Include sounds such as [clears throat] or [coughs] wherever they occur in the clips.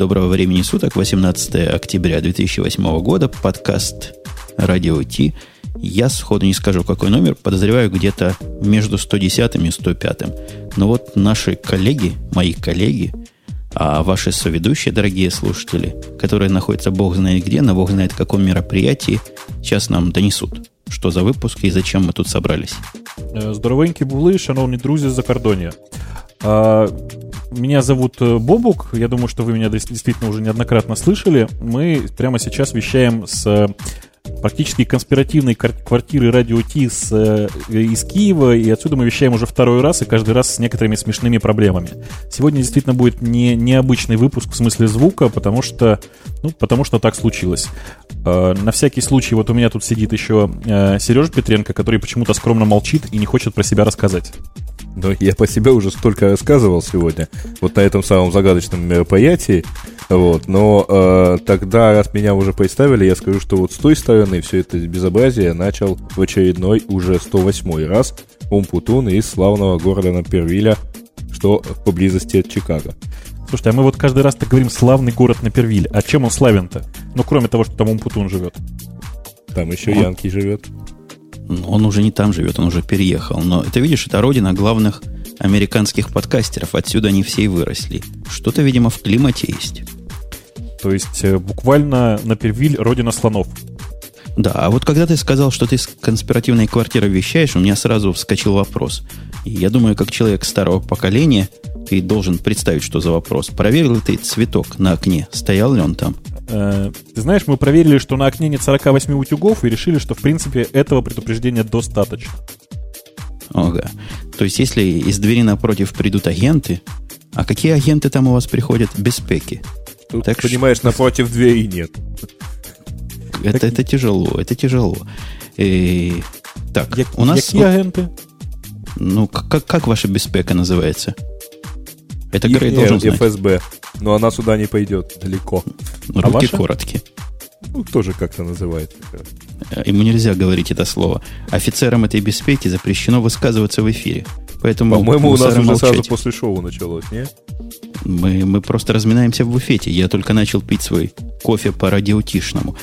доброго времени суток, 18 октября 2008 года, подкаст Радио Ти. Я сходу не скажу, какой номер, подозреваю где-то между 110 и 105. Но вот наши коллеги, мои коллеги, а ваши соведущие, дорогие слушатели, которые находятся бог знает где, на бог знает каком мероприятии, сейчас нам донесут, что за выпуск и зачем мы тут собрались. Э, Здоровенькі були, шановні друзі за кордоні. меня зовут э, Бобук. Я думаю, что вы меня действительно уже неоднократно слышали. Мы прямо сейчас вещаем с э, практически конспиративной квартиры Радио Ти с, э, из Киева, и отсюда мы вещаем уже второй раз, и каждый раз с некоторыми смешными проблемами. Сегодня действительно будет не, необычный выпуск в смысле звука, потому что, ну, потому что так случилось. На всякий случай, вот у меня тут сидит еще Сережа Петренко, который почему-то скромно молчит и не хочет про себя рассказать. Но я по себе уже столько рассказывал сегодня, вот на этом самом загадочном мероприятии. Вот, но э, тогда, раз меня уже представили, я скажу, что вот с той стороны все это безобразие начал в очередной уже 108 раз Умпутун из славного города Напервиля, что поблизости от Чикаго. Слушайте, а мы вот каждый раз так говорим «славный город Напервиль». А чем он славен-то? Ну, кроме того, что там Умпутун живет. Там еще он... Янки живет. Он уже не там живет, он уже переехал. Но ты видишь, это родина главных американских подкастеров. Отсюда они все и выросли. Что-то, видимо, в климате есть. То есть э, буквально на Первиль родина слонов. Да, а вот когда ты сказал, что ты с конспиративной квартиры вещаешь, у меня сразу вскочил вопрос. И я думаю, как человек старого поколения, ты должен представить, что за вопрос. Проверил ли ты цветок на окне? Стоял ли он там? Э, ты знаешь, мы проверили, что на окне нет 48 утюгов и решили, что, в принципе, этого предупреждения достаточно. Ага. То есть, если из двери напротив придут агенты, а какие агенты там у вас приходят? без Беспеки. Тут, так понимаешь, что... напротив двери нет. Это, это тяжело, это тяжело. И... Так, Я, у нас... Какие агенты? Ну, как, как ваша беспека называется? Это Грей должен знать. ФСБ. Но она сюда не пойдет далеко. Руки а ваша? короткие. Ну, тоже как-то называется. Э, ему нельзя говорить это слово. Офицерам этой беспеки запрещено высказываться в эфире. Поэтому По-моему, у нас уже молчать. сразу после шоу началось, не? Мы, мы просто разминаемся в буфете. Я только начал пить свой кофе по радиотишному.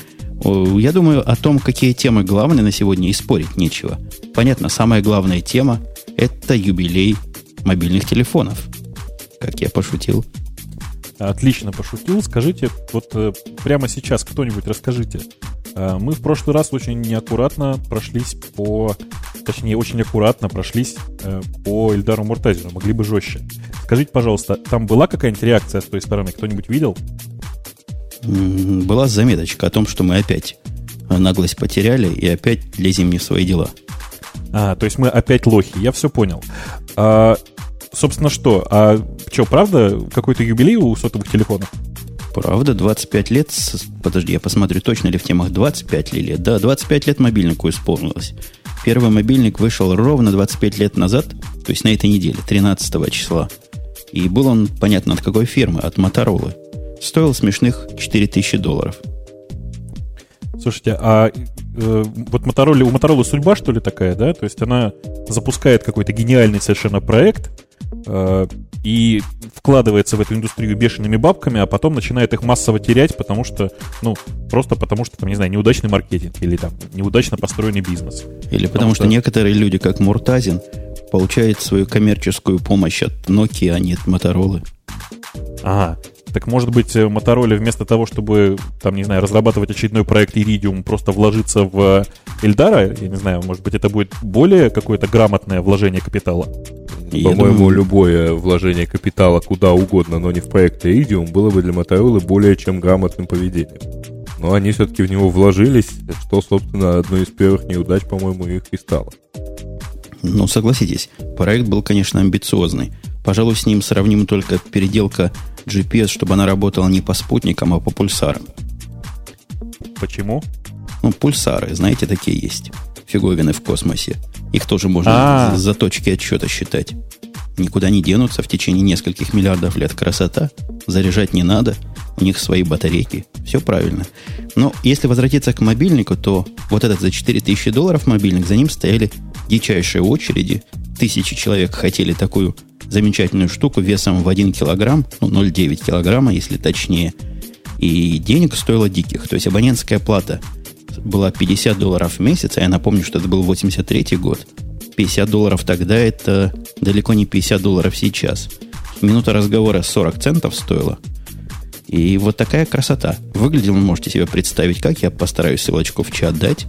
Я думаю, о том, какие темы главные на сегодня, и спорить нечего. Понятно, самая главная тема – это юбилей мобильных телефонов. Как я пошутил. Отлично пошутил. Скажите, вот э, прямо сейчас кто-нибудь расскажите. Э, мы в прошлый раз очень неаккуратно прошлись по... Точнее, очень аккуратно прошлись э, по Эльдару Муртазину. Могли бы жестче. Скажите, пожалуйста, там была какая-нибудь реакция с той стороны? Кто-нибудь видел? Была заметочка о том, что мы опять наглость потеряли и опять лезем не в свои дела. А, то есть мы опять лохи. Я все понял. А, собственно, что? А что, правда, какой-то юбилей у сотовых телефонов? Правда, 25 лет, подожди, я посмотрю, точно ли в темах 25 ли лет. Да, 25 лет мобильнику исполнилось. Первый мобильник вышел ровно 25 лет назад, то есть на этой неделе, 13 числа. И был он, понятно, от какой фирмы, от Моторолы. Стоил смешных 4000 долларов. Слушайте, а э, вот Motorola, у Motorola судьба, что ли, такая, да? То есть она запускает какой-то гениальный совершенно проект, э, и вкладывается в эту индустрию бешеными бабками, а потом начинает их массово терять, потому что, ну, просто потому что, там, не знаю, неудачный маркетинг или там неудачно построенный бизнес. Или потому, потому что... что некоторые люди, как Муртазин, получают свою коммерческую помощь от Nokia, а не от Motorola. Ага. Так может быть, Motorola вместо того, чтобы, там, не знаю, разрабатывать очередной проект Iridium, просто вложиться в Эльдара, я не знаю, может быть, это будет более какое-то грамотное вложение капитала? По-моему, думаю... любое вложение капитала куда угодно, но не в проект Iridium, было бы для Motorola более чем грамотным поведением. Но они все-таки в него вложились, что, собственно, одной из первых неудач, по-моему, их и стало. Ну, согласитесь, проект был, конечно, амбициозный. Пожалуй, с ним сравним только переделка GPS, чтобы она работала не по спутникам, а по пульсарам. Почему? Ну, пульсары, знаете, такие есть. Фиговины в космосе. Их тоже можно А-а-а. за точки отсчета считать. Никуда не денутся в течение нескольких миллиардов лет. Красота. Заряжать не надо. У них свои батарейки. Все правильно. Но если возвратиться к мобильнику, то вот этот за 4000 долларов мобильник, за ним стояли дичайшие очереди. Тысячи человек хотели такую замечательную штуку весом в 1 килограмм, ну, 0,9 килограмма, если точнее. И денег стоило диких. То есть абонентская плата была 50 долларов в месяц, а я напомню, что это был 83 год. 50 долларов тогда это далеко не 50 долларов сейчас. Минута разговора 40 центов стоила. И вот такая красота. Выглядел, можете себе представить, как я постараюсь ссылочку в чат дать.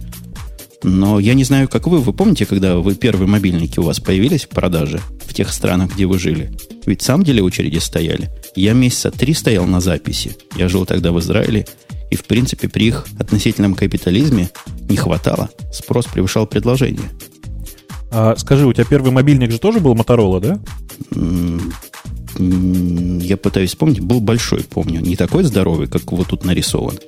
Но я не знаю, как вы. Вы помните, когда вы первые мобильники у вас появились в продаже в тех странах, где вы жили? Ведь в самом деле очереди стояли. Я месяца три стоял на записи. Я жил тогда в Израиле. И, в принципе, при их относительном капитализме не хватало. Спрос превышал предложение. А, скажи, у тебя первый мобильник же тоже был Моторола, да? Я пытаюсь вспомнить. Был большой, помню. Не такой здоровый, как вот тут нарисован.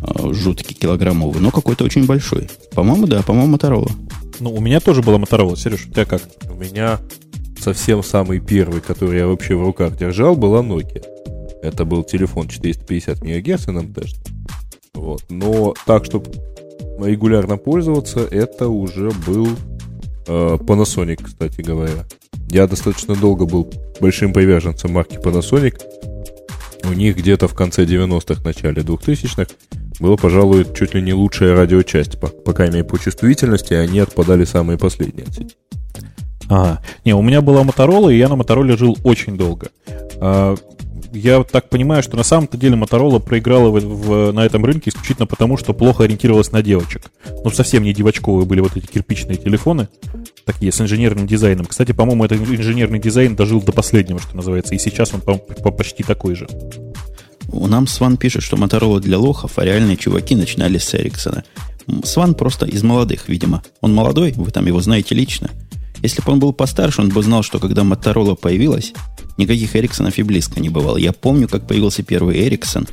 А, жуткий, килограммовый, но какой-то очень большой. По-моему, да, по-моему, Моторола. Ну, у меня тоже была Моторола. Сереж, у тебя как? У меня совсем самый первый, который я вообще в руках держал, была Nokia. Это был телефон 450 МГц NMT. Вот. Но так, чтобы регулярно пользоваться, это уже был э, Panasonic, кстати говоря. Я достаточно долго был большим приверженцем марки Panasonic. У них где-то в конце 90-х, начале 2000-х было, пожалуй, чуть ли не лучшая радиочасть, по, по крайней мере, по чувствительности, они отпадали самые последние от Ага. Не, у меня была Моторола, и я на Мотороле жил очень долго. А, я так понимаю, что на самом-то деле Моторола проиграла в, в, на этом рынке исключительно потому, что плохо ориентировалась на девочек. Ну, совсем не девочковые были вот эти кирпичные телефоны, такие с инженерным дизайном. Кстати, по-моему, этот инженерный дизайн дожил до последнего, что называется, и сейчас он по, по, почти такой же. У нам Сван пишет, что Моторола для лохов, а реальные чуваки начинали с Эриксона. Сван просто из молодых, видимо. Он молодой, вы там его знаете лично. Если бы он был постарше, он бы знал, что когда Моторола появилась, никаких Эриксонов и близко не бывало. Я помню, как появился первый Эриксон,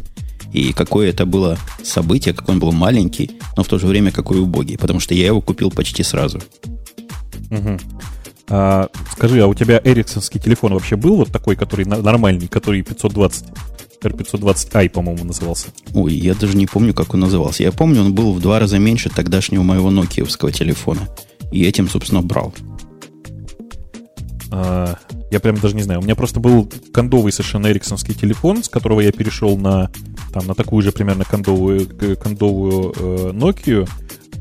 и какое это было событие, как он был маленький, но в то же время какой убогий, потому что я его купил почти сразу. Угу. А, скажи, а у тебя эриксонский телефон вообще был вот такой, который нормальный, который 520? R520i, по-моему, назывался. Ой, я даже не помню, как он назывался. Я помню, он был в два раза меньше тогдашнего моего нокиевского телефона. И этим, собственно, брал. А, я прям даже не знаю. У меня просто был кондовый совершенно эриксонский телефон, с которого я перешел на, там, на такую же примерно кондовую, кондовую э, Nokia.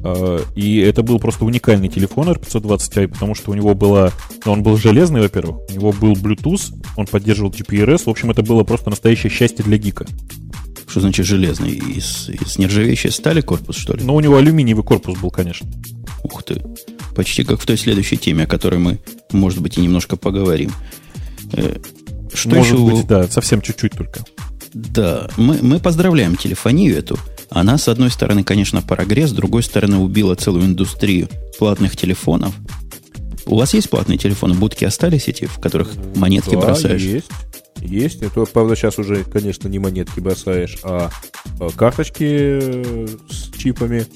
Э, и это был просто уникальный телефон R520i, потому что у него была... Ну, он был железный, во-первых, у него был Bluetooth, он поддерживал GPRS. В общем, это было просто настоящее счастье для гика. Что значит железный? Из, из нержавеющей стали корпус, что ли? Ну, у него алюминиевый корпус был, конечно. Ух ты. Почти как в той следующей теме, о которой мы, может быть, и немножко поговорим. Э, что может еще? быть, да, совсем чуть-чуть только. Да, мы, мы поздравляем телефонию эту. Она, с одной стороны, конечно, прогресс, с другой стороны, убила целую индустрию платных телефонов. У вас есть платные телефоны? Будки остались эти, в которых монетки да, бросаешь? есть. Есть. Это, правда, сейчас уже, конечно, не монетки бросаешь, а, а карточки э, с чипами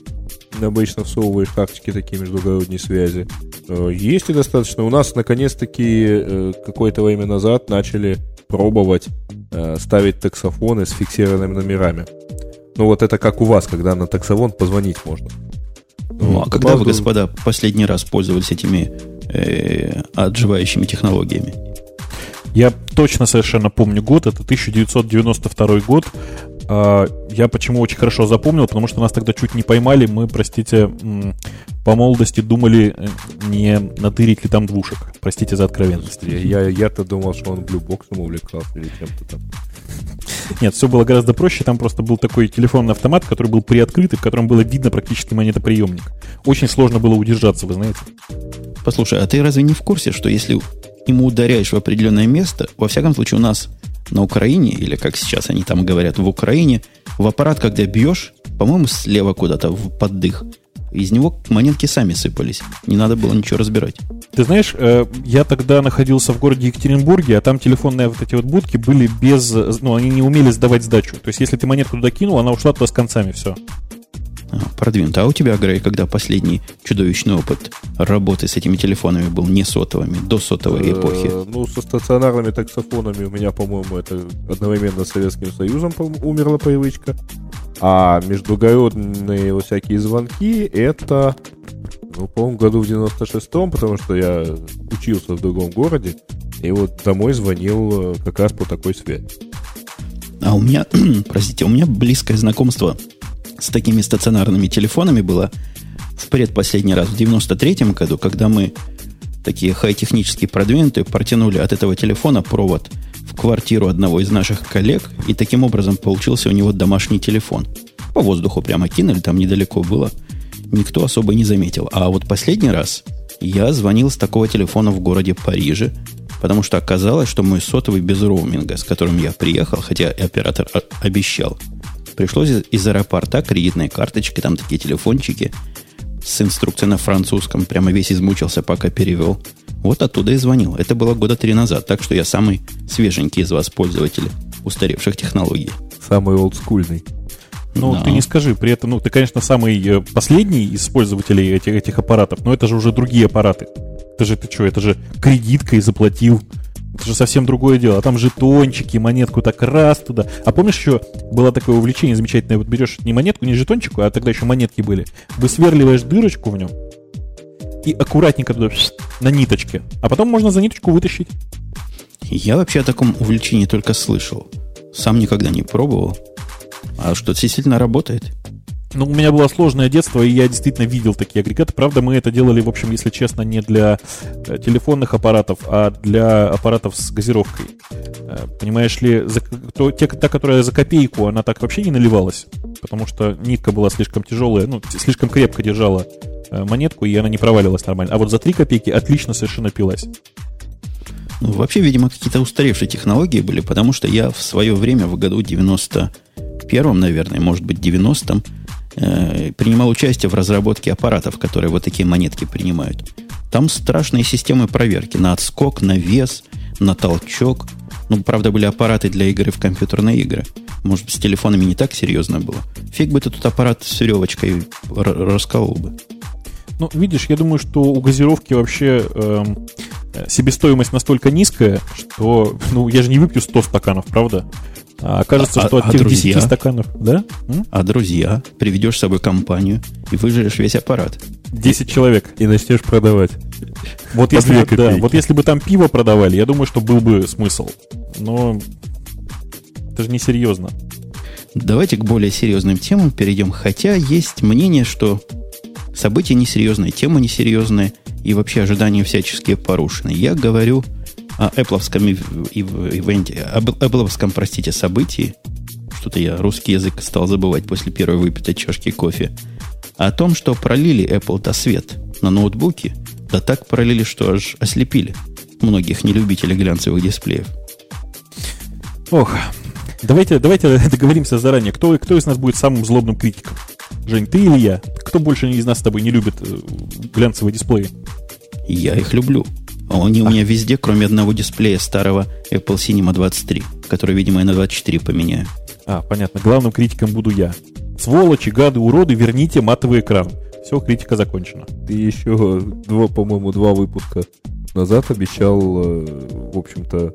обычно всовываешь карточки такие междугородние связи. Э, есть и достаточно. У нас, наконец-таки, э, какое-то время назад начали пробовать э, ставить таксофоны с фиксированными номерами. Ну, вот это как у вас, когда на таксофон позвонить можно. Ну, а когда вы, господа, последний раз пользовались этими э, отживающими технологиями? Я точно совершенно помню год, это 1992 год. А, я почему очень хорошо запомнил, потому что нас тогда чуть не поймали. Мы, простите, по молодости думали, э, не натырить ли там двушек. Простите за откровенность. Я, я-то думал, что он блюбоксом увлекался или чем-то там. Нет, все было гораздо проще. Там просто был такой телефонный автомат, который был приоткрыт, и в котором было видно практически монетоприемник. Очень сложно было удержаться, вы знаете. Послушай, а ты разве не в курсе, что если ему ударяешь в определенное место, во всяком случае у нас на Украине, или как сейчас они там говорят, в Украине, в аппарат, когда бьешь, по-моему, слева куда-то в поддых, из него монетки сами сыпались. Не надо было ничего разбирать. Ты знаешь, э, я тогда находился в городе Екатеринбурге, а там телефонные вот эти вот будки были без... Ну, они не умели сдавать сдачу. То есть, если ты монетку туда кинул, она ушла туда с концами, все. А, продвинуто. А у тебя, Грей, когда последний чудовищный опыт работы с этими телефонами был не сотовыми, до сотовой э, эпохи? Ну, со стационарными таксофонами у меня, по-моему, это одновременно с Советским Союзом умерла привычка. А междугородные всякие звонки это, ну, по-моему, году в 96-м, потому что я учился в другом городе. И вот домой звонил э, как раз по такой связи. А у меня, [clears throat] простите, у меня близкое знакомство с такими стационарными телефонами было в предпоследний раз, в 93-м году, когда мы такие хай-технически продвинутые протянули от этого телефона провод в квартиру одного из наших коллег, и таким образом получился у него домашний телефон. По воздуху прямо кинули, там недалеко было. Никто особо не заметил. А вот последний раз я звонил с такого телефона в городе Париже, потому что оказалось, что мой сотовый без роуминга, с которым я приехал, хотя и оператор обещал, пришлось из аэропорта кредитной карточки, там такие телефончики, с инструкцией на французском, прямо весь измучился, пока перевел. Вот оттуда и звонил. Это было года три назад, так что я самый свеженький из вас пользователей устаревших технологий. Самый олдскульный. Ну, да. ты не скажи, при этом, ну, ты, конечно, самый э, последний из пользователей этих, этих аппаратов, но это же уже другие аппараты. Это же ты что, это же кредиткой заплатил. Это же совсем другое дело. А там жетончики, монетку так раз туда. А помнишь еще было такое увлечение замечательное? Вот берешь не монетку, не жетончику, а тогда еще монетки были. Высверливаешь дырочку в нем и аккуратненько туда на ниточке. А потом можно за ниточку вытащить. Я вообще о таком увлечении только слышал. Сам никогда не пробовал. А что, действительно работает? Ну, у меня было сложное детство, и я действительно видел такие агрегаты. Правда, мы это делали, в общем, если честно, не для э, телефонных аппаратов, а для аппаратов с газировкой. Э, понимаешь ли, за, то, те, та, которая за копейку, она так вообще не наливалась, потому что нитка была слишком тяжелая, ну, слишком крепко держала э, монетку, и она не проваливалась нормально. А вот за 3 копейки отлично совершенно пилась. Ну, вообще, видимо, какие-то устаревшие технологии были, потому что я в свое время, в году 91-м, наверное, может быть, 90-м, э, принимал участие в разработке аппаратов, которые вот такие монетки принимают. Там страшные системы проверки на отскок, на вес, на толчок. Ну, правда, были аппараты для игры в компьютерные игры. Может, с телефонами не так серьезно было. Фиг бы ты тут аппарат с веревочкой расколол бы. Ну, видишь, я думаю, что у газировки вообще эм, себестоимость настолько низкая, что, ну, я же не выпью 100 стаканов, правда? А кажется, а, что от а тех друзья? 10 стаканов, да? А друзья? Приведешь с собой компанию и выжрешь весь аппарат. 10 человек. И начнешь продавать. Вот если, да, вот если бы там пиво продавали, я думаю, что был бы смысл. Но это же несерьезно. Давайте к более серьезным темам перейдем. Хотя есть мнение, что события несерьезные, тема несерьезная, и вообще ожидания всяческие порушены. Я говорю о Apple ивенте, об Apple, простите, событии, что-то я русский язык стал забывать после первой выпитой чашки кофе, о том, что пролили Apple-то свет на ноутбуке, да так пролили, что аж ослепили многих нелюбителей глянцевых дисплеев. Ох, давайте, давайте [laughs] договоримся заранее. Кто, кто из нас будет самым злобным критиком? Жень, ты или я? Кто больше из нас с тобой не любит э, глянцевые дисплеи? Я их люблю. Они у меня везде, кроме одного дисплея старого Apple Cinema 23, который, видимо, я на 24 поменяю. А, понятно. Главным критиком буду я. Сволочи, гады, уроды, верните матовый экран. Все, критика закончена. Ты еще, два, по-моему, два выпуска назад обещал, э, в общем-то,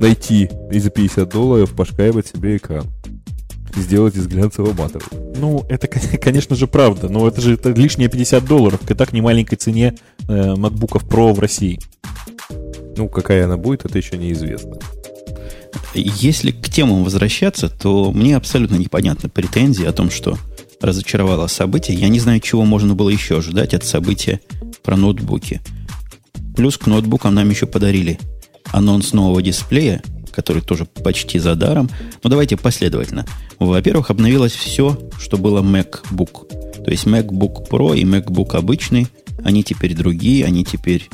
найти и за 50 долларов пошкаивать себе экран сделать из глянцевого матового. Ну, это, [laughs] конечно же, правда, но это же это лишние 50 долларов к и так немаленькой цене э, MacBook Pro в России. Ну, какая она будет, это еще неизвестно. Если к темам возвращаться, то мне абсолютно непонятны претензии о том, что разочаровало событие. Я не знаю, чего можно было еще ожидать от события про ноутбуки. Плюс к ноутбукам нам еще подарили анонс нового дисплея, который тоже почти за даром. Но давайте последовательно. Во-первых, обновилось все, что было MacBook. То есть MacBook Pro и MacBook обычный, они теперь другие, они теперь,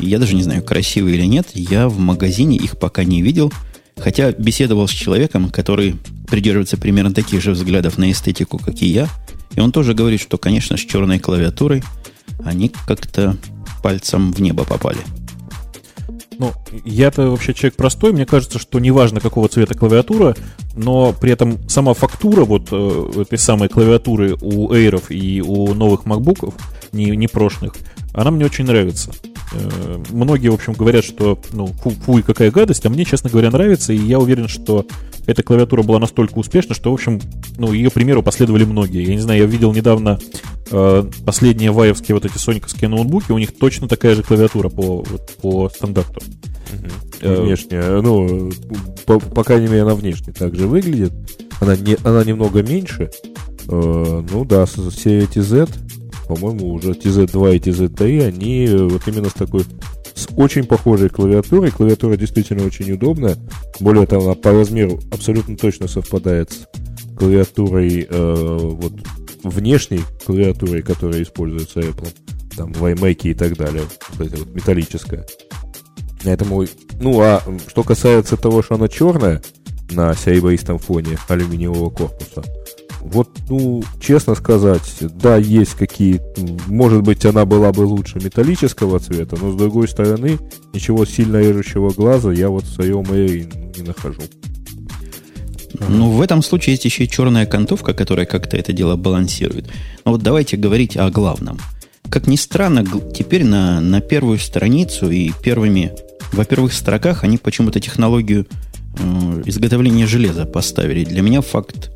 я даже не знаю, красивые или нет. Я в магазине их пока не видел, хотя беседовал с человеком, который придерживается примерно таких же взглядов на эстетику, как и я. И он тоже говорит, что, конечно, с черной клавиатурой они как-то пальцем в небо попали. Ну, я-то вообще человек простой, мне кажется, что неважно, какого цвета клавиатура, но при этом сама фактура вот э, этой самой клавиатуры у Air и у новых MacBook, не, не прошлых, она мне очень нравится. Э, многие, в общем, говорят, что ну, фу, фу, какая гадость, а мне, честно говоря, нравится, и я уверен, что эта клавиатура была настолько успешна, что, в общем, ну, ее примеру последовали многие. Я не знаю, я видел недавно э, последние ваевские вот эти сониковские ноутбуки, у них точно такая же клавиатура по, вот, по стандарту. Угу. Внешне, ну, по, по крайней мере, она внешне также выглядит. Она, не, она немного меньше. Э, ну да, все эти Z, по-моему, уже TZ2 и TZ3, они вот именно с такой с очень похожей клавиатурой. Клавиатура действительно очень удобная. Более того, она по размеру абсолютно точно совпадает с клавиатурой, э, вот внешней клавиатурой, которая используется Apple, там в iMac и так далее, вот эта вот металлическая. Поэтому, ну а что касается того, что она черная на серебристом фоне алюминиевого корпуса, вот, ну, честно сказать, да, есть какие... Может быть, она была бы лучше металлического цвета, но, с другой стороны, ничего сильно режущего глаза я вот в своем Air не нахожу. Ну, в этом случае есть еще и черная окантовка, которая как-то это дело балансирует. Но вот давайте говорить о главном. Как ни странно, теперь на, на первую страницу и первыми, во первых строках они почему-то технологию э, изготовления железа поставили. Для меня факт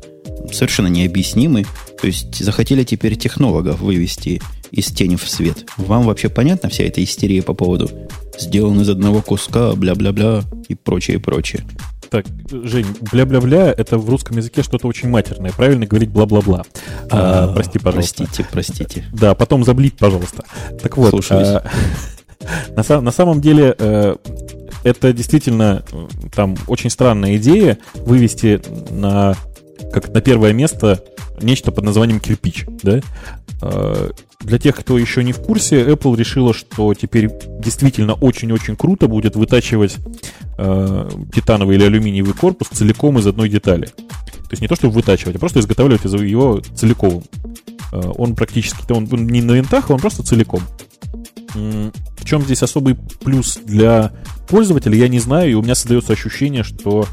совершенно необъяснимый. То есть захотели теперь технологов вывести из тени в свет. Вам вообще понятна вся эта истерия по поводу сделан из одного куска, бля-бля-бля и прочее, прочее. Так, Жень, бля-бля-бля, это в русском языке что-то очень матерное. Правильно говорить бла-бла-бла. А, а, прости, пожалуйста. Простите, простите. [laughs] Да, потом заблить, пожалуйста. Так вот, а, [laughs] на, на самом деле э, это действительно э, там очень странная идея вывести на как на первое место нечто под названием кирпич, да? А, для тех, кто еще не в курсе, Apple решила, что теперь действительно очень-очень круто будет вытачивать э, титановый или алюминиевый корпус целиком из одной детали. То есть не то, чтобы вытачивать, а просто изготавливать его целиком. Э, он практически, он, он не на винтах, а он просто целиком. В чем здесь особый плюс для пользователя, я не знаю, и у меня создается ощущение, что,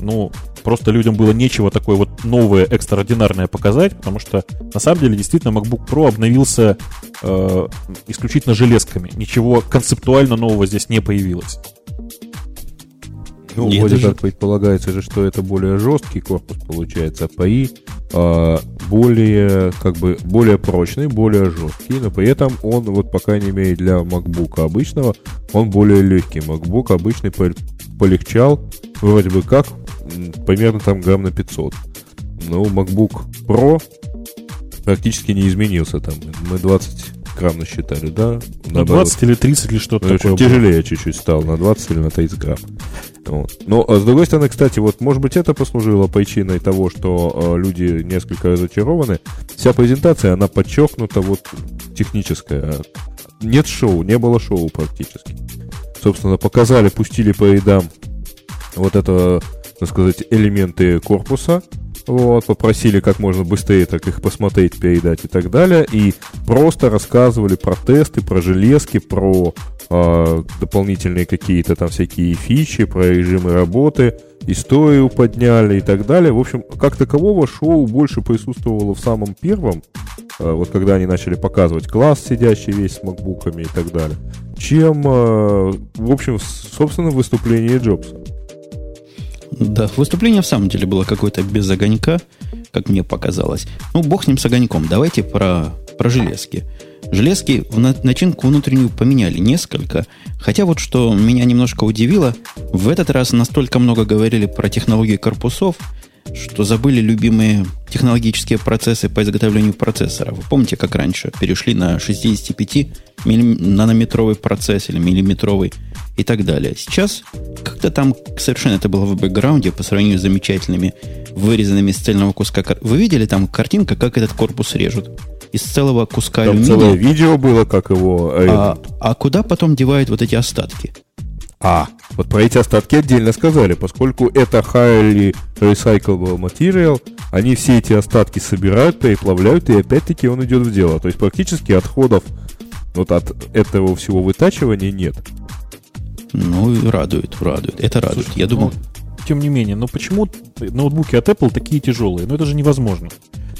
ну, просто людям было нечего такое вот новое, экстраординарное показать, потому что на самом деле действительно MacBook Pro обновился э, исключительно железками. Ничего концептуально нового здесь не появилось. Ну, Нет, вроде даже... как предполагается же, что это более жесткий корпус получается, API, а, более, как бы, более прочный, более жесткий, но при этом он, вот, по крайней мере, для MacBook обычного, он более легкий. MacBook обычный полегчал, вроде бы как, примерно там грамм на 500. Но MacBook Pro практически не изменился там. Мы 20 грамм насчитали, да? На 20 или 30 или что-то ну, такое. Тяжелее чуть-чуть стал, на 20 или на 30 грамм. Вот. Но, а с другой стороны, кстати, вот, может быть, это послужило причиной того, что э, люди несколько разочарованы. Вся презентация, она подчеркнута вот техническая. Нет шоу, не было шоу практически. Собственно, показали, пустили по рядам вот это так сказать, элементы корпуса, вот, попросили как можно быстрее так их посмотреть, передать и так далее, и просто рассказывали про тесты, про железки, про э, дополнительные какие-то там всякие фичи, про режимы работы, историю подняли и так далее. В общем, как такового шоу больше присутствовало в самом первом, э, вот когда они начали показывать класс, сидящий весь с макбуками и так далее, чем, э, в общем, собственно, выступление Джобса. Да, выступление в самом деле было какое-то без огонька, как мне показалось. Ну, бог с ним с огоньком. Давайте про, про железки. Железки в начинку внутреннюю поменяли несколько. Хотя вот что меня немножко удивило, в этот раз настолько много говорили про технологии корпусов, что забыли любимые технологические процессы по изготовлению процессора. Вы помните, как раньше перешли на 65 нанометровый процесс или миллиметровый и так далее. Сейчас как-то там совершенно это было в бэкграунде по сравнению с замечательными вырезанными из цельного куска. Вы видели там картинка, как этот корпус режут? Из целого куска там алюминия. целое видео было, как его... А, а куда потом девают вот эти остатки? А, вот про эти остатки отдельно сказали, поскольку это highly recyclable material, они все эти остатки собирают, переплавляют, и опять-таки он идет в дело. То есть практически отходов вот от этого всего вытачивания нет. Ну, радует, радует. Это радует. Слушай, Я думал... Ну, тем не менее, но почему ноутбуки от Apple такие тяжелые? Ну, это же невозможно.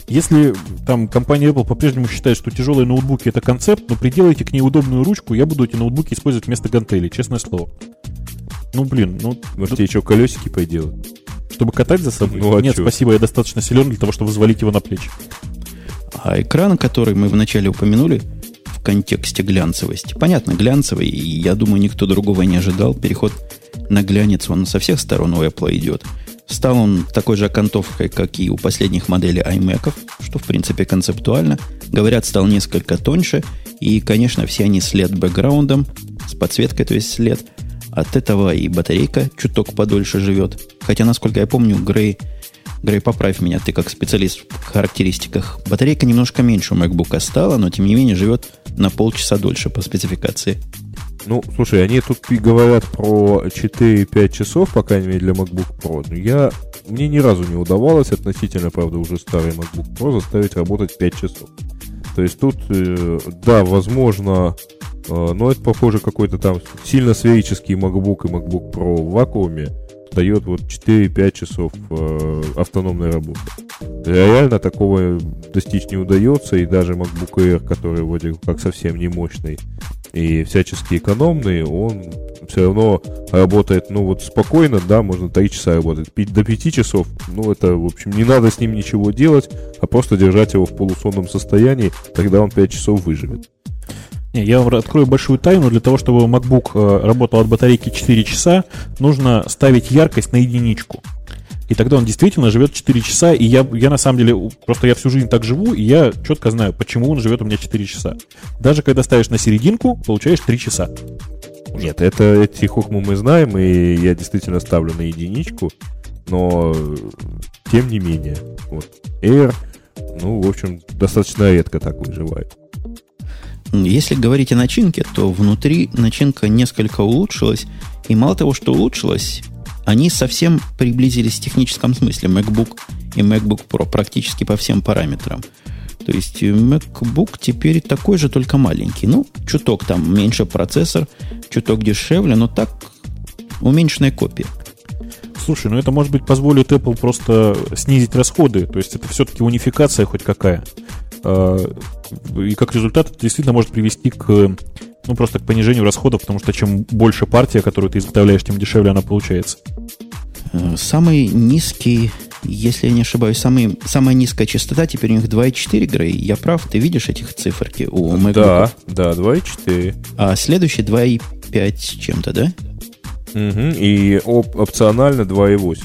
Если там компания Apple по-прежнему считает, что тяжелые ноутбуки это концепт, но приделайте к ней удобную ручку, я буду эти ноутбуки использовать вместо гантелей, честное слово. Ну, блин, ну... Может, тебе что, колесики поделать? Чтобы катать за собой? Ну, а Нет, чё? спасибо, я достаточно силен для того, чтобы взвалить его на плечи. А экран, который мы вначале упомянули, в контексте глянцевости. Понятно, глянцевый, и я думаю, никто другого не ожидал. Переход на глянец, он со всех сторон у Apple идет. Стал он такой же окантовкой, как и у последних моделей iMac, что, в принципе, концептуально. Говорят, стал несколько тоньше. И, конечно, все они с LED-бэкграундом, с подсветкой, то есть след. От этого и батарейка чуток подольше живет. Хотя, насколько я помню, Грей, Грей, поправь меня, ты как специалист в характеристиках. Батарейка немножко меньше у MacBook стала, но, тем не менее, живет на полчаса дольше по спецификации. Ну, слушай, они тут и говорят про 4-5 часов, по крайней мере, для MacBook Pro. Но я, мне ни разу не удавалось, относительно, правда, уже старый MacBook Pro, заставить работать 5 часов. То есть тут, э, да, возможно, э, но это, похоже, какой-то там сильно сферический MacBook и MacBook Pro в вакууме дает вот 4-5 часов э, автономной работы. Реально такого достичь не удается, и даже MacBook Air, который вроде как совсем не мощный, и всячески экономный, он все равно работает, ну вот спокойно, да, можно 3 часа работать. До 5 часов, ну это, в общем, не надо с ним ничего делать, а просто держать его в полусонном состоянии, тогда он 5 часов выживет. Не, я вам открою большую тайну. Для того, чтобы MacBook э, работал от батарейки 4 часа, нужно ставить яркость на единичку. И тогда он действительно живет 4 часа, и я, я на самом деле, просто я всю жизнь так живу, и я четко знаю, почему он живет у меня 4 часа. Даже когда ставишь на серединку, получаешь 3 часа. Нет, это эти хохмы мы знаем, и я действительно ставлю на единичку, но тем не менее, вот Air, ну, в общем, достаточно редко так выживает. Если говорить о начинке, то внутри начинка несколько улучшилась, и мало того, что улучшилась, они совсем приблизились в техническом смысле MacBook и MacBook Pro практически по всем параметрам. То есть MacBook теперь такой же, только маленький. Ну, чуток там меньше процессор, чуток дешевле, но так уменьшенная копия. Слушай, ну это, может быть, позволит Apple просто снизить расходы. То есть это все-таки унификация хоть какая. А, и как результат это действительно может привести к ну, просто к понижению расходов, потому что чем больше партия, которую ты изготовляешь, тем дешевле она получается. Э, самый низкий, если я не ошибаюсь, самый, самая низкая частота теперь у них 2,4 Грей. Я прав? Ты видишь этих циферки у MacBook? Да, да, 2,4. А следующий 2,5 чем-то, да? Угу, и оп- опционально 2,8.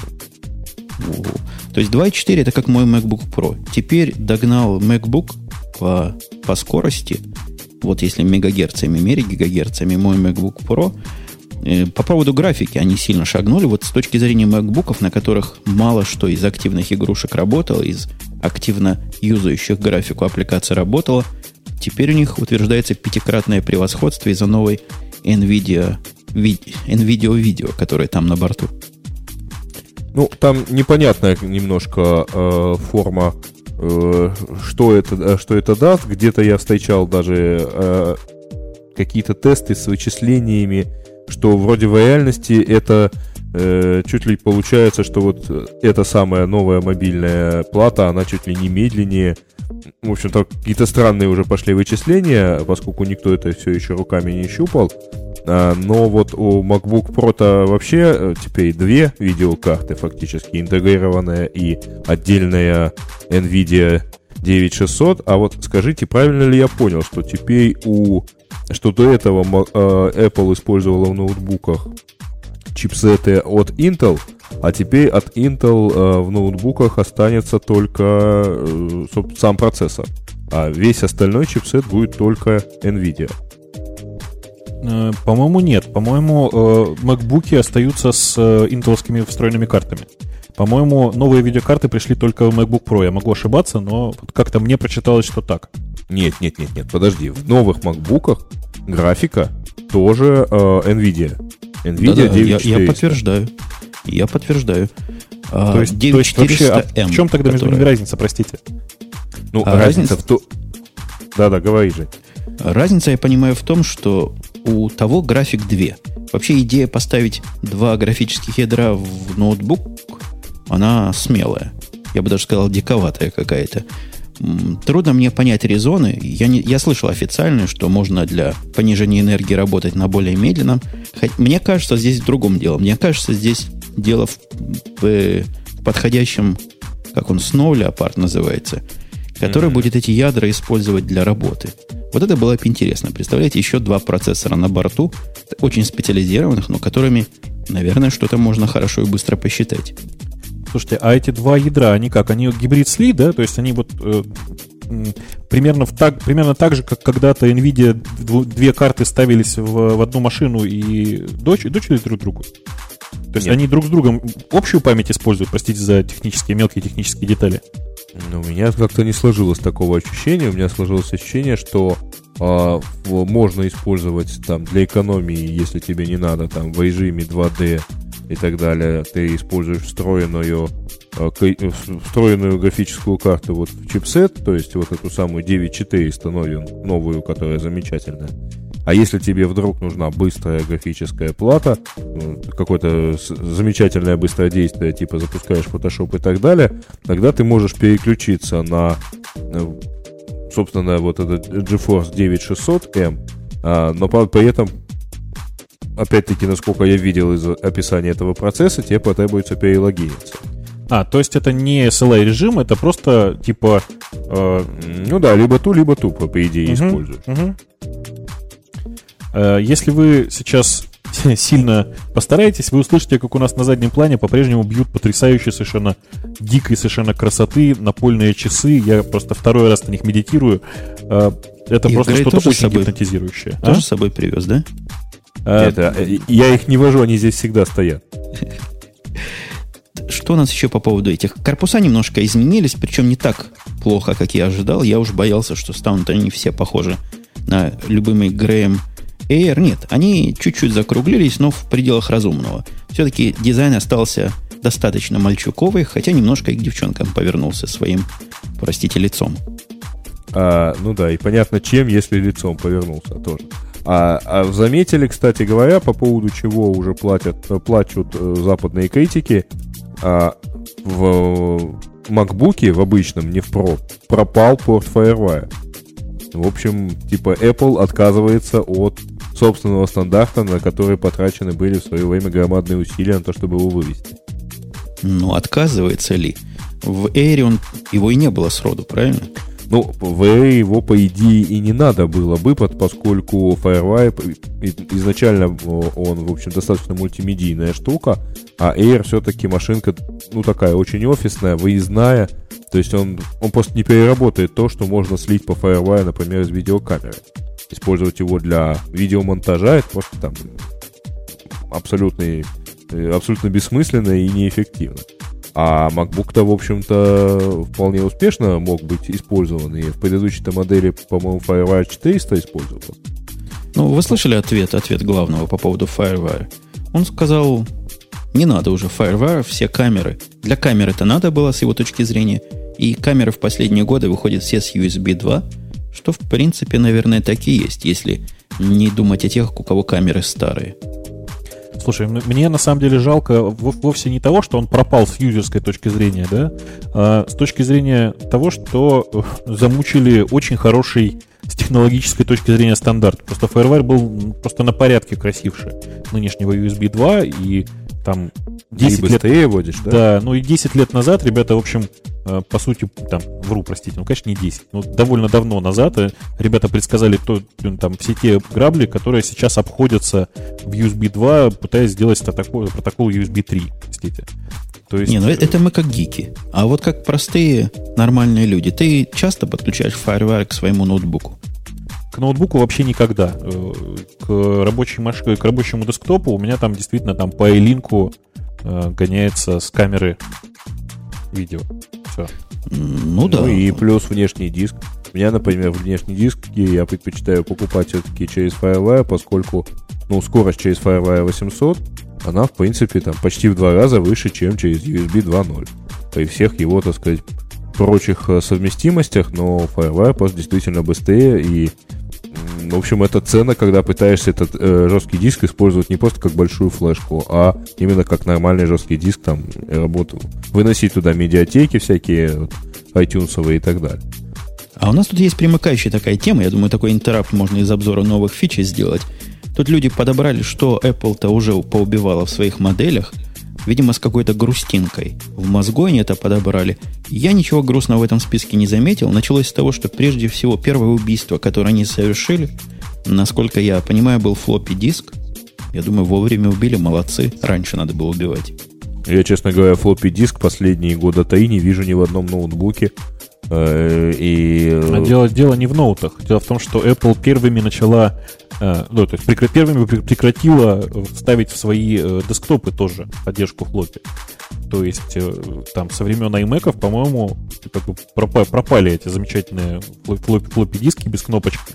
То есть 2.4 это как мой MacBook Pro. Теперь догнал MacBook по, по скорости. Вот если мегагерцами мерить, гигагерцами, мой MacBook Pro. Э, по поводу графики они сильно шагнули. Вот с точки зрения MacBookов, на которых мало что из активных игрушек работало, из активно юзающих графику аппликаций работало, теперь у них утверждается пятикратное превосходство из-за новой NVIDIA, NVIDIA видео, которое там на борту. Ну, там непонятная немножко э, форма, э, что, это, э, что это даст. Где-то я встречал даже э, какие-то тесты с вычислениями, что вроде в реальности это чуть ли получается, что вот эта самая новая мобильная плата, она чуть ли не медленнее. В общем-то, какие-то странные уже пошли вычисления, поскольку никто это все еще руками не щупал. А, но вот у MacBook Pro-то вообще э, теперь две видеокарты фактически, интегрированная и отдельная NVIDIA 9600. А вот скажите, правильно ли я понял, что теперь у... что до этого э, Apple использовала в ноутбуках чипсеты от Intel, а теперь от Intel э, в ноутбуках останется только сам процессор, а весь остальной чипсет будет только NVIDIA. Э, по-моему, нет. По-моему, э, MacBook остаются с э, интеловскими встроенными картами. По-моему, новые видеокарты пришли только в MacBook Pro. Я могу ошибаться, но как-то мне прочиталось, что так. Нет, нет, нет, нет, подожди. В новых MacBook'ах графика тоже э, NVIDIA. NVIDIA да, да, я, я подтверждаю. Я подтверждаю. А, то есть, то есть вообще, а в чем тогда между ними разница, простите? Ну, а разница, разница в том... Да-да, говори же. Разница, я понимаю, в том, что у того график 2. Вообще идея поставить два графических ядра в ноутбук, она смелая. Я бы даже сказал, диковатая какая-то. Трудно мне понять резоны. Я, не, я слышал официально, что можно для понижения энергии работать на более медленном. Хоть, мне кажется, здесь в другом дело. Мне кажется, здесь дело в, в подходящем, как он, Snow Leopard называется, который mm-hmm. будет эти ядра использовать для работы. Вот это было бы интересно. Представляете, еще два процессора на борту, очень специализированных, но которыми, наверное, что-то можно хорошо и быстро посчитать. Слушайте, а эти два ядра, они как? Они гибрид сли, да? То есть они вот э, примерно, в так, примерно так же, как когда-то NVIDIA две карты ставились в, в одну машину и дочь, дочери друг другу? То есть Нет. они друг с другом общую память используют, простите за технические, мелкие технические детали? Ну, у меня как-то не сложилось такого ощущения. У меня сложилось ощущение, что а, можно использовать там для экономии, если тебе не надо, там в режиме 2D и так далее, ты используешь встроенную, а, встроенную графическую карту вот в чипсет, то есть вот эту самую 9400 новую, новую, которая замечательная. А если тебе вдруг нужна быстрая графическая плата, какое-то замечательное быстрое действие, типа запускаешь Photoshop и так далее, тогда ты можешь переключиться на, э, собственно, вот этот GeForce 9600M, а, но при этом опять-таки, насколько я видел из описания этого процесса, тебе потребуется перелогиниться. А, то есть это не SLA режим, это просто типа... Э... Ну да, либо ту, либо ту, по идее, угу, используешь. Угу. Если вы сейчас [laughs] сильно постараетесь, вы услышите, как у нас на заднем плане по-прежнему бьют потрясающие совершенно дикой совершенно красоты напольные часы. Я просто второй раз на них медитирую. Э, это их, просто что-то очень собой, гипнотизирующее. Тоже а? с собой привез, да? Это, я их не вожу, они здесь всегда стоят. Что у нас еще по поводу этих? Корпуса немножко изменились, причем не так плохо, как я ожидал. Я уж боялся, что станут они все похожи на любимый Грэм Air нет, они чуть-чуть закруглились, но в пределах разумного. Все-таки дизайн остался достаточно мальчуковый, хотя немножко и к девчонкам повернулся своим, простите, лицом. А, ну да, и понятно, чем, если лицом повернулся тоже. А, а заметили, кстати говоря, по поводу чего уже платят, плачут э, западные критики, а, в MacBook в обычном, не в Pro, пропал порт FireWire. В общем, типа Apple отказывается от собственного стандарта, на который потрачены были в свое время громадные усилия на то, чтобы его вывести. Ну, отказывается ли? В Air он, его и не было сроду, правильно? Ну, Air его, по идее, и не надо было бы, поскольку Firewire изначально он, в общем, достаточно мультимедийная штука, а Air все-таки машинка, ну, такая очень офисная, выездная, то есть он, он просто не переработает то, что можно слить по Firewire, например, из видеокамеры использовать его для видеомонтажа, это просто там абсолютно, абсолютно бессмысленно и неэффективно. А MacBook-то, в общем-то, вполне успешно мог быть использован. И в предыдущей-то модели, по-моему, FireWire 400 использовался. Ну, вы слышали ответ, ответ главного по поводу FireWire? Он сказал, не надо уже FireWire, все камеры. Для камеры это надо было с его точки зрения. И камеры в последние годы выходят все с USB 2, что, в принципе, наверное, так и есть, если не думать о тех, у кого камеры старые. Слушай, мне на самом деле жалко вовсе не того, что он пропал с юзерской точки зрения, да, а с точки зрения того, что э, замучили очень хороший с технологической точки зрения стандарт. Просто FireWire был просто на порядке красивше нынешнего USB 2, и там 10 и быстрее лет... водишь, да? Да, ну и 10 лет назад ребята, в общем, э, по сути, там, вру, простите, ну, конечно, не 10, но довольно давно назад э, ребята предсказали то, там, все те грабли, которые сейчас обходятся в USB 2, пытаясь сделать протокол, протокол USB 3, простите. То есть... Не, ну это мы как гики. А вот как простые нормальные люди. Ты часто подключаешь FireWire к своему ноутбуку? К ноутбуку вообще никогда. Э, к, рабочей маш... к рабочему десктопу у меня там действительно там по iLink э, гоняется с камеры видео. Все. Ну да. Ну и плюс внешний диск. У меня, например, внешний диск я предпочитаю покупать все-таки через FireWire, поскольку ну, скорость через FireWire 800, она, в принципе, там почти в два раза выше, чем через USB 2.0. При всех его, так сказать, прочих э, совместимостях, но FireWire просто действительно быстрее и в общем, это цена, когда пытаешься этот э, жесткий диск использовать не просто как большую флешку, а именно как нормальный жесткий диск, там, работу, выносить туда медиатеки всякие, iTunes и так далее. А у нас тут есть примыкающая такая тема, я думаю, такой интерапт можно из обзора новых фич сделать. Тут люди подобрали, что Apple-то уже поубивала в своих моделях. Видимо, с какой-то грустинкой. В мозгу они это подобрали. Я ничего грустного в этом списке не заметил. Началось с того, что прежде всего первое убийство, которое они совершили, насколько я понимаю, был флоппи диск. Я думаю, вовремя убили, молодцы. Раньше надо было убивать. Я, честно говоря, флоппи диск последние года и не вижу ни в одном ноутбуке. Э, и... А дело, дело не в ноутах. Дело в том, что Apple первыми начала, э, ну, то есть прекра, первыми прекратила ставить в свои э, десктопы тоже поддержку флоппи. То есть там со времен iMac, по-моему, как бы пропали эти замечательные флоппи, флоппи диски без кнопочки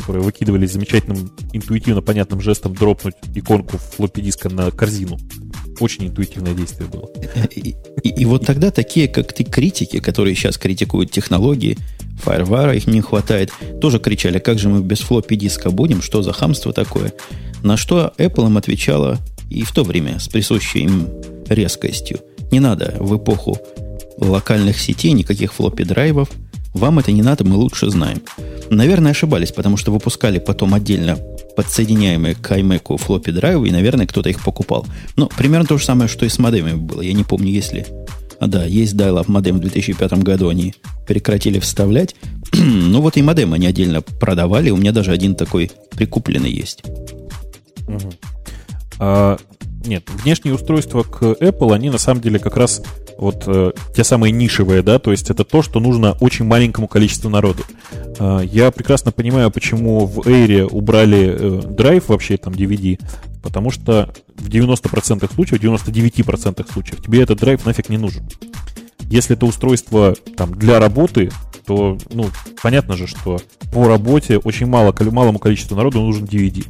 которые выкидывали замечательным, интуитивно понятным жестом дропнуть иконку флоппи диска на корзину. Очень интуитивное действие было. И, и, и вот тогда такие, как ты, критики, которые сейчас критикуют технологии, FireWire, их не хватает, тоже кричали, как же мы без флоппи диска будем, что за хамство такое. На что Apple им отвечала и в то время с присущей им резкостью. Не надо в эпоху локальных сетей никаких флоппи драйвов. Вам это не надо, мы лучше знаем. Наверное, ошибались, потому что выпускали потом отдельно подсоединяемые к iMac флоппи драйвы, и, наверное, кто-то их покупал. Но примерно то же самое, что и с модемами было. Я не помню, есть ли... А да, есть dial-up модем в 2005 году, они прекратили вставлять. [clears throat] ну вот и модем они отдельно продавали, у меня даже один такой прикупленный есть. Угу. А, нет, внешние устройства к Apple, они на самом деле как раз вот э, те самые нишевые, да, то есть это то, что нужно очень маленькому количеству народу. Э, я прекрасно понимаю, почему в Air убрали э, вообще, там, DVD, потому что в 90% случаев, в 99% случаев тебе этот драйв нафиг не нужен. Если это устройство там, для работы, то, ну, понятно же, что по работе очень мало, малому количеству народу нужен DVD.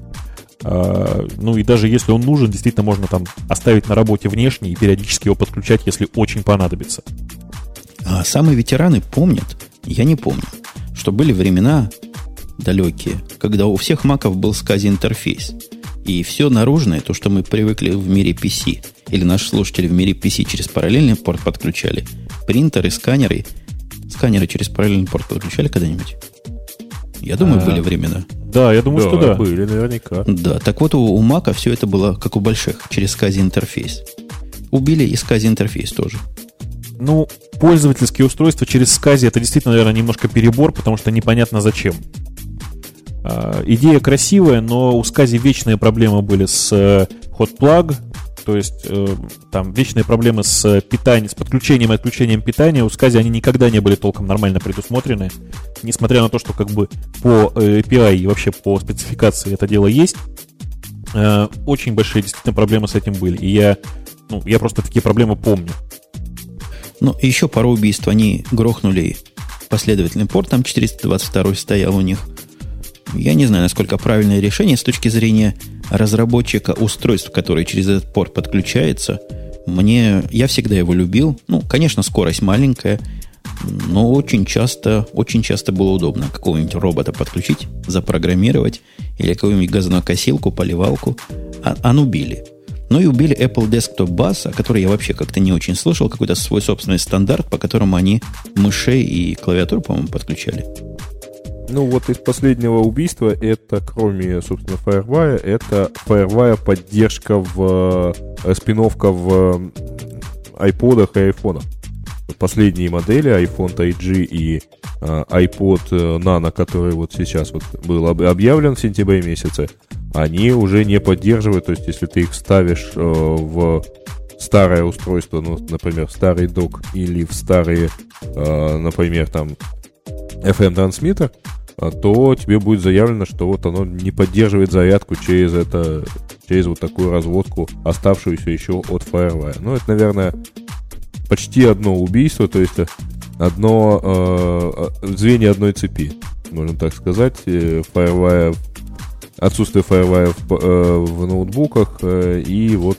А, ну и даже если он нужен, действительно можно там оставить на работе внешне и периодически его подключать, если очень понадобится. А самые ветераны помнят, я не помню, что были времена далекие, когда у всех маков был скази интерфейс. И все наружное, то, что мы привыкли в мире PC, или наши слушатели в мире PC через параллельный порт подключали, принтеры, сканеры, сканеры через параллельный порт подключали когда-нибудь? Я думаю, а, были времена. Да, я думаю, да, что да. были наверняка. Да, так вот у, у Мака все это было как у больших, через SCSI интерфейс. Убили и SCSI интерфейс тоже. Ну, пользовательские устройства через SCSI это действительно, наверное, немножко перебор, потому что непонятно зачем. А, идея красивая, но у SCSI вечные проблемы были с э, hot plug, то есть э, там вечные проблемы с питанием, с подключением и отключением питания. У SCSI они никогда не были толком нормально предусмотрены. Несмотря на то, что как бы по э, API и вообще по спецификации это дело есть, э, очень большие действительно проблемы с этим были. И я, ну, я просто такие проблемы помню. Ну, еще пару убийств они грохнули последовательным портом. 422 стоял у них. Я не знаю, насколько правильное решение с точки зрения разработчика устройств, которые через этот порт подключается. Мне, я всегда его любил. Ну, конечно, скорость маленькая, но очень часто, очень часто было удобно какого-нибудь робота подключить, запрограммировать или какую-нибудь газонокосилку, поливалку. А, а убили. Ну и убили Apple Desktop Bus, о которой я вообще как-то не очень слышал, какой-то свой собственный стандарт, по которому они мышей и клавиатуру, по-моему, подключали. Ну, вот из последнего убийства, это, кроме, собственно, Firewire, это Firewire поддержка в э, спиновка в iPod и iPhone. Последние модели, iPhone 3G и э, iPod э, Nano, который вот сейчас вот был объявлен в сентябре месяце, они уже не поддерживают, то есть если ты их ставишь э, в старое устройство, ну, например, в старый док или в старые, э, например, там FM-трансмиттер, то тебе будет заявлено, что вот оно не поддерживает зарядку через это, через вот такую разводку, оставшуюся еще от Firewire. Ну, это, наверное, почти одно убийство, то есть одно э, звенья одной цепи, можно так сказать. Э, Firewire, отсутствие Firewire в, э, в ноутбуках э, и вот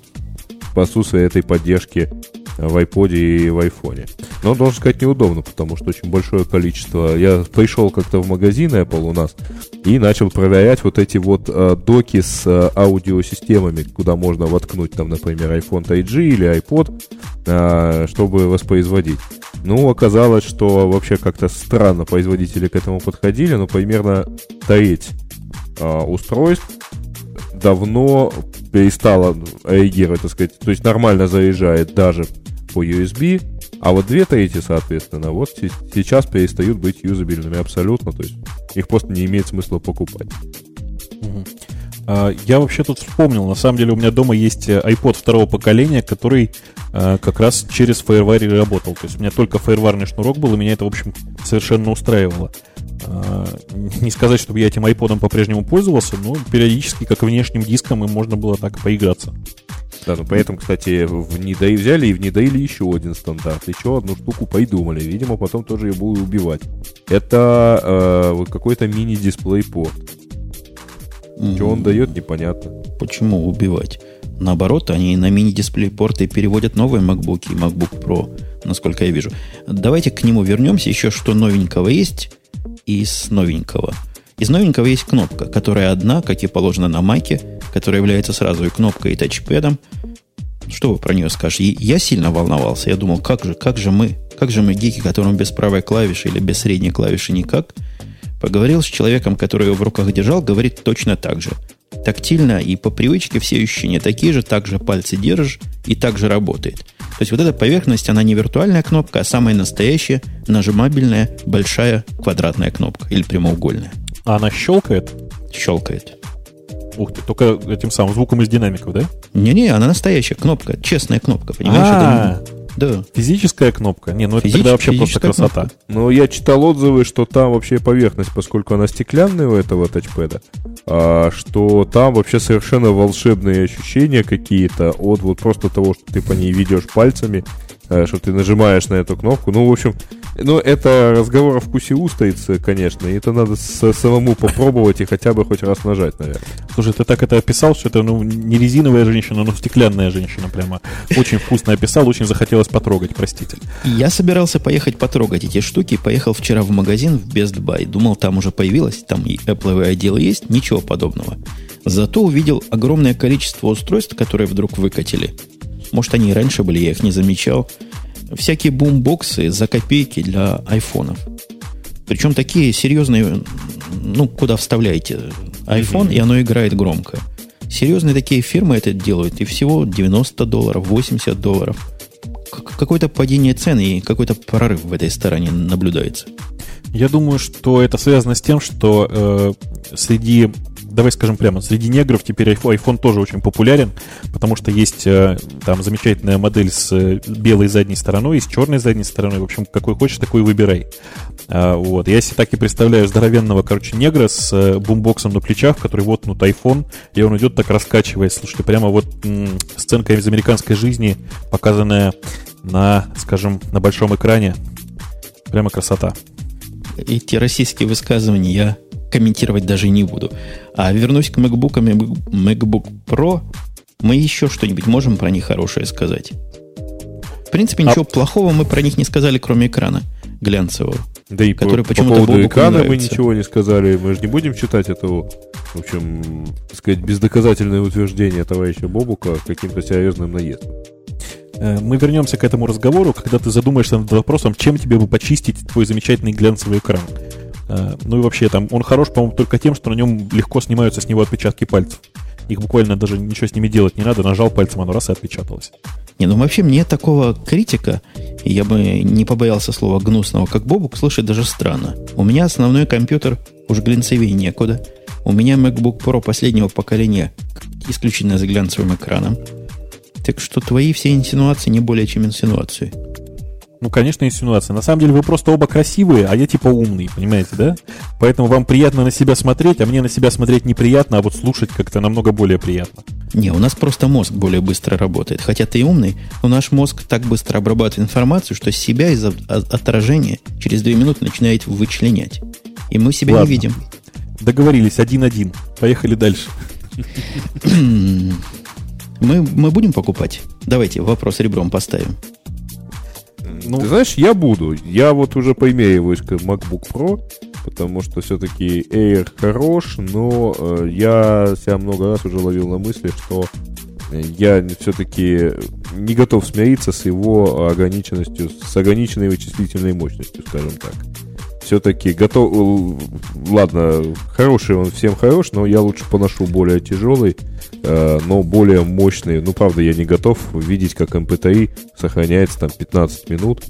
отсутствие этой поддержки в iPod и в iPhone. Но, должен сказать, неудобно, потому что очень большое количество... Я пришел как-то в магазин Apple у нас и начал проверять вот эти вот э, доки с э, аудиосистемами, куда можно воткнуть, там, например, iPhone 3G или iPod, э, чтобы воспроизводить. Ну, оказалось, что вообще как-то странно производители к этому подходили, но примерно треть э, устройств давно перестала реагировать, так сказать, то есть нормально заезжает даже по USB, а вот две трети, соответственно, вот сейчас перестают быть юзабельными абсолютно, то есть их просто не имеет смысла покупать. А, я вообще тут вспомнил, на самом деле у меня дома есть э, iPod второго поколения, который э, как раз через FireWire работал. То есть у меня только фаерварный шнурок был, и меня это, в общем, совершенно устраивало. А, не сказать, чтобы я этим iPod по-прежнему пользовался, но периодически, как внешним диском, им можно было так поиграться. Да, ну поэтому, кстати, в Нидаи взяли и внедрили еще один стандарт. Еще одну штуку придумали. Видимо, потом тоже ее будут убивать. Это э, вот какой-то мини-дисплей-порт. Mm. Что он дает, непонятно. Почему убивать? Наоборот, они на мини-дисплей порты переводят новые MacBook и MacBook Pro, насколько я вижу. Давайте к нему вернемся. Еще что новенького есть из новенького. Из новенького есть кнопка, которая одна, как и положено на Маке, которая является сразу и кнопкой, и тачпэдом. Что вы про нее скажете? Я сильно волновался. Я думал, как же, как же мы, как же мы гики, которым без правой клавиши или без средней клавиши никак, поговорил с человеком, который его в руках держал, говорит точно так же. Тактильно и по привычке все ощущения такие же, также пальцы держишь и также работает. То есть вот эта поверхность, она не виртуальная кнопка, а самая настоящая, нажимабельная, большая квадратная кнопка или прямоугольная. А она щелкает? Щелкает. Ух ты, только этим самым звуком из динамиков, да? Не-не, она настоящая кнопка, честная кнопка, понимаешь? А, это да. Физическая кнопка? Не, ну это Физич, тогда вообще просто красота. Кнопка. Ну, я читал отзывы, что там вообще поверхность, поскольку она стеклянная у этого тачпэда, а, что там вообще совершенно волшебные ощущения какие-то от вот просто того, что ты по ней ведешь пальцами, что ты нажимаешь на эту кнопку. Ну, в общем, ну, это разговор о вкусе устрицы, конечно, и это надо самому попробовать и хотя бы хоть раз нажать, наверное. Слушай, ты так это описал, что это ну, не резиновая женщина, но стеклянная женщина прямо. Очень вкусно описал, очень захотелось потрогать, простите. Я собирался поехать потрогать эти штуки, поехал вчера в магазин в Best Buy, думал, там уже появилось, там и Apple отдел есть, ничего подобного. Зато увидел огромное количество устройств, которые вдруг выкатили. Может, они и раньше были, я их не замечал всякие бумбоксы за копейки для айфонов. Причем такие серьезные, ну, куда вставляете iPhone, mm-hmm. и оно играет громко. Серьезные такие фирмы это делают, и всего 90 долларов, 80 долларов. Какое-то падение цен и какой-то прорыв в этой стороне наблюдается. Я думаю, что это связано с тем, что э, среди давай скажем прямо, среди негров теперь iPhone тоже очень популярен, потому что есть э, там замечательная модель с э, белой задней стороной и с черной задней стороной. В общем, какой хочешь, такой выбирай. А, вот. Я себе так и представляю здоровенного, короче, негра с э, бумбоксом на плечах, который вот ну iPhone, и он идет так раскачиваясь. Слушайте, прямо вот м- сценка из американской жизни, показанная на, скажем, на большом экране. Прямо красота. Эти российские высказывания я комментировать даже не буду. А вернусь к MacBook, MacBook Pro, мы еще что-нибудь можем про них хорошее сказать. В принципе, ничего а... плохого мы про них не сказали, кроме экрана глянцевого. Да и который по, почему-то по поводу экрана мы ничего не сказали. Мы же не будем читать этого, в общем, так сказать, бездоказательное утверждение товарища Бобука каким-то серьезным наездом. Э, мы вернемся к этому разговору, когда ты задумаешься над вопросом, чем тебе бы почистить твой замечательный глянцевый экран. Э, ну и вообще, там он хорош, по-моему, только тем, что на нем легко снимаются с него отпечатки пальцев. Их буквально даже ничего с ними делать не надо, нажал пальцем, оно раз и отпечаталось. Не, ну вообще мне такого критика, я бы не побоялся слова гнусного, как Бобук, слышать даже странно. У меня основной компьютер уж глянцевее некуда. У меня MacBook Pro последнего поколения исключительно с глянцевым экраном. Так что твои все инсинуации не более чем инсинуации. Ну, конечно, инсинуация. На самом деле вы просто оба красивые, а я типа умный, понимаете, да? Поэтому вам приятно на себя смотреть, а мне на себя смотреть неприятно, а вот слушать как-то намного более приятно. Не, у нас просто мозг более быстро работает. Хотя ты умный, но наш мозг так быстро обрабатывает информацию, что себя из отражения через две минуты начинает вычленять. И мы себя Ладно. не видим. Договорились, один-один. Поехали дальше. [clears throat] Мы, мы будем покупать? Давайте вопрос ребром поставим. Ну, Ты знаешь, я буду. Я вот уже поимеиваюсь к MacBook Pro, потому что все-таки Air хорош, но э, я себя много раз уже ловил на мысли, что я все-таки не готов смириться с его ограниченностью, с ограниченной вычислительной мощностью, скажем так. Все-таки готов... Ладно, хороший он всем хорош, но я лучше поношу более тяжелый, э, но более мощный. Ну, правда, я не готов видеть, как MP3 сохраняется там 15 минут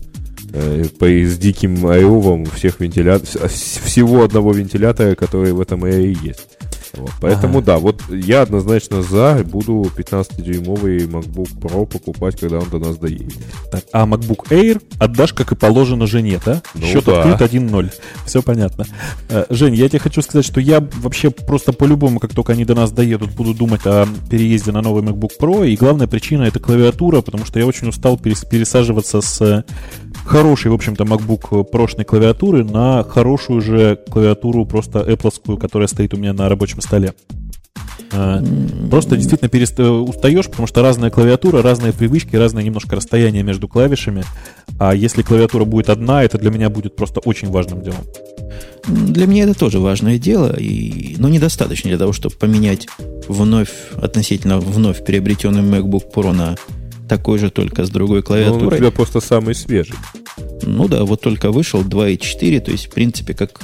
э, по, с диким аэровом всех вентилят... всего одного вентилятора, который в этом аэре есть. Вот. Поэтому ага. да, вот я однозначно за, буду 15-дюймовый MacBook Pro покупать, когда он до нас доедет. Так, а MacBook Air отдашь, как и положено, жене, да? Ну, Счет да. открыт 1-0. Все понятно. Э, Жень, я тебе хочу сказать, что я вообще просто по-любому, как только они до нас доедут, буду думать о переезде на новый MacBook Pro. И главная причина это клавиатура, потому что я очень устал пересаживаться с хорошей, в общем-то, MacBook прошной клавиатуры на хорошую же клавиатуру просто Apple, которая стоит у меня на рабочем столе. А, просто действительно перест... устаешь, потому что разная клавиатура, разные привычки, разное немножко расстояние между клавишами. А если клавиатура будет одна, это для меня будет просто очень важным делом. Для меня это тоже важное дело, и... но недостаточно для того, чтобы поменять вновь, относительно вновь приобретенный MacBook Pro на такой же, только с другой клавиатурой. Ну, у тебя просто самый свежий. Ну да, вот только вышел 2.4, то есть, в принципе, как,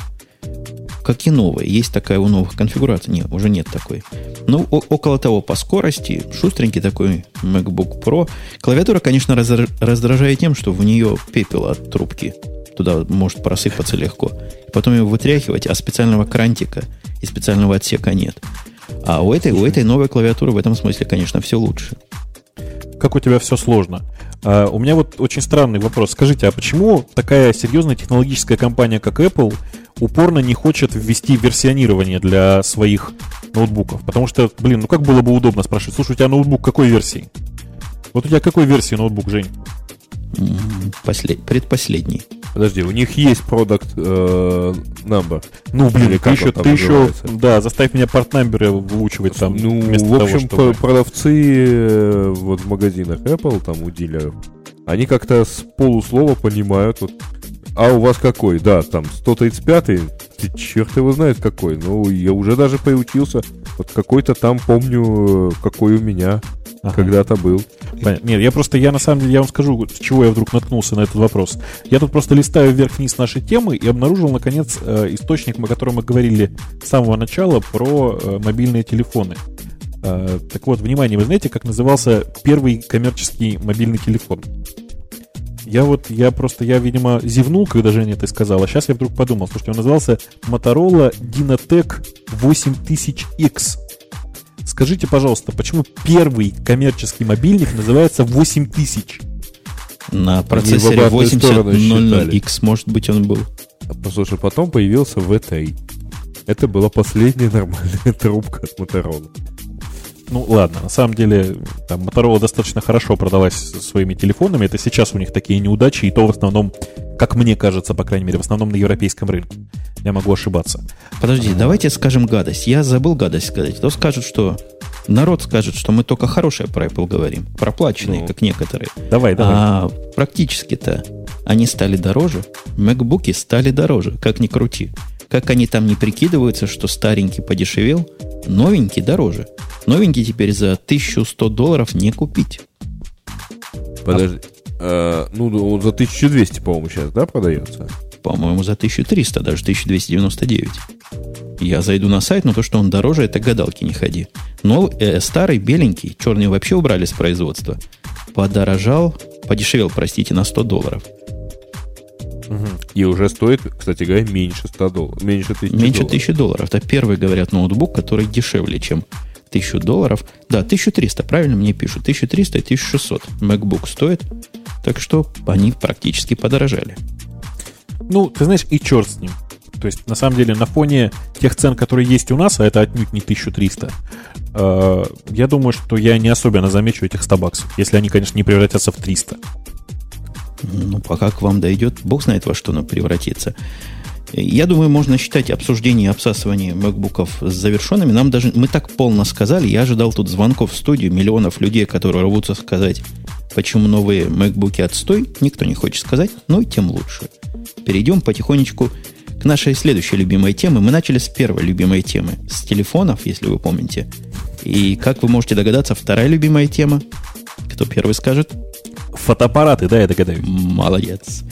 как и новый. Есть такая у новых конфигураций. Нет, уже нет такой. Ну, о- около того по скорости. Шустренький такой MacBook Pro. Клавиатура, конечно, раздражает тем, что в нее пепел от трубки. Туда может просыпаться легко. Потом его вытряхивать, а специального крантика и специального отсека нет. А у этой, у этой новой клавиатуры в этом смысле, конечно, все лучше как у тебя все сложно. А, у меня вот очень странный вопрос. Скажите, а почему такая серьезная технологическая компания, как Apple, упорно не хочет ввести версионирование для своих ноутбуков? Потому что, блин, ну как было бы удобно спрашивать, слушай, у тебя ноутбук какой версии? Вот у тебя какой версии ноутбук, Жень? Послед... Предпоследний. Подожди, у них есть продукт э, number. Ну, блин, ты еще, ты еще, да, заставь меня порт номер выучивать там. Ну, в общем, того, чтобы... продавцы э, вот в магазинах Apple, там у дилеров, они как-то с полуслова понимают, вот, а у вас какой? Да, там 135 ты черт его знает какой. Ну, я уже даже поучился. Вот какой-то там помню, какой у меня ага. когда-то был. Понятно. Нет, я просто, я на самом деле, я вам скажу, с чего я вдруг наткнулся на этот вопрос. Я тут просто листаю вверх-вниз нашей темы и обнаружил, наконец, э, источник, о котором мы говорили с самого начала, про э, мобильные телефоны. Э, так вот, внимание, вы знаете, как назывался первый коммерческий мобильный телефон? Я вот, я просто, я, видимо, зевнул, когда Женя это сказал, а сейчас я вдруг подумал, слушайте, он назывался Motorola Dynatec 8000X. Скажите, пожалуйста, почему первый коммерческий мобильник называется 8000? На процессоре 8000X, может быть, он был. Послушай, потом появился VTI. Это была последняя нормальная [laughs] трубка от Motorola. Ну ладно, на самом деле там Motorola достаточно хорошо продалась своими телефонами. Это сейчас у них такие неудачи, и то в основном, как мне кажется, по крайней мере, в основном на европейском рынке. Я могу ошибаться. Подожди, давайте скажем гадость. Я забыл гадость сказать. Кто скажет, что народ скажет, что мы только хорошее про Apple говорим, проплаченные, ну, как некоторые. Давай, давай. А практически-то они стали дороже. Макбуки стали дороже, как ни крути. Как они там не прикидываются, что старенький подешевел, новенький дороже. Новенький теперь за 1100 долларов не купить. Подожди. А, ну, он за 1200, по-моему, сейчас, да, продается? По-моему, за 1300, даже 1299. Я зайду на сайт, но то, что он дороже, это гадалки не ходи. Но э, старый, беленький, черный вообще убрали с производства. Подорожал, подешевел, простите, на 100 долларов. И уже стоит, кстати говоря, меньше 100 долларов. Меньше 1000 меньше долларов. 1000 долларов. Это первый, говорят, ноутбук, который дешевле, чем 1000 долларов. Да, 1300, правильно мне пишут. 1300 и 1600 MacBook стоит. Так что они практически подорожали. Ну, ты знаешь, и черт с ним. То есть, на самом деле, на фоне тех цен, которые есть у нас, а это отнюдь не 1300, э, я думаю, что я не особенно замечу этих 100 баксов, если они, конечно, не превратятся в 300. Ну, пока к вам дойдет, бог знает во что оно превратится. Я думаю, можно считать обсуждение и обсасывание макбуков завершенными. Нам даже, мы так полно сказали, я ожидал тут звонков в студию, миллионов людей, которые рвутся сказать, почему новые макбуки отстой. Никто не хочет сказать, ну и тем лучше. Перейдем потихонечку к нашей следующей любимой теме. Мы начали с первой любимой темы, с телефонов, если вы помните. И, как вы можете догадаться, вторая любимая тема, кто первый скажет? Фотоаппараты, да, я догадаюсь. Молодец.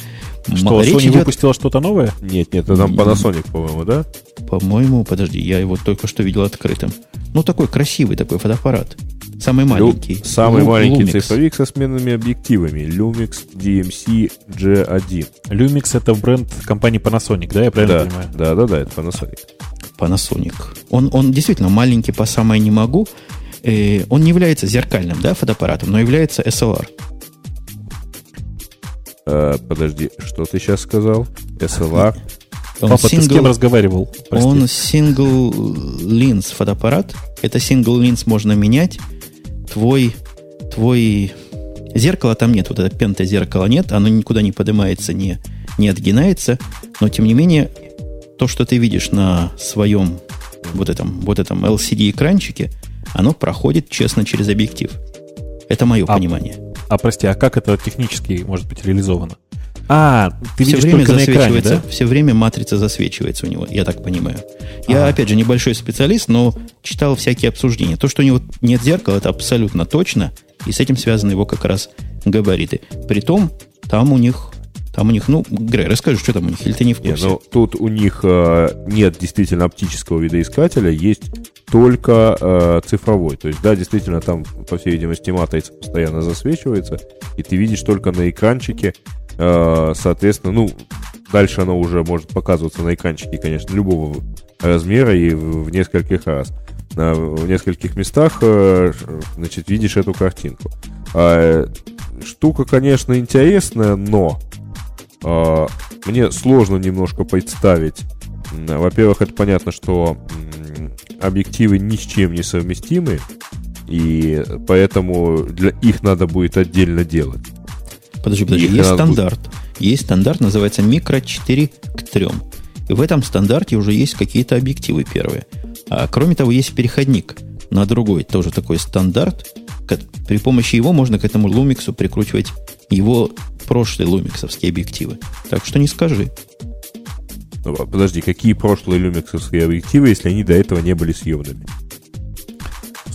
Что, Речь Sony идет- выпустила что-то новое? Нет, нет, это там Panasonic, по-моему, да? По-моему, подожди, я его только что видел открытым. Ну, такой красивый такой фотоаппарат. Самый маленький. Лю- Самый Лу- маленький Lumix. цифровик со сменными объективами. Lumix DMC G1. Lumix это бренд компании Panasonic, да, я правильно Да, понимаю? да, да, да, это Panasonic. Panasonic. Он, он действительно маленький по самое не могу. Э, он не является зеркальным, да, фотоаппаратом, но является SLR. Э, подожди, что ты сейчас сказал? SLR? Он Папа, ты с кем single- разговаривал? Прости. Он single lens фотоаппарат. Это single lens можно менять. Твой, твой зеркало там нет, вот это пента зеркала нет, оно никуда не поднимается, не, не отгинается. Но тем не менее, то, что ты видишь на своем вот этом, вот этом LCD экранчике, оно проходит честно через объектив. Это мое А, понимание. А прости, а как это технически может быть реализовано? А, ты все видишь время только на экране, да? все время матрица засвечивается у него, я так понимаю. Я, А. опять же, небольшой специалист, но читал всякие обсуждения. То, что у него нет зеркала, это абсолютно точно, и с этим связаны его как раз габариты. Притом, там у них, там у них, ну, Грей, расскажи, что там у них, или ты не в курсе? ну, тут у них э, нет действительно оптического видоискателя, есть только э, цифровой. То есть, да, действительно, там, по всей видимости, матрица постоянно засвечивается, и ты видишь только на экранчике, э, соответственно, ну, дальше оно уже может показываться на экранчике, конечно, любого размера и в, в нескольких раз. На- в нескольких местах, э, значит, видишь эту картинку. А, э, штука, конечно, интересная, но мне сложно немножко представить. Во-первых, это понятно, что объективы ни с чем не совместимы, и поэтому для их надо будет отдельно делать. Подожди, подожди, их есть надо будет- стандарт. Есть стандарт, называется микро 4 к 3. И в этом стандарте уже есть какие-то объективы первые. А кроме того, есть переходник на другой, тоже такой стандарт. При помощи его можно к этому лумиксу прикручивать его прошлые лумиксовские объективы. Так что не скажи. Ну, а Подожди, какие прошлые люмиксовские объективы, если они до этого не были съемными?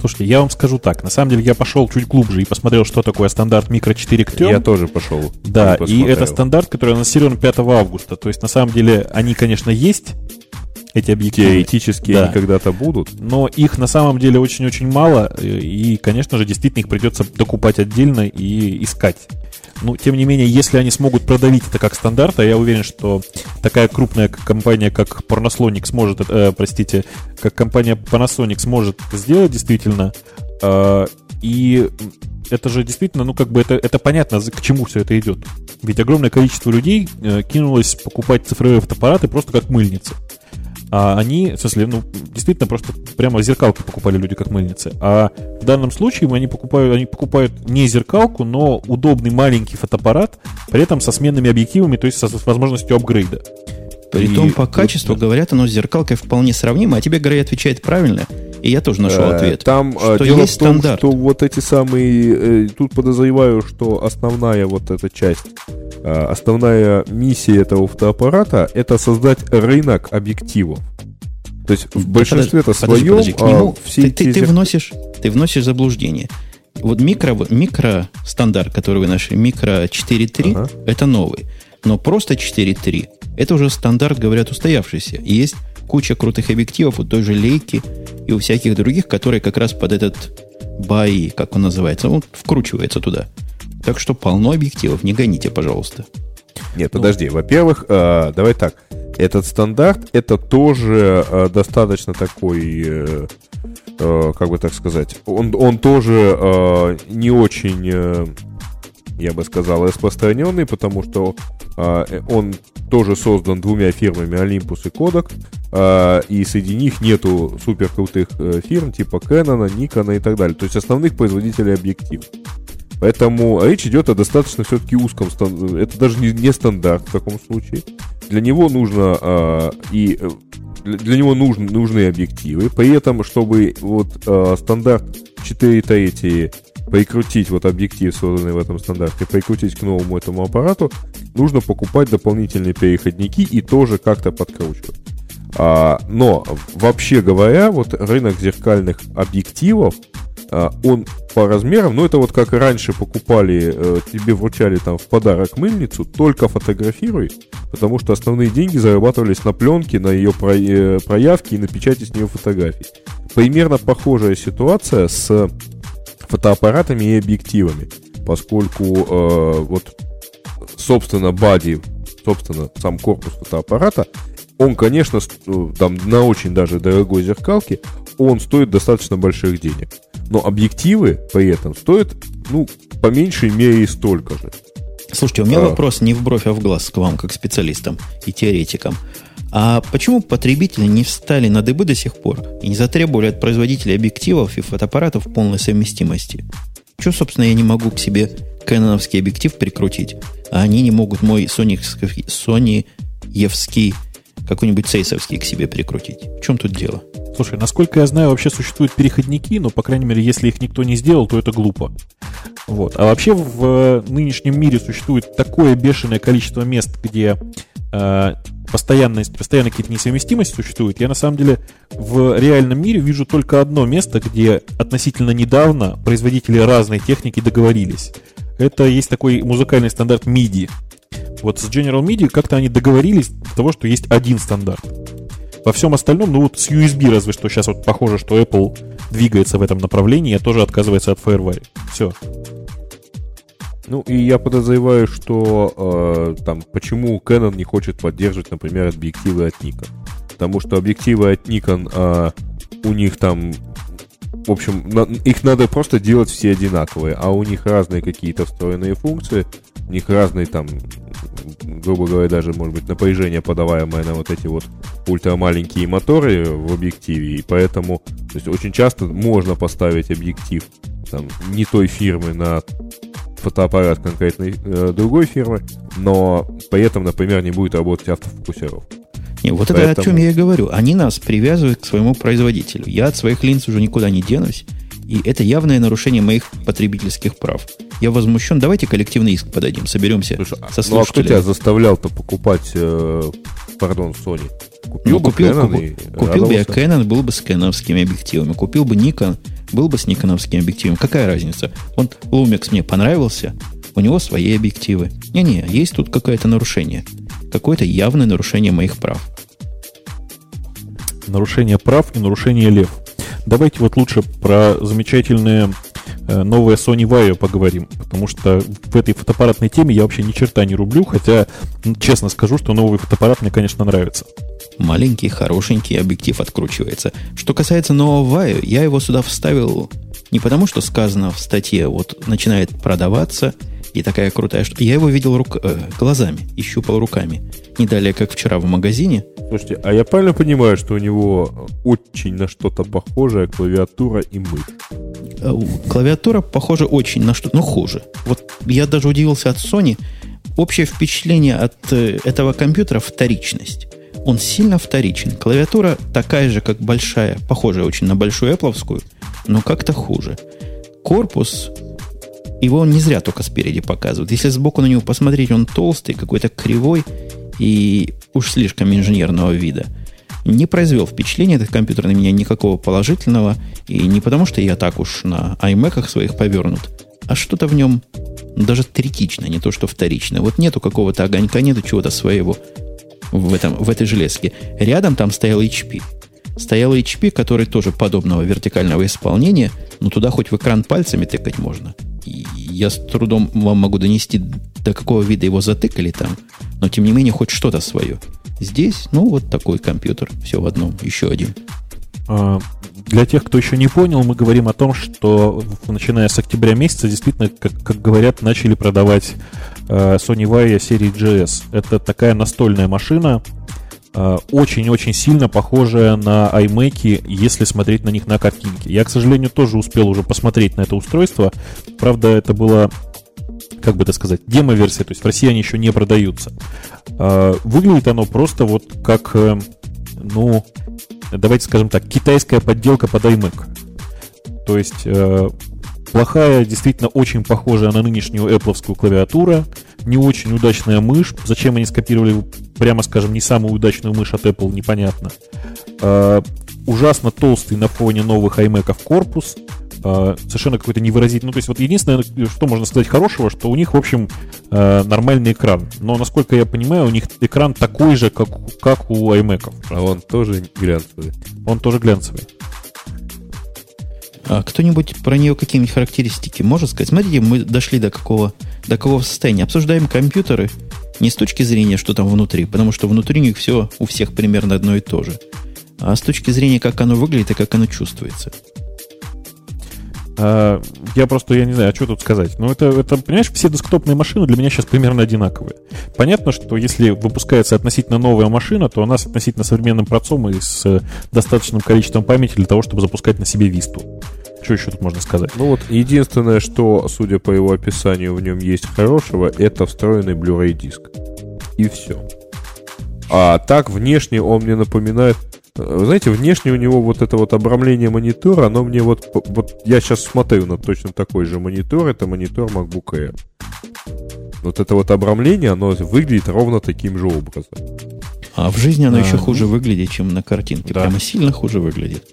Слушайте, я вам скажу так. На самом деле я пошел чуть глубже и посмотрел, что такое стандарт микро 4 к 3. Я тоже пошел. Да, и это стандарт, который анонсирован 5 августа. То есть, на самом деле, они, конечно, есть, эти объективы. Теоретически Да. они когда-то будут. Но их на самом деле очень-очень мало, и, конечно же, действительно их придется докупать отдельно и искать. Ну, тем не менее, если они смогут продавить это как стандарт, а я уверен, что такая крупная компания, как Pornoslonic сможет, э, простите, как компания Panasonic сможет сделать действительно, э, и это же действительно, ну, как бы это, это понятно, к чему все это идет. Ведь огромное количество людей э, кинулось покупать цифровые фотоаппараты просто как мыльницы. А они, в смысле, ну, действительно, просто прямо зеркалки покупали люди как мыльницы. А в данном случае они покупают, они покупают не зеркалку, но удобный маленький фотоаппарат, при этом со сменными объективами, то есть с возможностью апгрейда. Притом по вот качеству, это- говорят, оно с зеркалкой вполне сравнимо, а тебе Грей отвечает правильно, и я тоже нашел Э, ответ. Там э, что дело есть в том, стандарт. что вот эти самые... э, Тут подозреваю, что основная вот эта часть, э, основная миссия этого фотоаппарата это создать рынок объективов. То есть в большинстве-то своем подожди, к а, все ты, ты, ты вносишь, ты вносишь заблуждение. Вот микро, микро стандарт, который вы нашли, микро 4.3, Ага. это новый. Но просто 4.3, это уже стандарт, говорят, устоявшийся. И есть куча крутых объективов у той же Лейки и у всяких других, которые как раз под этот бай, как он называется, он вкручивается туда. Так что полно объективов, не гоните, пожалуйста. Нет, подожди. Во-первых, э, давай так. Этот стандарт это тоже э, достаточно такой, э, э, как бы так сказать, он, он тоже э, не очень, э, я бы сказал, распространенный, потому что он тоже создан двумя фирмами Olympus и Kodak, э, и среди них нету супер крутых э, фирм типа Canon, Nikon и так далее. То есть основных производителей объективов. Поэтому речь идет о достаточно все-таки узком. Это даже не, стандарт в таком случае. Для него нужно а, и э, для, него нужны, нужны объективы. При этом, чтобы вот а, стандарт 4 трети прикрутить вот объектив, созданный в этом стандарте, прикрутить к новому этому аппарату, нужно покупать дополнительные переходники и тоже как-то подкручивать. А, но вообще говоря, вот рынок зеркальных объективов А, он по размерам, ну это вот как раньше покупали, э, тебе вручали там в подарок мыльницу, только фотографируй, потому что основные деньги зарабатывались на пленке, на ее э, проявке и на печати с нее фотографий. Примерно похожая ситуация с фотоаппаратами и объективами, поскольку э, вот собственно бади, собственно сам корпус фотоаппарата, он, конечно, э, там на очень даже дорогой зеркалке, он стоит достаточно больших денег но объективы при этом стоят, ну, по меньшей мере и столько же. Слушайте, у меня а... вопрос не в бровь, а в глаз к вам, как специалистам и теоретикам. А почему потребители не встали на дыбы до сих пор и не затребовали от производителей объективов и фотоаппаратов полной совместимости? Чего, собственно, я не могу к себе кэноновский объектив прикрутить, а они не могут мой Sony, Sony Евский какой-нибудь сейсовский к себе прикрутить? В чем тут дело? Слушай, насколько я знаю, вообще существуют переходники, но, по крайней мере, если их никто не сделал, то это глупо. Вот. А вообще в э, нынешнем мире существует такое бешеное количество мест, где э, постоянность, постоянно какие-то несовместимости существуют. Я на самом деле в реальном мире вижу только одно место, где относительно недавно производители разной техники договорились. Это есть такой музыкальный стандарт MIDI. Вот с General MIDI как-то они договорились до того, что есть один стандарт. Во всем остальном, ну вот с USB разве что сейчас вот похоже, что Apple двигается в этом направлении, а тоже отказывается от FireWire. Все. Ну и я подозреваю, что э, там почему Canon не хочет поддерживать, например, объективы от Nikon. Потому что объективы от Nikon э, у них там в общем, на, их надо просто делать все одинаковые, а у них разные какие-то встроенные функции, у них разные там грубо говоря, даже, может быть, напряжение, подаваемое на вот эти вот ультрамаленькие моторы в объективе, и поэтому, то есть очень часто можно поставить объектив там, не той фирмы на фотоаппарат конкретной э, другой фирмы, но при этом, например, не будет работать автофокусировка. Не, вот Поэтому... это о чем я и говорю. Они нас привязывают к своему производителю. Я от своих линз уже никуда не денусь. И это явное нарушение моих потребительских прав. Я возмущен. Давайте коллективный иск подадим. Соберемся Слушай, со слушателями. Ну, а кто тебя заставлял-то покупать, э, пардон, Sony? Купил ну, бы купил, Canon купил, купил бы я Canon, был бы с кэновскими объективами. Купил бы Nikon, был бы с никоновскими объективами. Какая разница? Вот Lumix мне понравился, у него свои объективы. Не-не, есть тут какое-то нарушение. Какое-то явное нарушение моих прав. Нарушение прав и нарушение лев. Давайте вот лучше про замечательные э, новые Sony Vaio поговорим, потому что в этой фотоаппаратной теме я вообще ни черта не рублю, хотя честно скажу, что новый фотоаппарат мне, конечно, нравится. Маленький, хорошенький объектив откручивается. Что касается нового Vaio, я его сюда вставил не потому, что сказано в статье, вот начинает продаваться, и такая крутая, что я его видел рук, э, глазами и щупал руками. Не далее, как вчера в магазине – Слушайте, а я правильно понимаю, что у него очень на что-то похожая клавиатура и мышь? Э, клавиатура похожа очень на что-то, но хуже. Вот я даже удивился от Sony. Общее впечатление от э, этого компьютера вторичность. Он сильно вторичен. Клавиатура такая же, как большая, похожая очень на большую Apple, но как-то хуже. Корпус, его не зря только спереди показывают. Если сбоку на него посмотреть, он толстый, какой-то кривой, и уж слишком инженерного вида. Не произвел впечатления этот компьютер на меня никакого положительного, и не потому, что я так уж на iMac своих повернут, а что-то в нем даже третично, не то что вторично. Вот нету какого-то огонька, нету чего-то своего в, этом, в этой железке. Рядом там стоял HP. Стоял HP, который тоже подобного вертикального исполнения, но туда хоть в экран пальцами тыкать можно. И я с трудом вам могу донести, до какого вида его затыкали там – но тем не менее хоть что-то свое. Здесь, ну, вот такой компьютер, все в одном, еще один. А, для тех, кто еще не понял, мы говорим о том, что начиная с октября месяца действительно, как, как говорят, начали продавать э, Sony Vaio серии GS. Это такая настольная машина, э, очень-очень сильно похожая на iMac, если смотреть на них на картинке. Я, к сожалению, тоже успел уже посмотреть на это устройство. Правда, это было как бы это сказать, демо-версия, то есть в России они еще не продаются. А, выглядит оно просто вот как, э, ну, давайте скажем так, китайская подделка под iMac. То есть э, плохая, действительно очень похожая на нынешнюю Apple клавиатура, не очень удачная мышь. Зачем они скопировали, прямо скажем, не самую удачную мышь от Apple, непонятно. А, ужасно толстый на фоне новых iMac корпус, э, совершенно какой-то невыразительный. Ну, то есть вот единственное, что можно сказать хорошего, что у них, в общем, э, нормальный экран. Но, насколько я понимаю, у них экран такой же, как, как у iMac. А он тоже глянцевый. Он тоже глянцевый. А кто-нибудь про нее какие-нибудь характеристики может сказать? Смотрите, мы дошли до какого, до какого состояния. Обсуждаем компьютеры не с точки зрения, что там внутри, потому что внутри у них все у всех примерно одно и то же, а с точки зрения, как оно выглядит и как оно чувствуется. А, я просто, я не знаю, а что тут сказать. Ну, это, это, понимаешь, все десктопные машины для меня сейчас примерно одинаковые. Понятно, что если выпускается относительно новая машина, то она с относительно современным процом и с достаточным количеством памяти для того, чтобы запускать на себе Висту. Что еще тут можно сказать? Ну вот, единственное, что, судя по его описанию, в нем есть хорошего, это встроенный Blu-ray диск. И все. А так, внешне он мне напоминает вы знаете, внешне у него вот это вот обрамление монитора, оно мне вот... Вот я сейчас смотрю на точно такой же монитор, это монитор MacBook Air. Вот это вот обрамление, оно выглядит ровно таким же образом. А в жизни оно а, еще хуже выглядит, чем на картинке. Да. Прямо сильно хуже выглядит.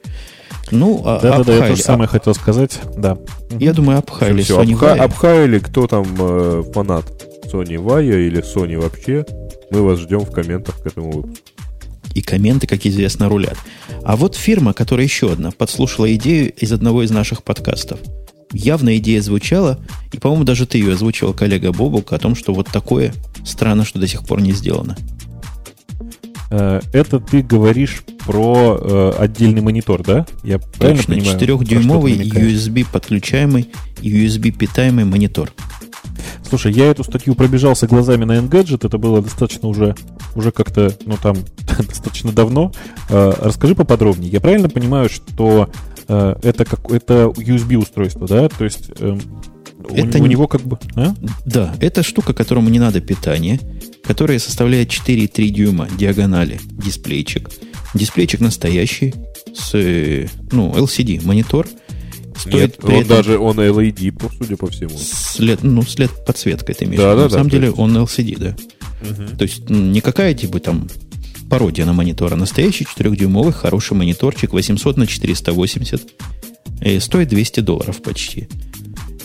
Ну, а, да, да, да, я то же самое хотел сказать, да. Я думаю, обхаяли все, Sony обха- Обхаяли, кто там э, фанат Sony Vaio или Sony вообще. Мы вас ждем в комментах к этому выпуску и комменты, как известно, рулят. А вот фирма, которая еще одна, подслушала идею из одного из наших подкастов. Явно идея звучала, и, по-моему, даже ты ее озвучивал, коллега Бобук, о том, что вот такое странно, что до сих пор не сделано. Э, это ты говоришь про э, отдельный монитор, да? Я правильно Точно, понимаю? 4-дюймовый USB подключаемый и USB питаемый монитор. Слушай, я эту статью пробежался глазами на Engadget, это было достаточно уже, уже как-то, ну там, [laughs] достаточно давно. Э, расскажи поподробнее. Я правильно понимаю, что э, это, как, это USB-устройство, да? То есть э, это у, у него как бы... А? Да, это штука, которому не надо питание, которая составляет 4,3 дюйма диагонали дисплейчик. Дисплейчик настоящий, с, ну, LCD монитор – Стоит Нет, он этом... даже он LED, судя по всему. След, ну, след подсветка это имеешь. Да, да, На да, самом деле есть... он LCD, да. Угу. То есть не какая типа там пародия на монитор, а настоящий 4-дюймовый хороший мониторчик 800 на 480. И стоит 200 долларов почти.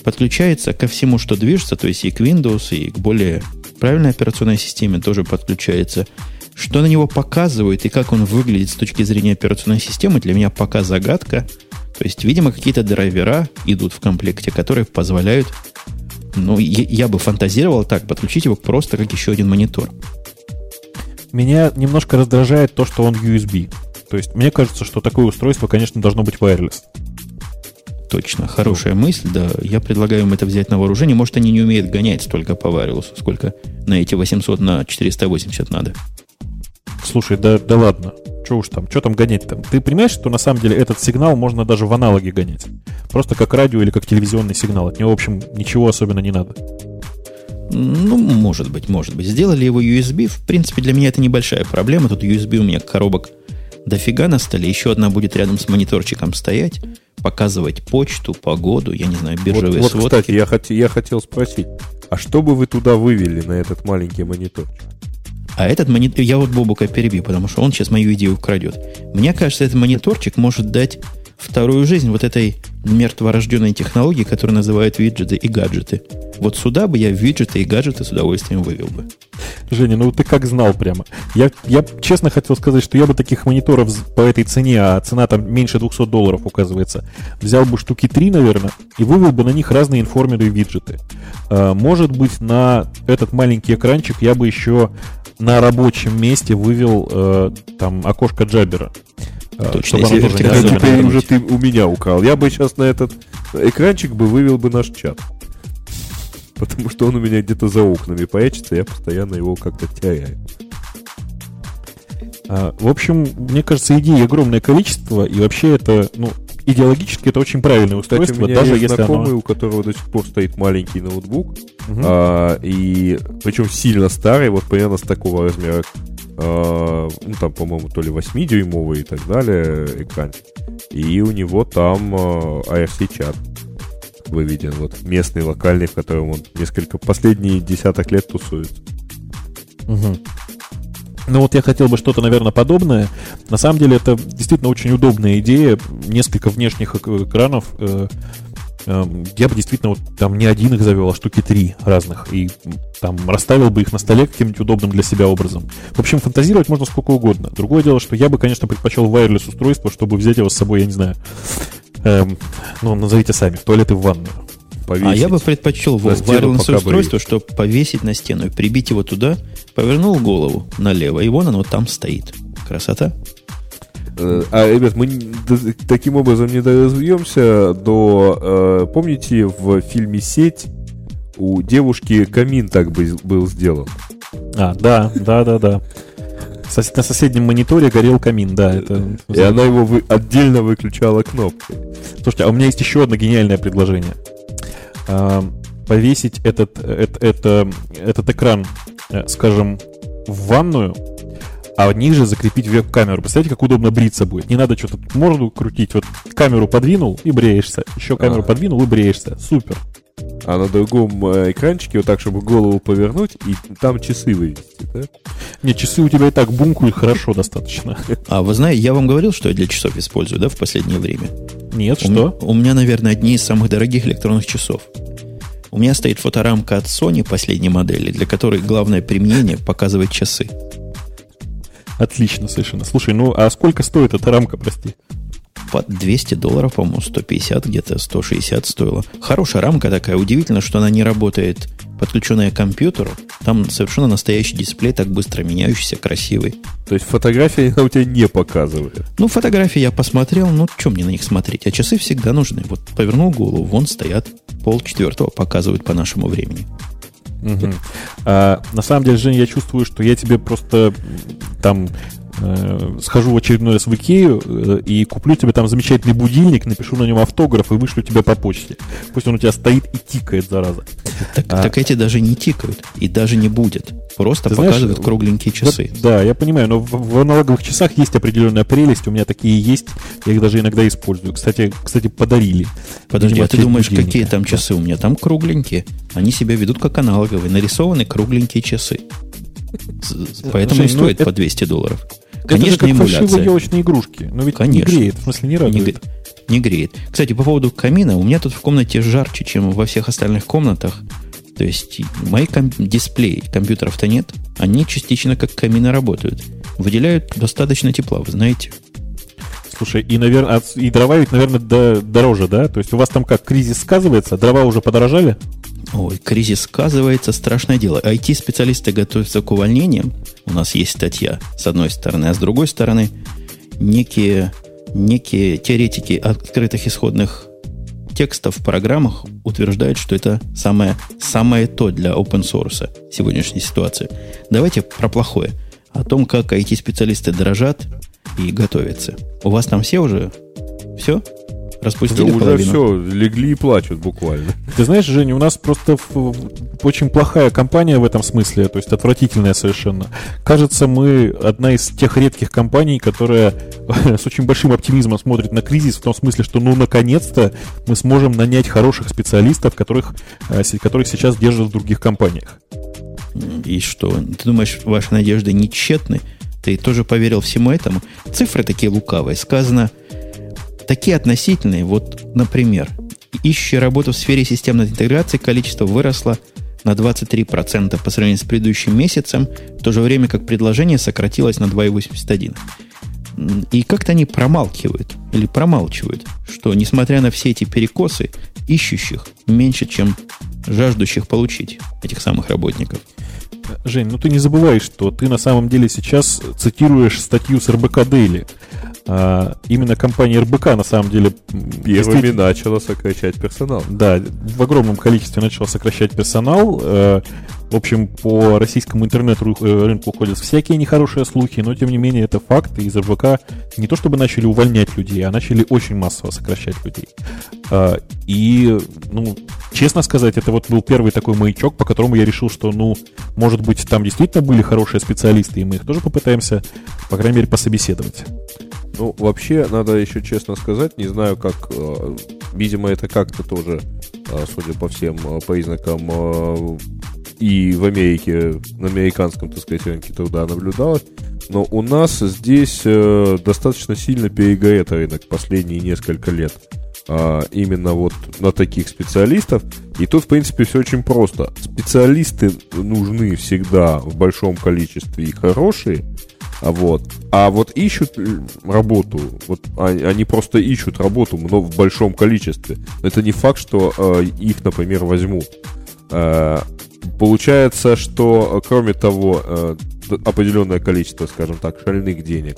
Подключается ко всему, что движется, то есть и к Windows, и к более правильной операционной системе тоже подключается. Что на него показывают и как он выглядит с точки зрения операционной системы, для меня пока загадка – то есть, видимо, какие-то драйвера идут в комплекте, которые позволяют, ну, я, я бы фантазировал так, подключить его просто как еще один монитор. Меня немножко раздражает то, что он USB. То есть, мне кажется, что такое устройство, конечно, должно быть wireless. Точно, хорошая мысль, да. Я предлагаю им это взять на вооружение. Может, они не умеют гонять столько по wireless, сколько на эти 800 на 480 надо. Слушай, да, да ладно. Что уж там, что там гонять там? Ты понимаешь, что на самом деле этот сигнал можно даже в аналоге гонять? Просто как радио или как телевизионный сигнал. От него, в общем, ничего особенно не надо. Ну, может быть, может быть. Сделали его USB. В принципе, для меня это небольшая проблема. Тут USB у меня коробок дофига на столе. Еще одна будет рядом с мониторчиком стоять, показывать почту, погоду, я не знаю, биржевые вот, вот, сводки. Кстати, я, хот- я хотел спросить, а что бы вы туда вывели на этот маленький мониторчик? А этот монитор... Я вот Бобука перебью, потому что он сейчас мою идею украдет. Мне кажется, этот мониторчик может дать вторую жизнь вот этой мертворожденной технологии, которую называют виджеты и гаджеты. Вот сюда бы я виджеты и гаджеты с удовольствием вывел бы. Женя, ну ты как знал прямо. Я, я честно хотел сказать, что я бы таких мониторов по этой цене, а цена там меньше 200 долларов указывается, взял бы штуки 3, наверное, и вывел бы на них разные информеры и виджеты. А, может быть, на этот маленький экранчик я бы еще на рабочем месте вывел э, там окошко Джабера. Э, Точно, чтобы если тоже не теперь уже ты у меня украл. Я бы сейчас на этот экранчик бы вывел бы наш чат. Потому что он у меня где-то за окнами поячится, я постоянно его как-то теряю. А, в общем, мне кажется, идей огромное количество, и вообще это, ну, идеологически это очень правильное устройство, Кстати, у меня даже есть если знакомый, оно... у которого до сих пор стоит маленький ноутбук, угу. а, и причем сильно старый, вот примерно с такого размера, а, ну там, по-моему, то ли 8-дюймовый и так далее экран, и у него там а, ARC-чат выведен, вот местный, локальный, в котором он несколько, последние десяток лет тусует. Угу. Ну вот я хотел бы что-то, наверное, подобное. На самом деле это действительно очень удобная идея. Несколько внешних экранов. Э, э, я бы действительно вот там не один их завел, а штуки три разных. И там расставил бы их на столе каким-нибудь удобным для себя образом. В общем, фантазировать можно сколько угодно. Другое дело, что я бы, конечно, предпочел wireless устройство, чтобы взять его с собой, я не знаю, эм, ну, назовите сами, в туалет и в ванную повесить. А я бы предпочел wireless устройство, чтобы повесить на стену и прибить его туда, повернул голову налево, и вон оно там стоит. Красота. Э, а, ребят, мы таким образом не доразвьемся до... Э, помните, в фильме «Сеть» у девушки камин так бы был сделан? А, да, да, да, да. На соседнем мониторе горел камин, да. Это... И она его вы... отдельно выключала кнопкой. Слушайте, а у меня есть еще одно гениальное предложение. Э, повесить этот, это, это, этот экран, э, скажем, в ванную, а ниже закрепить веб-камеру. Представляете, как удобно бриться будет. Не надо что-то морду крутить. Вот камеру подвинул и бреешься. Еще камеру а. подвинул и бреешься. Супер. А на другом э, экранчике вот так, чтобы голову повернуть и там часы вывести, да? Не, часы у тебя и так бумкают хорошо достаточно. А вы знаете, я вам говорил, что я для часов использую, да, в последнее время? Нет, у что? Меня, у меня, наверное, одни из самых дорогих электронных часов. У меня стоит фоторамка от Sony последней модели, для которой главное применение показывать часы. Отлично, совершенно. Слушай, ну а сколько стоит эта рамка, прости? Под 200 долларов, по-моему, 150 где-то, 160 стоило. Хорошая рамка такая. Удивительно, что она не работает подключенная к компьютеру. Там совершенно настоящий дисплей, так быстро меняющийся, красивый. То есть фотографии она у тебя не показывает? Ну, фотографии я посмотрел, ну, что мне на них смотреть? А часы всегда нужны. Вот повернул голову, вон стоят, пол четвертого показывают по нашему времени. Угу. А, на самом деле, Женя, я чувствую, что я тебе просто там э, схожу в очередной раз в Икею э, и куплю тебе там замечательный будильник, напишу на нем автограф и вышлю тебя по почте. Пусть он у тебя стоит и тикает, зараза. Так, а, так эти даже не тикают и даже не будет. Просто показывают знаешь, кругленькие часы. Вот, да, я понимаю, но в, в аналоговых часах есть определенная прелесть. У меня такие есть. Я их даже иногда использую. Кстати, кстати подарили. Подожди, а ты думаешь, будильника. какие там часы у меня? Там кругленькие. Они себя ведут как аналоговые. Нарисованы кругленькие часы. Поэтому Жень, и стоит ну, по 200 долларов. Конечно, это же как елочные игрушки. Но ведь Конечно. не греет, в смысле не радует. Не, не греет. Кстати, по поводу камина, у меня тут в комнате жарче, чем во всех остальных комнатах. То есть мои ком- дисплеи компьютеров-то нет. Они частично как камины работают. Выделяют достаточно тепла, вы знаете. Слушай, и, наверное, и дрова ведь, наверное, дороже, да? То есть у вас там как, кризис сказывается? Дрова уже подорожали? Ой, кризис сказывается, страшное дело. IT-специалисты готовятся к увольнениям. У нас есть статья, с одной стороны, а с другой стороны, некие, некие теоретики открытых исходных текстов в программах утверждают, что это самое, самое то для open source сегодняшней ситуации. Давайте про плохое. О том, как IT-специалисты дорожат и готовятся. У вас там все уже? Все? Распустили да уже все, легли и плачут буквально. Ты знаешь, Женя, у нас просто очень плохая компания в этом смысле, то есть отвратительная совершенно. Кажется, мы одна из тех редких компаний, которая [laughs] с очень большим оптимизмом смотрит на кризис, в том смысле, что ну наконец-то мы сможем нанять хороших специалистов, которых, э, которых сейчас держат в других компаниях. И что? Ты думаешь, ваши надежды не тщетны? Ты тоже поверил всему этому? Цифры такие лукавые. Сказано, такие относительные. Вот, например, ищущие работу в сфере системной интеграции количество выросло на 23% по сравнению с предыдущим месяцем, в то же время как предложение сократилось на 2,81%. И как-то они промалкивают или промалчивают, что несмотря на все эти перекосы, ищущих меньше, чем жаждущих получить этих самых работников. Жень, ну ты не забывай, что ты на самом деле сейчас цитируешь статью с РБК Daily. А, именно компания РБК на самом деле первыми начала сокращать персонал. Да, в огромном количестве начала сокращать персонал. Э, в общем, по российскому интернет-рынку ходят всякие нехорошие слухи, но тем не менее это факт. И из РБК не то чтобы начали увольнять людей, а начали очень массово сокращать людей. А, и, ну, честно сказать, это вот был первый такой маячок, по которому я решил, что, ну, может быть, там действительно были хорошие специалисты, и мы их тоже попытаемся, по крайней мере, пособеседовать. Ну, вообще, надо еще честно сказать, не знаю, как, э, видимо, это как-то тоже, э, судя по всем э, признакам, и в Америке, на американском, так сказать, рынке труда наблюдалось. Но у нас здесь достаточно сильно перегорет рынок последние несколько лет. А, именно вот на таких специалистов. И тут, в принципе, все очень просто. Специалисты нужны всегда в большом количестве и хорошие, вот. А вот ищут работу, вот они просто ищут работу, но в большом количестве. Это не факт, что э, их, например, возьмут. Э, получается, что, кроме того, э, определенное количество, скажем так, шальных денег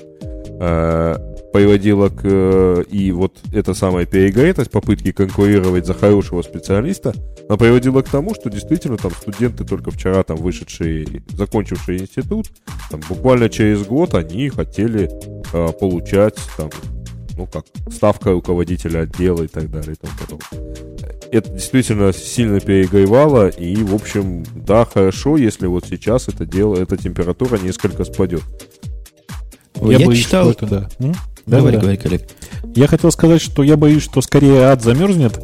э, приводило к... Э, и вот эта самая перегретость, попытки конкурировать за хорошего специалиста, она приводила к тому, что действительно там студенты, только вчера там вышедшие, закончившие институт, там, буквально через год они хотели э, получать там, ну как, ставка руководителя отдела и так далее и тому подобное. Это действительно сильно перегревало, и, в общем, да, хорошо, если вот сейчас это дело, эта температура несколько спадет. Я, я боюсь, читал... что это, да. Да, говори, да. говори, Коллег. Я хотел сказать, что я боюсь, что скорее ад замерзнет,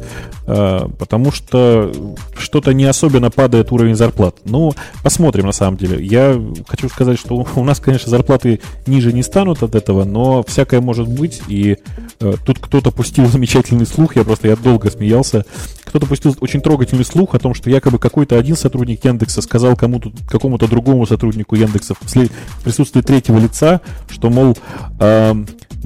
э, потому что что-то не особенно падает уровень зарплат. Ну, посмотрим на самом деле. Я хочу сказать, что [laughs] у нас, конечно, зарплаты ниже не станут от этого, но всякое может быть. И э, тут кто-то пустил [laughs] замечательный слух, я просто я долго смеялся. Кто-то пустил очень трогательный слух о том, что якобы какой-то один сотрудник Яндекса сказал кому-то, какому-то другому сотруднику Яндекса в присутствии третьего лица, что, мол,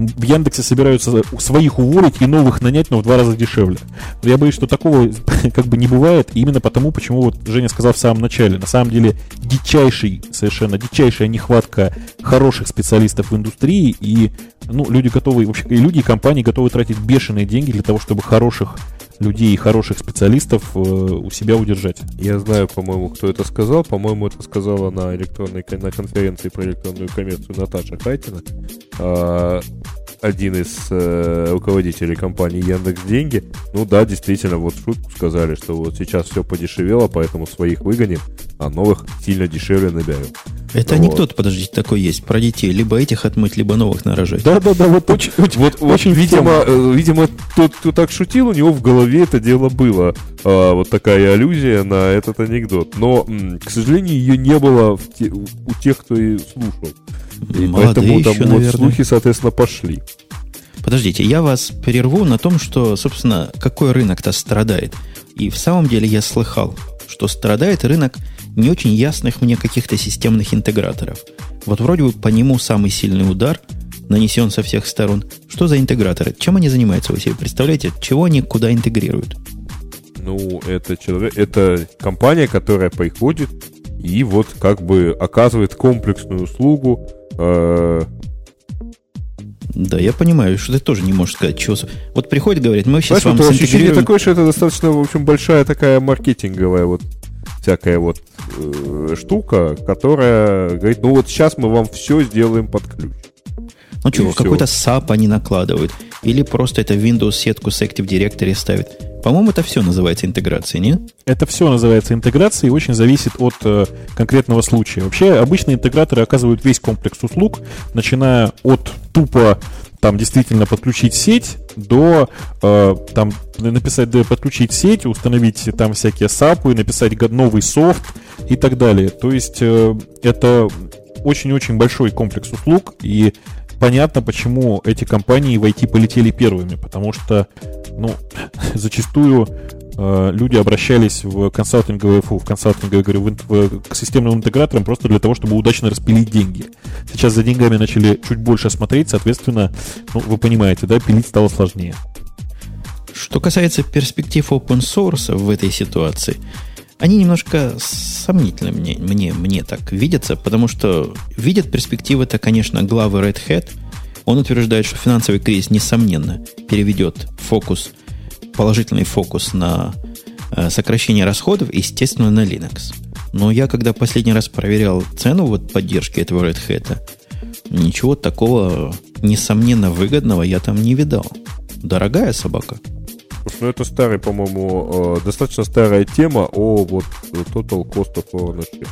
в Яндексе собираются своих уволить и новых нанять, но в два раза дешевле. Но я боюсь, что такого [laughs] как бы не бывает, именно потому, почему вот Женя сказал в самом начале. На самом деле, дичайший, совершенно дичайшая нехватка хороших специалистов в индустрии, и ну, люди готовы, вообще, и люди и компании готовы тратить бешеные деньги для того, чтобы хороших людей и хороших специалистов э, у себя удержать. Я знаю, по-моему, кто это сказал. По-моему, это сказала на электронной на конференции про электронную коммерцию Наташа Хайтина. А, один из э, руководителей компании Яндекс Деньги. Ну да, действительно, вот шутку сказали, что вот сейчас все подешевело, поэтому своих выгоним, а новых сильно дешевле наберем. Это вот. анекдот, подождите, такой есть про детей. Либо этих отмыть, либо новых нарожать. Да, да, да, вот очень, очень, вот, очень видимо, э, видимо, тот, кто так шутил, у него в голове это дело было. А, вот такая аллюзия на этот анекдот. Но, к сожалению, ее не было в те, у тех, кто и слушал. И Молодые поэтому там еще, вот слухи, соответственно, пошли. Подождите, я вас перерву на том, что, собственно, какой рынок-то страдает. И в самом деле я слыхал, что страдает рынок не очень ясных мне каких-то системных интеграторов. Вот вроде бы по нему самый сильный удар нанесен со всех сторон. Что за интеграторы? Чем они занимаются, вы себе представляете? Чего они куда интегрируют? Ну, это человек, это компания, которая приходит и вот как бы оказывает комплексную услугу да, я понимаю, что ты тоже не можешь сказать, чего... Вот приходит, говорит, мы сейчас Знаешь, вам вот ощущение такое, что это достаточно, в общем, большая такая маркетинговая вот всякая вот э, штука, которая говорит, ну вот сейчас мы вам все сделаем под ключ. Ну что, какой-то SAP они накладывают. Или просто это Windows сетку с Active Directory ставит. По-моему, это все называется интеграцией, нет? Это все называется интеграцией и очень зависит от э, конкретного случая. Вообще, обычные интеграторы оказывают весь комплекс услуг, начиная от тупо там действительно подключить сеть до э, там написать да, подключить сеть, установить там всякие сапы, написать новый софт и так далее. То есть э, это очень-очень большой комплекс услуг, и понятно, почему эти компании в IT полетели первыми, потому что, ну, [laughs] зачастую э, люди обращались в консалтинговые, фу, в консалтинговые, говорю, в, в, к системным интеграторам просто для того, чтобы удачно распилить деньги. Сейчас за деньгами начали чуть больше смотреть, соответственно, ну, вы понимаете, да, пилить стало сложнее. Что касается перспектив open source в этой ситуации, они немножко сомнительно мне, мне, мне так видятся, потому что видят перспективы-то, конечно, главы Red Hat. Он утверждает, что финансовый кризис, несомненно, переведет фокус, положительный фокус на э, сокращение расходов, естественно, на Linux. Но я, когда последний раз проверял цену вот поддержки этого Red Hat, ничего такого, несомненно, выгодного я там не видал. Дорогая собака – ну, это старый, по-моему, э, достаточно старая тема о вот Total Cost of Ownership.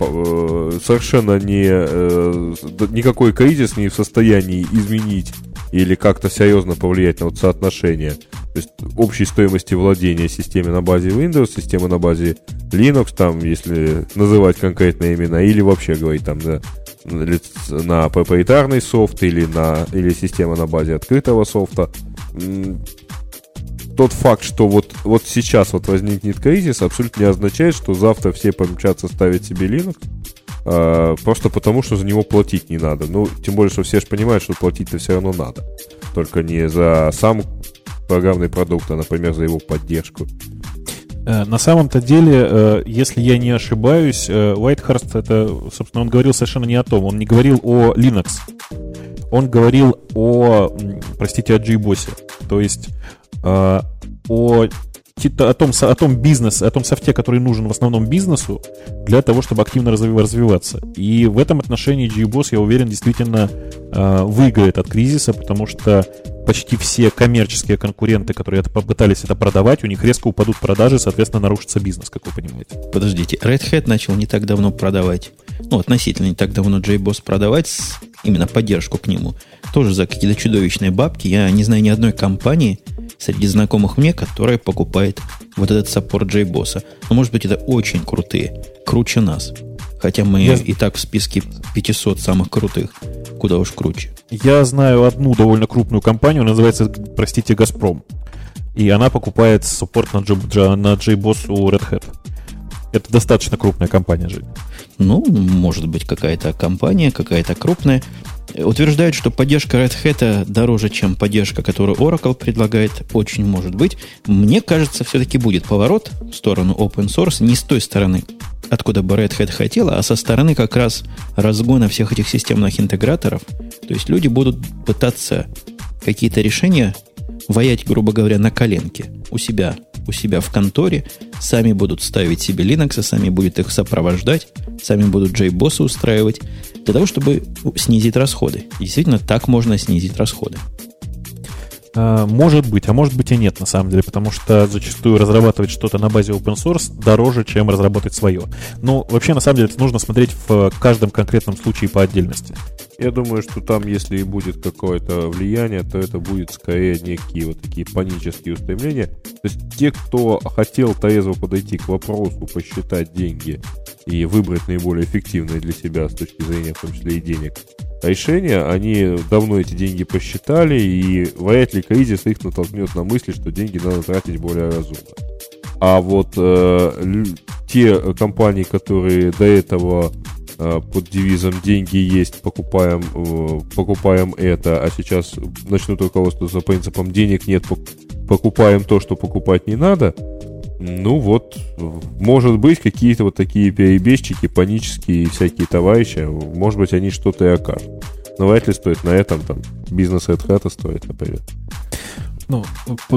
Э, совершенно не, э, никакой кризис не в состоянии изменить или как-то серьезно повлиять на вот соотношение то есть общей стоимости владения системой на базе Windows, системы на базе Linux, там, если называть конкретные имена, или вообще говорить там на, на проприетарный софт или, на, или система на базе открытого софта. Тот факт, что вот, вот сейчас вот возникнет кризис, абсолютно не означает, что завтра все помчатся ставить себе Linux, э, просто потому, что за него платить не надо. Ну, тем более, что все же понимают, что платить-то все равно надо. Только не за сам программный продукт, а, например, за его поддержку. Э, на самом-то деле, э, если я не ошибаюсь, Уайтхарст, это, собственно, он говорил совершенно не о том. Он не говорил о Linux. Он говорил о, простите, о JBoss. То есть о о том, о том бизнесе, о том софте, который нужен в основном бизнесу для того, чтобы активно развиваться. И в этом отношении GBoss, я уверен, действительно э, выиграет от кризиса, потому что почти все коммерческие конкуренты, которые это попытались это продавать, у них резко упадут продажи, соответственно, нарушится бизнес, как вы понимаете. Подождите, Red Hat начал не так давно продавать, ну, относительно не так давно JBoss продавать именно поддержку к нему, тоже за какие-то чудовищные бабки. Я не знаю ни одной компании, среди знакомых мне, которая покупает вот этот саппорт JBoss. Но, может быть, это очень крутые, круче нас. Хотя мы Я... и так в списке 500 самых крутых. Куда уж круче. Я знаю одну довольно крупную компанию, называется, простите, Газпром. И она покупает саппорт на, J, на JBoss у Red Hat. Это достаточно крупная компания, Жень. Ну, может быть, какая-то компания, какая-то крупная. Утверждают, что поддержка Red Hat дороже, чем поддержка, которую Oracle предлагает. Очень может быть. Мне кажется, все-таки будет поворот в сторону open source. Не с той стороны, откуда бы Red Hat хотела, а со стороны как раз разгона всех этих системных интеграторов. То есть люди будут пытаться какие-то решения ваять, грубо говоря, на коленке у себя, у себя в конторе, сами будут ставить себе Linux, сами будут их сопровождать, сами будут JBoss устраивать, для того, чтобы снизить расходы. действительно, так можно снизить расходы. А, может быть, а может быть и нет, на самом деле, потому что зачастую разрабатывать что-то на базе open source дороже, чем разработать свое. Но вообще, на самом деле, это нужно смотреть в каждом конкретном случае по отдельности. Я думаю, что там, если и будет какое-то влияние, то это будет скорее некие вот такие панические устремления. То есть те, кто хотел трезво подойти к вопросу, посчитать деньги и выбрать наиболее эффективные для себя с точки зрения, в том числе и денег, решения, они давно эти деньги посчитали, и вряд ли кризис их натолкнет на мысли, что деньги надо тратить более разумно. А вот э, те компании, которые до этого э, под девизом «деньги есть, покупаем, э, покупаем это», а сейчас начнут руководствоваться принципом «денег нет, покупаем то, что покупать не надо», ну вот, может быть, какие-то вот такие перебежчики, панические всякие товарищи, может быть, они что-то и окажут. Но вряд ли стоит на этом там бизнес Red Hat стоит, например ну,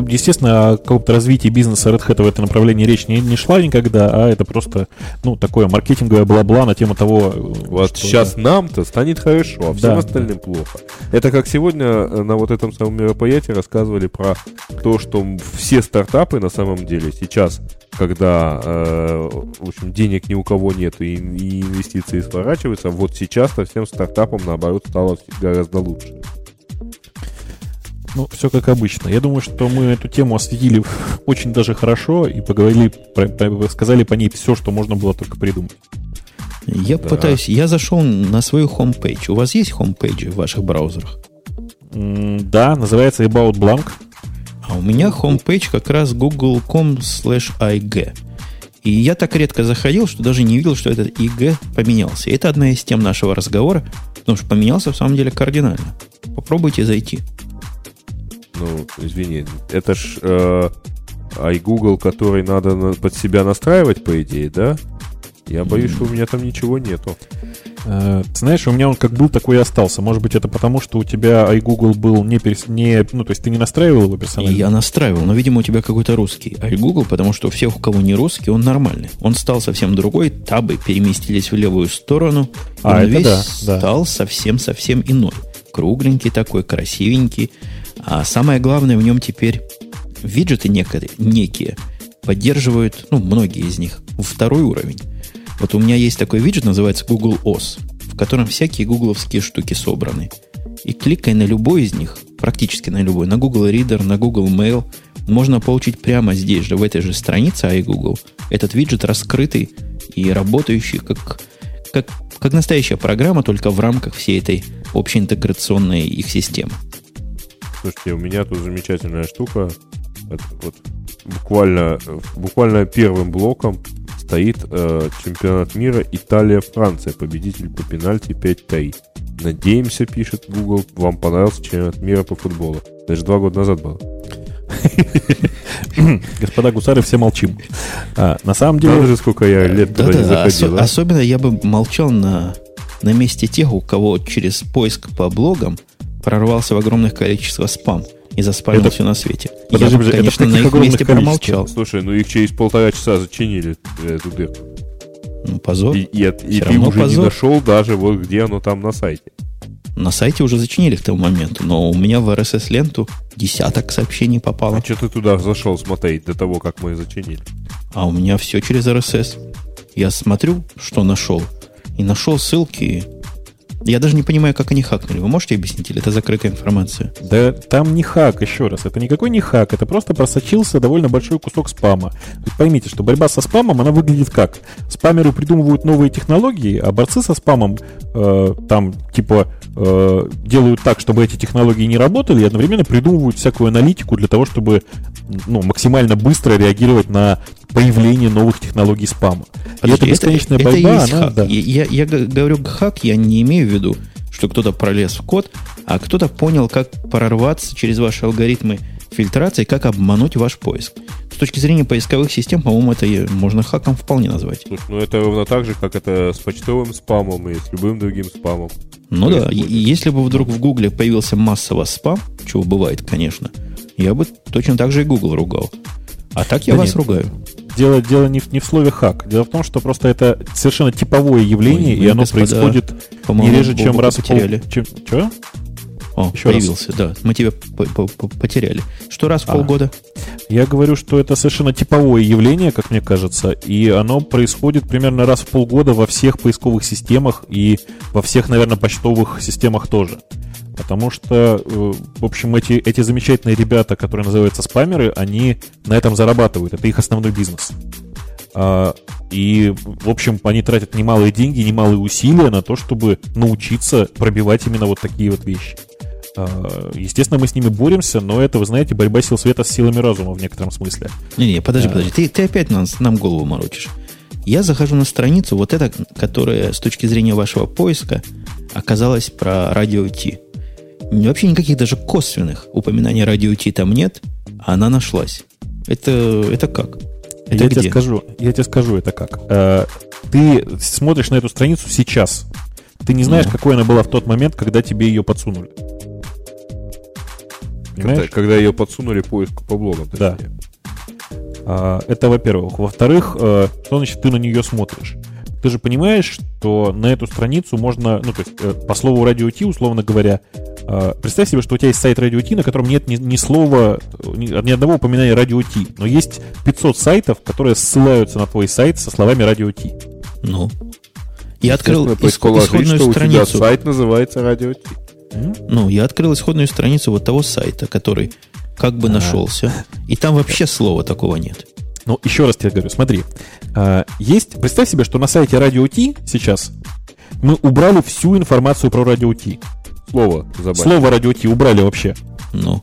естественно, о каком-то развитии бизнеса Red Hat в этом направлении речь не, не шла никогда, а это просто, ну, такое маркетинговое бла-бла на тему того... Вот что... сейчас нам-то станет хорошо, а всем да, остальным да. плохо. Это как сегодня э, на вот этом самом мероприятии рассказывали про то, что все стартапы на самом деле сейчас когда, э, в общем, денег ни у кого нет и, и инвестиции сворачиваются, вот сейчас-то всем стартапам, наоборот, стало гораздо лучше. Ну, все как обычно. Я думаю, что мы эту тему осветили [laughs] очень даже хорошо и поговорили, сказали по ней все, что можно было только придумать. Я да. пытаюсь, я зашел на свою homepage. У вас есть homepage в ваших браузерах? да, называется About Blank. А у меня homepage как раз google.com slash ig. И я так редко заходил, что даже не видел, что этот IG поменялся. И это одна из тем нашего разговора, потому что поменялся в самом деле кардинально. Попробуйте зайти. Ну, извини, это ж э, iGoogle, который надо на, под себя настраивать, по идее, да? Я боюсь, что у меня там ничего нету. Э, ты знаешь, у меня он как был, такой и остался. Может быть, это потому, что у тебя iGoogle был не, перес... не... Ну, то есть ты не настраивал его персонально? Я настраивал, но, видимо, у тебя какой-то русский iGoogle, потому что у всех, у кого не русский, он нормальный. Он стал совсем другой, табы переместились в левую сторону, а, он весь да, стал совсем-совсем иной. Кругленький такой, красивенький. А самое главное, в нем теперь виджеты некие, некие поддерживают, ну, многие из них, второй уровень. Вот у меня есть такой виджет, называется Google OS, в котором всякие гугловские штуки собраны. И кликая на любой из них, практически на любой, на Google Reader, на Google Mail, можно получить прямо здесь же, в этой же странице iGoogle, этот виджет раскрытый и работающий как, как, как настоящая программа, только в рамках всей этой общеинтеграционной их системы. Слушайте, у меня тут замечательная штука. Это вот буквально, буквально первым блоком стоит э, чемпионат мира Италия-Франция, победитель по пенальти 5-3. Надеемся, пишет Google, вам понравился чемпионат мира по футболу. Даже два года назад было. [laughs] Господа гусары, все молчим. А, на самом деле... Надо же, сколько я лет Да, туда не да, заходил. осо- а? особенно я бы молчал на, на месте тех, у кого через поиск по блогам прорвался в огромное количество спам и заспамил Это- все на свете. Подожди, я подожди, конечно, на их огромных месте количествах? промолчал. Слушай, ну их через полтора часа зачинили э, эту дырку. Ну, позор. И, и и ты уже не позор. нашел даже вот где оно там на сайте. На сайте уже зачинили к тому моменту, но у меня в RSS-ленту десяток сообщений попало. А что ты туда зашел смотреть до того, как мы зачинили? А у меня все через RSS. Я смотрю, что нашел. И нашел ссылки. Я даже не понимаю, как они хакнули. Вы можете объяснить, или это закрытая информация? Да там не хак, еще раз. Это никакой не хак. Это просто просочился довольно большой кусок спама. Поймите, что борьба со спамом, она выглядит как? Спамеры придумывают новые технологии, а борцы со спамом э, там типа э, делают так, чтобы эти технологии не работали, и одновременно придумывают всякую аналитику для того, чтобы ну, максимально быстро реагировать на появление новых технологий спама. и эта Подожди, бесконечная это, это борьба, есть она, да. Я, я- говорю хак, я не имею в виду, что кто-то пролез в код, а кто-то понял, как прорваться через ваши алгоритмы фильтрации, как обмануть ваш поиск. С точки зрения поисковых систем, по-моему, это и можно хаком вполне назвать. Слушай, ну это ровно так же, как это с почтовым спамом и с любым другим спамом. Ну да, и- и если бы вдруг в Гугле появился массово спам, чего бывает, конечно, я бы точно так же и Google ругал. А так я Да вас нет. ругаю. Дело, дело не, в, не в слове хак. Дело в том, что просто это совершенно типовое явление, Ой, и оно господа, происходит не реже, чем раз в пол... Чем... Чё? О, Еще раз. появился, да. Мы тебя по- по- по- потеряли. Что раз в А. полгода? Я говорю, что это совершенно типовое явление, как мне кажется, и оно происходит примерно раз в полгода во всех поисковых системах и во всех, наверное, почтовых системах тоже. Потому что, э, в общем, эти, эти замечательные ребята, которые называются спамеры, они на этом зарабатывают. Это их основной бизнес. А, И, в общем, они тратят немалые деньги, немалые усилия на то, чтобы научиться пробивать именно вот такие вот вещи. А, Естественно, мы с ними боремся, но это, вы знаете, борьба сил света с силами разума в некотором смысле. Не-не, подожди, Да. подожди. Ты, ты опять нас, нам голову морочишь. Я захожу на страницу, вот эта, которая с точки зрения вашего поиска оказалась про радио Ти. Вообще никаких даже косвенных упоминаний радио Ти там нет, а она нашлась. Это, это как? Это я где? тебе скажу, я тебе скажу это как. Э, ты смотришь на эту страницу сейчас. Ты не знаешь, Ну. какой она была в тот момент, когда тебе ее подсунули. Когда, Понимаешь? когда ее подсунули поиск по блогам. Да. А, Это во-первых. Во-вторых, э, что значит ты на нее смотришь? Ты же понимаешь, что на эту страницу можно, ну, то есть, э, по слову радио Ти, условно говоря, э, представь себе, что у тебя есть сайт радио Ти, на котором нет ни, ни слова, ни, ни одного упоминания радио Ти, но есть 500 сайтов, которые ссылаются на твой сайт со словами радио Ти. Ну. Я открыл исход- исходную что у тебя страницу. сайт называется Радио Ти. Ну, я открыл исходную страницу вот того сайта, который как бы А. нашелся. И там вообще слова такого нет. Ну, еще раз тебе говорю, смотри. а, Есть, представь себе, что на сайте радио Ти сейчас мы убрали всю информацию про радио Ти. Слово забавно. Слово радио Ти убрали вообще. Ну,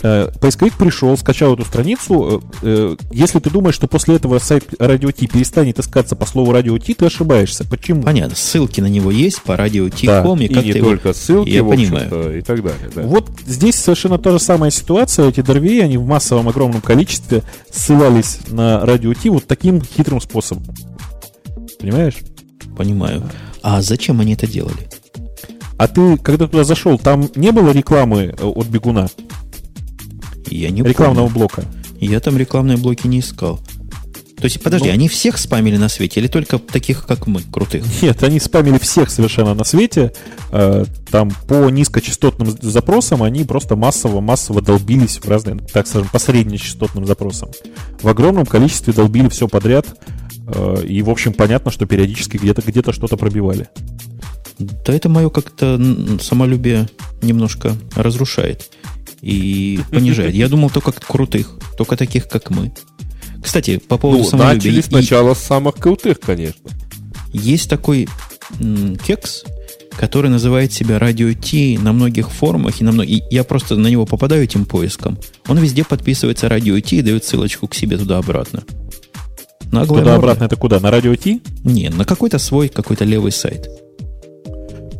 Поисковик пришел, скачал эту страницу. э, э, Если ты думаешь, что после этого сайт радио Ти перестанет искаться по слову радио Ти, ты ошибаешься. Почему? понятно, ссылки на него есть по радио Ти Да, ком, и И как не ты его- только ссылки, Я понимаю. и так далее. Да. Вот здесь совершенно та же самая ситуация. Эти дорвеи, они в массовом огромном количестве ссылались на радио Ти вот таким хитрым способом. Понимаешь? Понимаю. А зачем они это делали? А ты, когда туда зашел, там не было рекламы э, от бегуна? Я не рекламного помню. блока? Я там рекламные блоки не искал. То есть, подожди, Ну- они всех спамили на свете или только таких, как мы, крутых? Нет, они спамили всех совершенно на свете. Э, Там по низкочастотным запросам они просто массово-массово долбились в разные, так скажем, по среднечастотным запросам. В огромном количестве долбили все подряд. э, И, в общем, понятно, что периодически где-то где что-то пробивали. Да это мое как-то самолюбие немножко разрушает. И понижает. Я думал только крутых, только таких, как мы. Кстати, по поводу Ну, самолюбия. начали И- сначала с самых крутых, конечно. Есть такой м, кекс, который называет себя радио Ти на многих форумах, и на многих, я просто на него попадаю этим поиском. Он везде подписывается радио Ти и дает ссылочку к себе туда-обратно. Наглая. Туда-обратно это куда? На радио Ти? Не, на какой-то свой, какой-то левый сайт.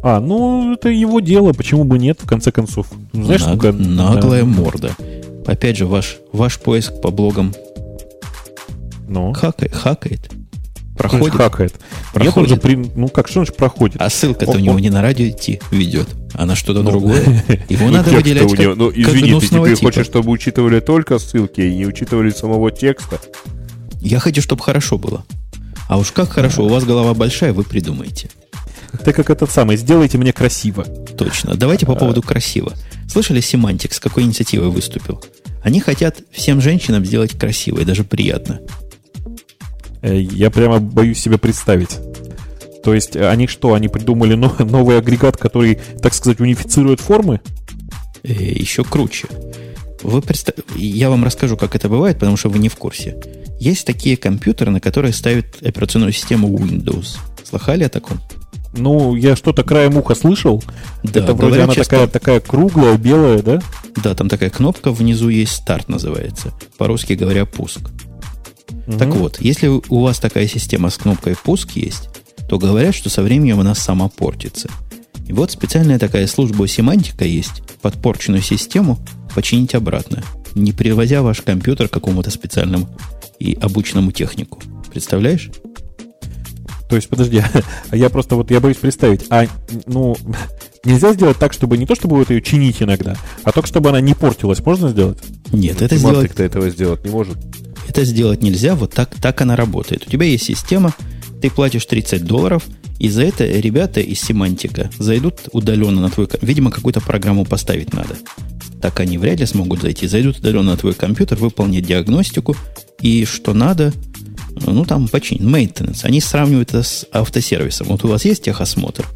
А, ну, это его дело, почему бы нет, в конце концов. Ну, Знаешь, Наг- сколько- наглая да. морда. Опять же, ваш, ваш поиск по блогам Ну, хакает, хакает Проходит. проходит, хакает. Нет, он Проходит. же при- ну как, что значит проходит? а ссылка-то Он- у него он- не на радио идти ведет, а на что-то Ну, другое. [laughs] Его Ну, надо выделять как, Ну, извини, ты гнусного теперь типа. хочешь, чтобы учитывали только ссылки и не учитывали самого текста? Я хочу, чтобы хорошо было. А уж как хорошо, у вас голова большая, вы придумаете. Ты как этот самый, сделайте мне красиво. Точно. Давайте по поводу красиво. Слышали, Semantic с какой инициативой выступил? Они хотят всем женщинам сделать красиво и даже приятно. Э, Я прямо боюсь себе представить. То есть э, они что, они придумали но- новый агрегат, который, так сказать, унифицирует формы? Э, еще круче. Вы представ- Я вам расскажу, как это бывает, потому что вы не в курсе. Есть такие компьютеры, на которые ставят операционную систему Windows. Слыхали о таком? Ну, я что-то краем уха слышал. Да, это вроде она часто- такая, такая круглая, белая, да? Да, там такая кнопка внизу есть старт называется. По-русски говоря, пуск. Так Мгм. вот, если у вас такая система с кнопкой пуск есть, то говорят, что со временем она сама портится. И вот специальная такая служба семантика есть, подпорченную систему починить обратно, не привозя ваш компьютер к какому-то специальному и обученному технику. Представляешь? То есть, подожди, [laughs] а я просто вот, я боюсь представить, а, ну, [laughs] нельзя сделать так, чтобы не то, чтобы вот ее чинить иногда, а только чтобы она не портилась, можно сделать? Нет, это сделать, Семантик-то этого сделать не может. это сделать нельзя, вот так, так она работает. У тебя есть система, ты платишь 30 долларов, и за это ребята из семантика зайдут удаленно на твой... Видимо, какую-то программу поставить надо. Так они вряд ли смогут зайти. Зайдут удаленно на твой компьютер, выполнят диагностику, и что надо, ну, там, починить. Maintenance. Они сравнивают это с автосервисом. Вот у вас есть техосмотр.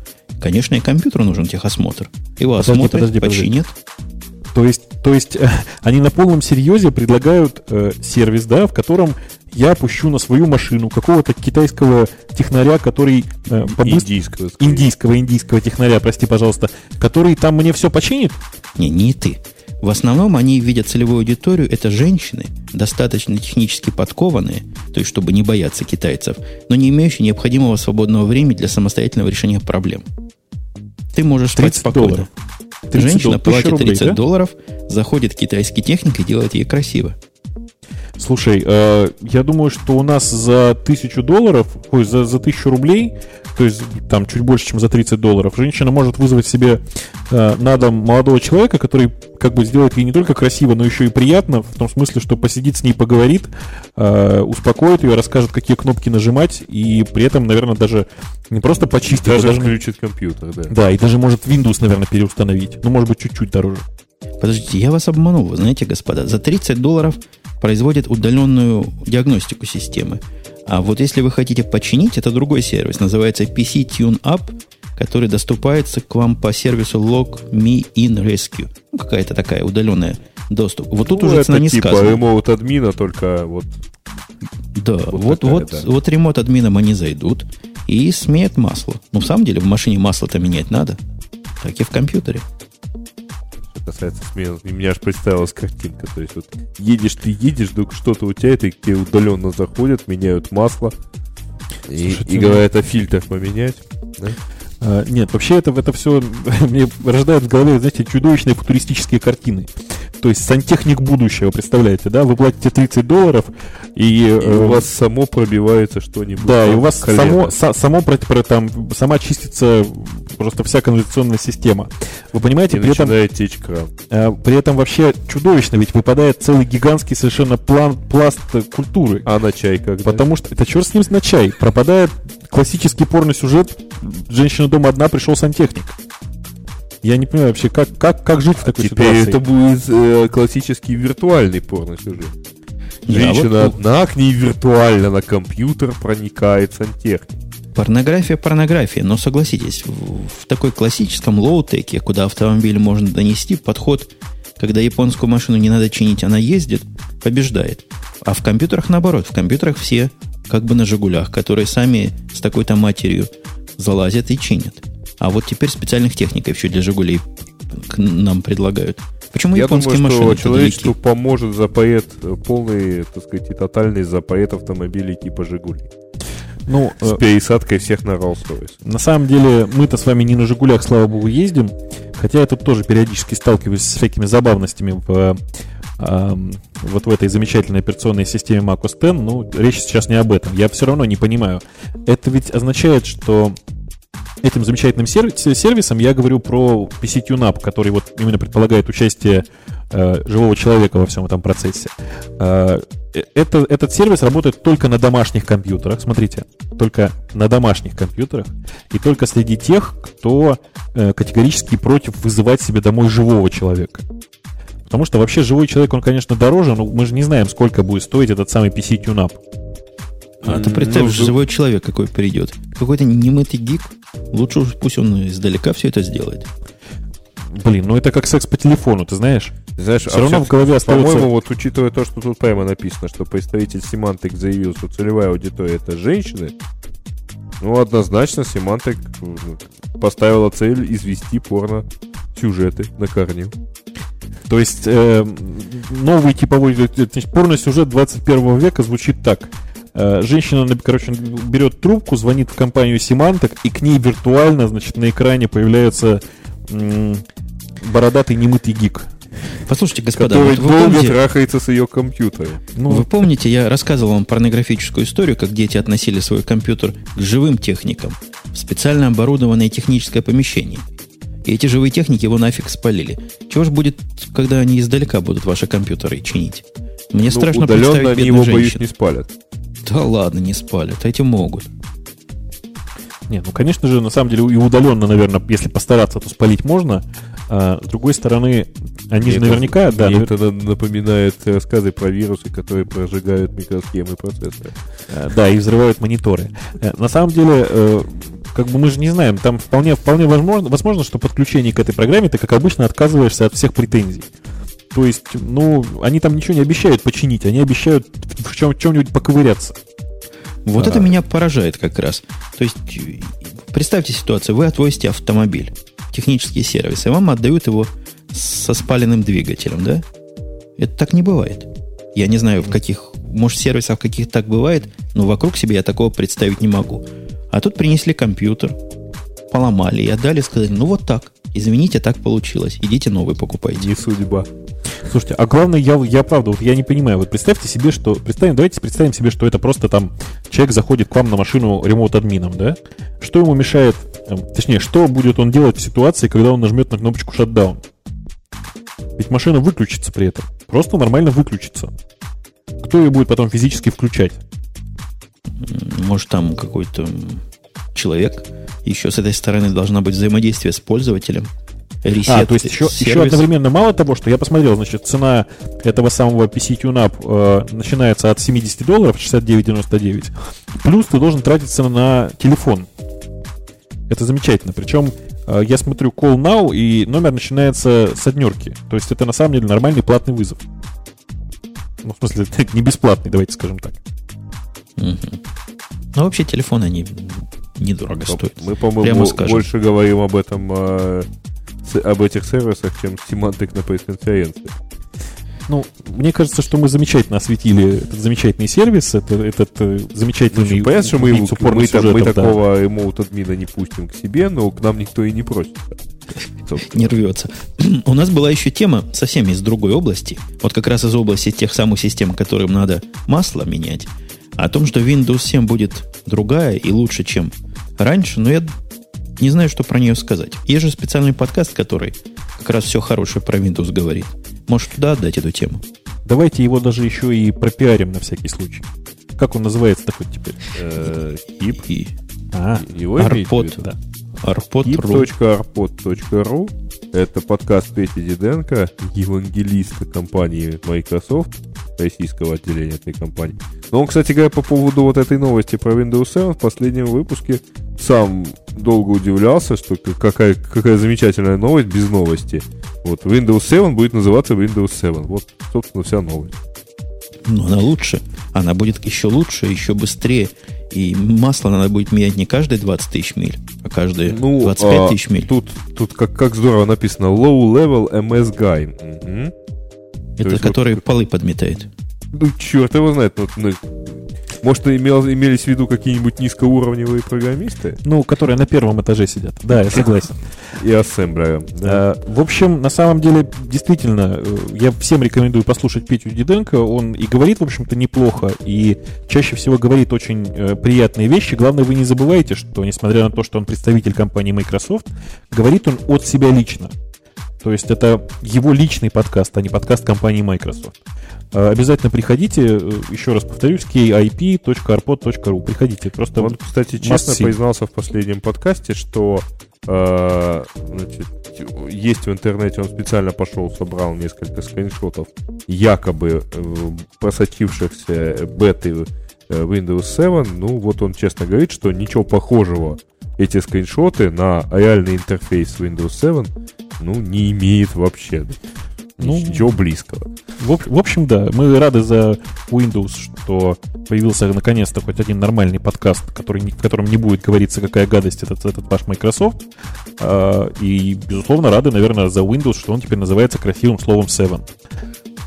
Конечно, и компьютеру нужен техосмотр. Его Подожди, осмотрят, подожди, подожди. починят. То есть, то есть э, они на полном серьезе предлагают э, сервис, да, в котором я пущу на свою машину какого-то китайского технаря, который э, побыс- Индийского. скорее. индийского индийского технаря, прости, пожалуйста, который там мне все починит. Не, не ты. В основном они видят целевую аудиторию, это женщины, достаточно технически подкованные, то есть чтобы не бояться китайцев, но не имеющие необходимого свободного времени для самостоятельного решения проблем. Ты можешь спать 30 спокойно. долларов. 30 Женщина долларов, 1000 платит рублей, 30 да? долларов, заходит китайский техник и делает ей красиво. Слушай, э, я думаю, что у нас за тысячу долларов, ой, за, за тысячу рублей, то есть там чуть больше, чем за 30 долларов, женщина может вызвать себе э, на дом молодого человека, который как бы сделает ей не только красиво, но еще и приятно, в том смысле, что посидит с ней, поговорит, э, успокоит ее, расскажет, какие кнопки нажимать, и при этом, наверное, даже не просто почистит, а Даже даже, включит компьютер, да. да, и даже может Windows, наверное, переустановить. Ну, может быть, чуть-чуть дороже. Подождите, я вас обманул, вы знаете, господа. За 30 долларов производят удаленную диагностику системы. А вот если вы хотите починить, это другой сервис. Называется PC Tune Up, который доступается к вам по сервису Log Me In Rescue. Ну, какая-то такая удаленная доступ. Вот тут Ну, уже цена не типа сказана. ремоут админа, только вот Да, вот, такая, вот, да. вот ремонт админом они зайдут и сменят масло. Ну, в самом деле, в машине масло-то менять надо. Так и в компьютере. Что касается смены, у меня аж представилась картинка. То есть вот едешь ты, едешь, вдруг что-то у тебя, это к тебе удаленно заходят, меняют масло. И, Слушайте, и говорят, а фильтр поменять. да? А, Нет, вообще это, это все [laughs] мне рождает в голове, знаете, чудовищные футуристические картины. То есть сантехник будущего, представляете, да? Вы платите 30 долларов, и, И э, у вас само пробивается что-нибудь. да, и у вас колено. само, са- само про- про- там, сама чистится просто вся канализационная система. Вы понимаете, И при этом, течь кран. э, при этом вообще чудовищно, ведь выпадает целый гигантский совершенно план, пласт культуры. А на чай как? Потому что это черт с ним на чай. Пропадает классический порно-сюжет. Женщина дома одна, пришел сантехник. Я не понимаю вообще, как, как, как жить в такой Теперь ситуации. это будет э, классический виртуальный порно-сюжет. А вот Женщина у- одна, к ней виртуально на компьютер проникает сантехник. Порнография, порнография, но согласитесь, в, в такой классическом лоу-теке, куда автомобиль можно донести, подход Когда японскую машину не надо чинить, она ездит, побеждает. А в компьютерах наоборот. В компьютерах все как бы на «Жигулях», которые сами с такой-то матерью залазят и чинят. А вот теперь специальных техников еще для «Жигулей» к нам предлагают. Почему Я японские думаю, машины что человечеству поможет запоет полный, так сказать, и тотальный запоет автомобилей типа «Жигули». Ну, С э, пересадкой всех на Rolls-Royce. на самом деле, мы-то с вами не на «Жигулях», слава богу, ездим. Хотя я тут тоже периодически сталкиваюсь с всякими забавностями в, ам, вот в этой замечательной операционной системе Mac OS X. Ну, речь сейчас не об этом. Я все равно не понимаю. Это ведь означает, что этим замечательным сер- сервисом я говорю про PC TuneUp, который вот именно предполагает участие э, живого человека во всем этом процессе. Э, это, этот сервис работает только на домашних компьютерах, смотрите, только на домашних компьютерах и только среди тех, кто э, категорически против вызывать себе домой живого человека. Потому что вообще живой человек, он, конечно, дороже, но мы же не знаем, сколько будет стоить этот самый PC TuneUp. А ты представь, Ну, живой человек какой придет. Какой-то немытый гик. Лучше уж пусть он издалека все это сделает. Блин, ну это как секс по телефону, ты знаешь? Знаешь, Всё равно всё- в голове остается- По-моему, вот учитывая то, что тут прямо написано, что представитель Semantic заявил, что целевая аудитория это женщины, ну, однозначно Semantic ну, поставила цель извести порно сюжеты на корню. То есть э, новый типовой э, порно-сюжет 21 века звучит так. Э, Женщина, короче, берет трубку, звонит в компанию Symantec, и к ней виртуально, значит, на экране появляется м, бородатый немытый гик. Послушайте, господа, который вот вы, долго помните, трахается с ее компьютером. Ну, вы помните, я рассказывал вам порнографическую историю, как дети относили свой компьютер к живым техникам в специально оборудованное техническое помещение. И эти живые техники его нафиг спалили. Чего же будет, когда они издалека будут ваши компьютеры чинить? Мне Ну, страшно удаленно они его, боюсь, женщин. не спалят. Да ладно, не спалят. Эти могут. Нет, ну, конечно же, на самом деле, и удаленно, наверное, если постараться, то спалить можно. А, с другой стороны, они Мне же это- наверняка, да, мне навер- это на- напоминает рассказы про вирусы, которые прожигают микросхемы процессора. Э, Да, и взрывают мониторы. Э, На самом деле, э, как бы мы же не знаем, там вполне, вполне возможно, возможно, что подключение к этой программе ты, как обычно, отказываешься от всех претензий. То есть, ну, они там ничего не обещают починить, они обещают в чем, чем-нибудь поковыряться. Вот Да. это меня поражает как раз. То есть, представьте ситуацию, вы отвозите автомобиль, технические сервисы, и вам отдают его со спаленным двигателем, да? Это так не бывает. Я не знаю, в каких, может, сервисах каких так бывает, но вокруг себя я такого представить не могу. А тут принесли компьютер, поломали и отдали, сказали, ну вот так, извините, так получилось, идите новый покупайте. Не судьба. Слушайте, а главное, я, я правда, вот я не понимаю, вот представьте себе, что, представим, давайте представим себе, что это просто там человек заходит к вам на машину ремоут-админом, да? Что ему мешает, точнее, что будет он делать в ситуации, когда он нажмет на кнопочку shutdown? Ведь машина выключится при этом, просто нормально выключится. Кто ее будет потом физически включать? Может, там какой-то человек, еще с этой стороны должна быть взаимодействие с пользователем. Ресет, А, то есть еще, еще одновременно мало того, что я посмотрел, значит, цена этого самого PC TuneUp э, начинается от 70 долларов, 69,99, плюс ты должен тратиться на телефон. Это замечательно. Причем э, я смотрю Call Now, и номер начинается с однерки. То есть это на самом деле нормальный платный вызов. Ну, в смысле, [laughs] не бесплатный, давайте скажем так. Мгм. Ну, вообще, телефоны, они недорого стоят. Мы, по-моему, больше говорим об этом, э, с- об этих сервисах, чем Semantic на пресс-конференции. Ну, мне кажется, что мы замечательно осветили этот замечательный сервис, это, этот э, замечательный Ну, понятно, что мы, его- мы, так- мы да. такого эмоут-админа не пустим к себе, но к нам никто и не просит. Не рвется. [clears throat] У нас была еще тема совсем из другой области. Вот как раз из области тех самых систем, которым надо масло менять. О том, что Windows 7 будет другая и лучше, чем раньше, но я не знаю, что про нее сказать. Есть же специальный подкаст, который как раз все хорошее про Windows говорит. Может, туда отдать эту тему? Давайте его даже еще и пропиарим на всякий случай. Как он называется такой теперь? Э, Хип. И А, Его имеете в Арпод, виду? да. Arpod.ru. hip.arpod.ru Это подкаст Пети Диденко, евангелиста компании Microsoft, российского отделения этой компании. Но он, кстати говоря, по поводу вот этой новости про Windows 7 в последнем выпуске сам долго удивлялся, что какая, какая замечательная новость без новости. Вот Windows 7 будет называться Windows 7. Вот, собственно, вся новость. Ну, она лучше. Она будет еще лучше, еще быстрее. И масло надо будет менять не каждые 20 тысяч миль, а каждые ну, 25 а, тысяч миль. Тут, тут как, как здорово написано Low Level MS Guy. Угу. Это есть, который вот, полы подметает. Ну, черт его знает. Ну, ну, может, имел, имелись в виду какие-нибудь низкоуровневые программисты? Ну, которые на первом этаже сидят. Да, я согласен. И ассемблером. Да. В общем, на самом деле, действительно, э, я всем рекомендую послушать Петю Диденко. Он и говорит, в общем-то, неплохо, и чаще всего говорит очень э, приятные вещи. Главное, вы не забывайте, что, несмотря на то, что он представитель компании Microsoft, говорит он от себя лично. То есть это его личный подкаст, а не подкаст компании Microsoft. Э, обязательно приходите, э, еще раз повторюсь, kip.arpod.ru. Приходите, просто... Он, кстати, честно признался в последнем подкасте, что э, значит, есть в интернете, он специально пошел, собрал несколько скриншотов якобы э, просочившихся беты э, Windows 7. Ну, вот он честно говорит, что ничего похожего эти скриншоты на реальный интерфейс Windows 7 ну, не имеет вообще. Ну, Ничего близкого. В, в общем, да, мы рады за Windows, что появился наконец-то хоть один нормальный подкаст, который, в котором не будет говориться, какая гадость этот, этот ваш Microsoft. А, и, безусловно, рады, наверное, за Windows, что он теперь называется красивым словом 7.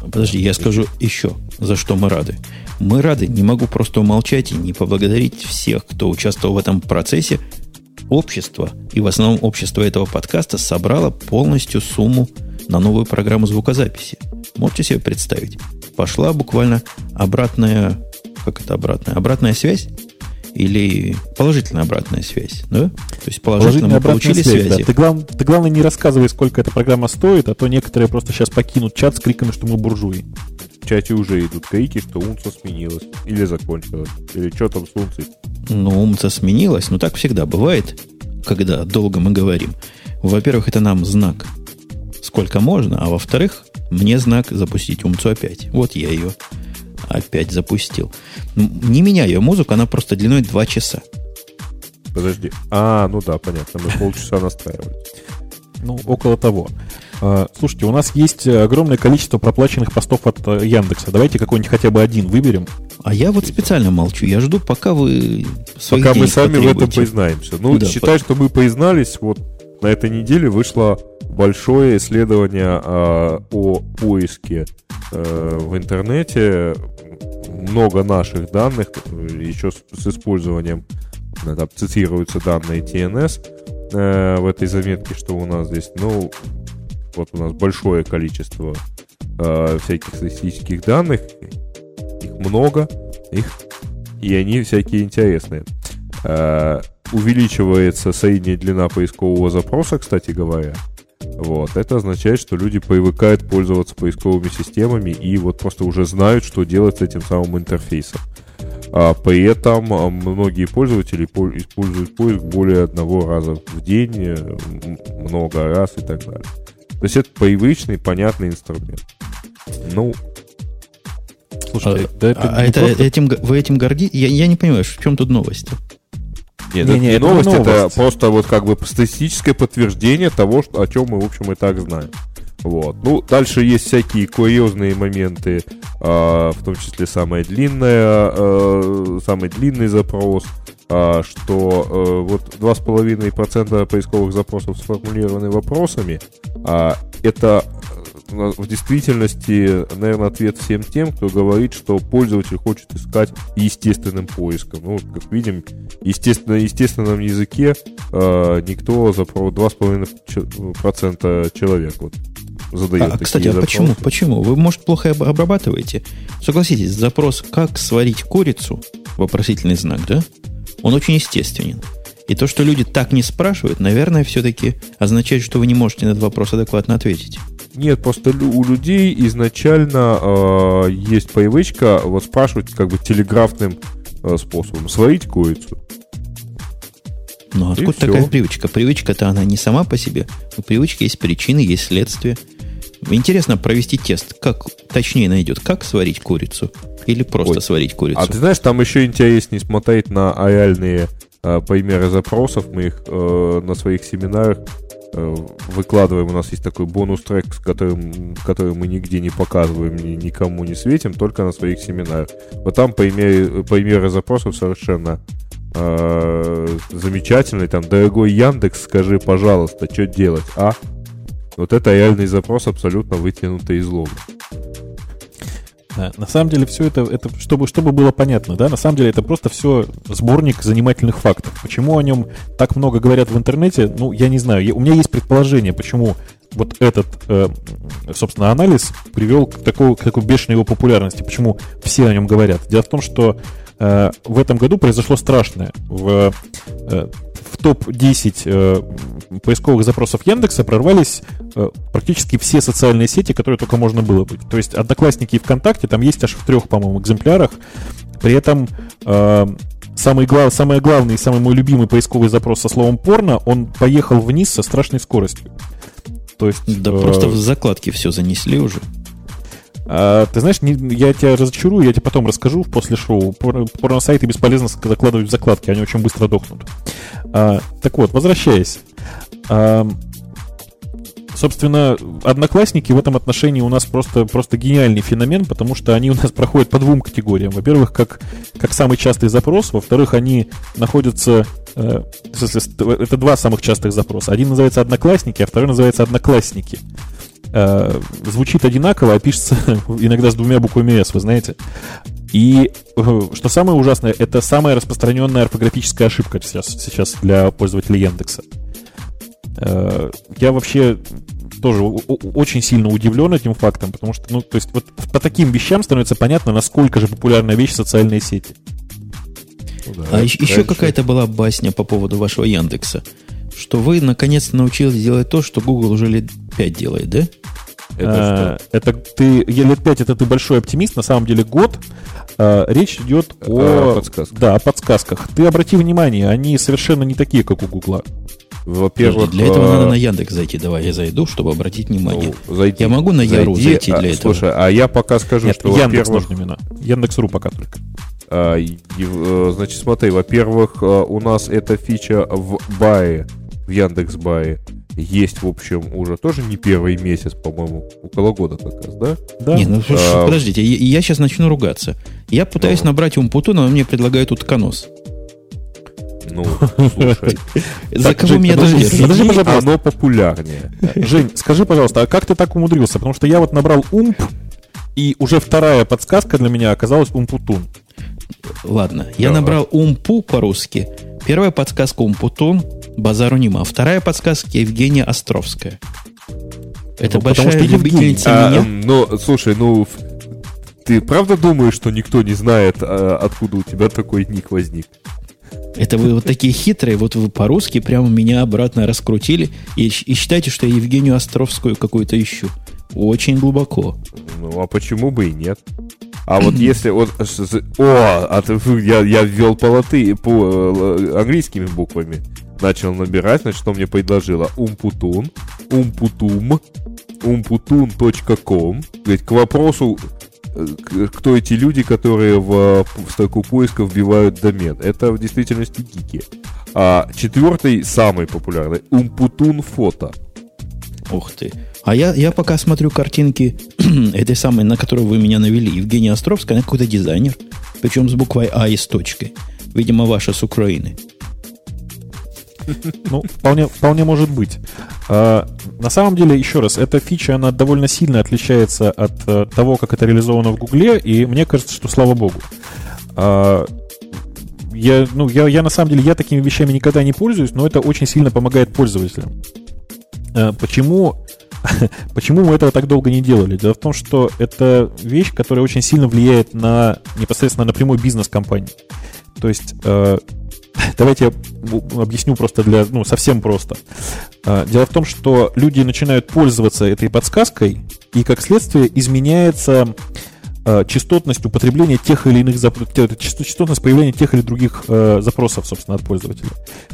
Подожди, я скажу еще, за что мы рады. Мы рады, не могу просто умолчать и не поблагодарить всех, кто участвовал в этом процессе, общество, и в основном общество этого подкаста собрало полностью сумму на новую программу звукозаписи. Можете себе представить? Пошла буквально обратная, как это обратная? Обратная связь? Или положительная обратная связь, да? То есть положительно мы получили связь, связи. Да. Ты, глав, ты главное не рассказывай, сколько эта программа стоит, а то некоторые просто сейчас покинут чат с криками, что мы буржуи. В чате уже идут крики, что унца сменилась. Или закончилась. Или что там с унцей. Ну, умца сменилась. Ну, так всегда бывает, когда долго мы говорим. Во-первых, это нам знак, сколько можно, а во-вторых, мне знак запустить умцу опять. Вот я ее опять запустил. Не меняю ее музыку, она просто длиной 2 часа. Подожди. А, ну да, понятно. Мы полчаса настраивали. Ну, около того. А, слушайте, у нас есть огромное количество проплаченных постов от э, Яндекса. Давайте какой-нибудь хотя бы один выберем. А я вот специально молчу. Я жду, пока вы Пока мы сами в этом признаемся. Ну, да, считай, по... что мы признались. Вот на этой неделе вышло большое исследование э, о поиске э, в интернете. Много наших данных, еще с, с использованием, там цитируются данные TNS э, в этой заметке, что у нас здесь. Ну, вот у нас большое количество э, всяких статистических данных, их много, их, и они всякие интересные. Э, увеличивается средняя длина поискового запроса, кстати говоря. Вот. Это означает, что люди привыкают пользоваться поисковыми системами и вот просто уже знают, что делать с этим самым интерфейсом. А при этом а, многие пользователи используют поиск более одного раза в день, э, много раз и так далее. То есть это привычный, понятный инструмент. Ну, Слушай, а, да это, а это просто... этим, вы этим гордитесь? Я, я не понимаю, в чем тут новость? Нет, не, это не, не новость, новость, это просто вот как бы статистическое подтверждение того, что, о чем мы, в общем, и так знаем. Вот. Ну, дальше есть всякие курьезные моменты, э, в том числе самая длинная, э, самый длинный запрос, э, что э, вот 2,5% поисковых запросов сформулированы вопросами, а это в действительности, наверное, ответ всем тем, кто говорит, что пользователь хочет искать естественным поиском. Ну, как видим, естественно, естественном языке э, никто за 2,5% человек вот задает. А, кстати, а почему? Почему? Вы, может, плохо обрабатываете? Согласитесь, запрос «как сварить курицу?» вопросительный знак, да? Он очень естественен. И то, что люди так не спрашивают, наверное, все-таки означает, что вы не можете на этот вопрос адекватно ответить. Нет, просто у людей изначально э, есть привычка вот спрашивать как бы телеграфным э, способом. Сварить курицу. Ну, откуда такая привычка? Привычка-то она не сама по себе. У привычки есть причины, есть следствие. Интересно провести тест, как точнее найдет, как сварить курицу или просто Ой. сварить курицу. А ты знаешь, там еще интереснее смотреть на реальные э, примеры запросов. Мы их э, на своих семинарах э, выкладываем. У нас есть такой бонус-трек, с которым, который мы нигде не показываем, ни- никому не светим, только на своих семинарах. Вот там примеры, примеры запросов совершенно э, замечательные. Там, дорогой Яндекс, скажи, пожалуйста, что делать, а? Вот это реальный запрос, абсолютно вытянутый из лога. Да, на самом деле все это, это чтобы, чтобы было понятно, да, на самом деле это просто все сборник занимательных фактов. Почему о нем так много говорят в интернете, ну, я не знаю. Я- у меня есть предположение, почему вот этот, э, собственно, анализ привел к такой, к такой бешеной его популярности, почему все о нем говорят. Дело в том, что э, в этом году произошло страшное. В, э, топ-10 э, поисковых запросов Яндекса прорвались э, практически все социальные сети, которые только можно было быть. То есть Одноклассники и ВКонтакте там есть аж в трех, по-моему, экземплярах. При этом э, самый, глав, самый главный и самый мой любимый поисковый запрос со словом порно, он поехал вниз со страшной скоростью. То есть, Да э, просто в закладке все занесли уже. А, ты знаешь, не- я тебя разочарую, я тебе потом расскажу после шоу. Пор- Порно-сайты бесполезно закладывать в закладки, они очень быстро дохнут. А, так вот, возвращаясь. А, собственно, одноклассники в этом отношении у нас просто, просто гениальный феномен, потому что они у нас проходят по двум категориям. Во-первых, как, как самый частый запрос, во-вторых, они находятся... э, это два самых частых запроса. Один называется «Одноклассники», а второй называется «Одноклассники». Э, звучит одинаково, а пишется [laughs] иногда с двумя буквами «С», вы знаете. И э, что самое ужасное, это самая распространенная орфографическая ошибка сейчас, сейчас для пользователей Яндекса. Э, Я вообще тоже очень сильно удивлен этим фактом, потому что, ну, то есть вот по таким вещам становится понятно, насколько же популярная вещь социальные сети. А еще, еще какая-то была басня по поводу вашего Яндекса, что вы наконец-то научились делать то, что Google уже лет 5 делает, да? Э, Это ты, лет пять это ты большой оптимист, на самом деле год. Э, Речь идет о, О подсказках. Да, о подсказках. Ты обрати внимание, они совершенно не такие, как у Гугла. Во-первых, для этого э, надо на Яндекс зайти. Давай я зайду, чтобы обратить внимание. Ну, зайди. Я могу на Яру зайти а, для этого? Слушай, а я пока скажу, Нет, что, Яндекс нужно именно. Яндекс.ру пока только. а, и- э, значит, смотри, во-первых, э, у нас эта фича в Бае, в Яндекс Бае, есть, в общем, уже тоже не первый месяц, по-моему, около года как раз, да? Да. Не, ну слушай, А, подождите, я, сейчас начну ругаться. Я пытаюсь Ну. набрать Умпутуна, но мне предлагают утконос. Ну, слушай, [laughs] За Так, кого Жень, меня подожди, даже подожди, держит? пожалуйста. оно популярнее. Жень, скажи, пожалуйста, а как ты так умудрился? Потому что я вот набрал умп, и уже вторая подсказка для меня оказалась умпутун. Ладно, я Да. набрал Умпу по-русски. Первая подсказка Умпутун, базару нема. Вторая подсказка Евгения Островская. Это Ну, потому большая что Евгений. любительница А, меня. м, ну, слушай, ну, ты правда думаешь, что никто не знает, а, откуда у тебя такой ник возник? Это вы вот такие хитрые, вот вы по-русски прямо меня обратно раскрутили и, и считаете, что я Евгению Островскую какую-то ищу. Очень глубоко. Ну, а почему бы и нет? А вот если вот... О, а ты- я, я ввел по латы, по э, английскими буквами. Начал набирать, значит, что мне предложило? Умпутун, умпутум, умпутун.ком. Говорит, к вопросу, э, кто эти люди, которые в, в строку поиска вбивают домен. Это в действительности гики. А четвертый, самый популярный, умпутун фото. Ух ты. А я, я пока смотрю картинки [clears throat] этой самой, на которую вы меня навели, Евгения Островская, она какой-то дизайнер. Причем с буквой А и с точкой. Видимо, ваша с Украины. [laughs] Ну, вполне, вполне может быть. А, на самом деле, еще раз, эта фича, она довольно сильно отличается от э, того, как это реализовано в Гугле, и мне кажется, что слава богу. А, я, ну, я, я на самом деле, я такими вещами никогда не пользуюсь, но это очень сильно помогает пользователям. А, почему, [laughs] почему мы этого так долго не делали? Дело в том, что это вещь, которая очень сильно влияет на непосредственно напрямую бизнес компании. То есть [laughs] Давайте я объясню просто для, ну, совсем просто. А, Дело в том, что люди начинают пользоваться этой подсказкой, и как следствие изменяется а, частотность употребления тех или иных зап- те- часто- частотность появления тех или других э, запросов, собственно, от пользователя.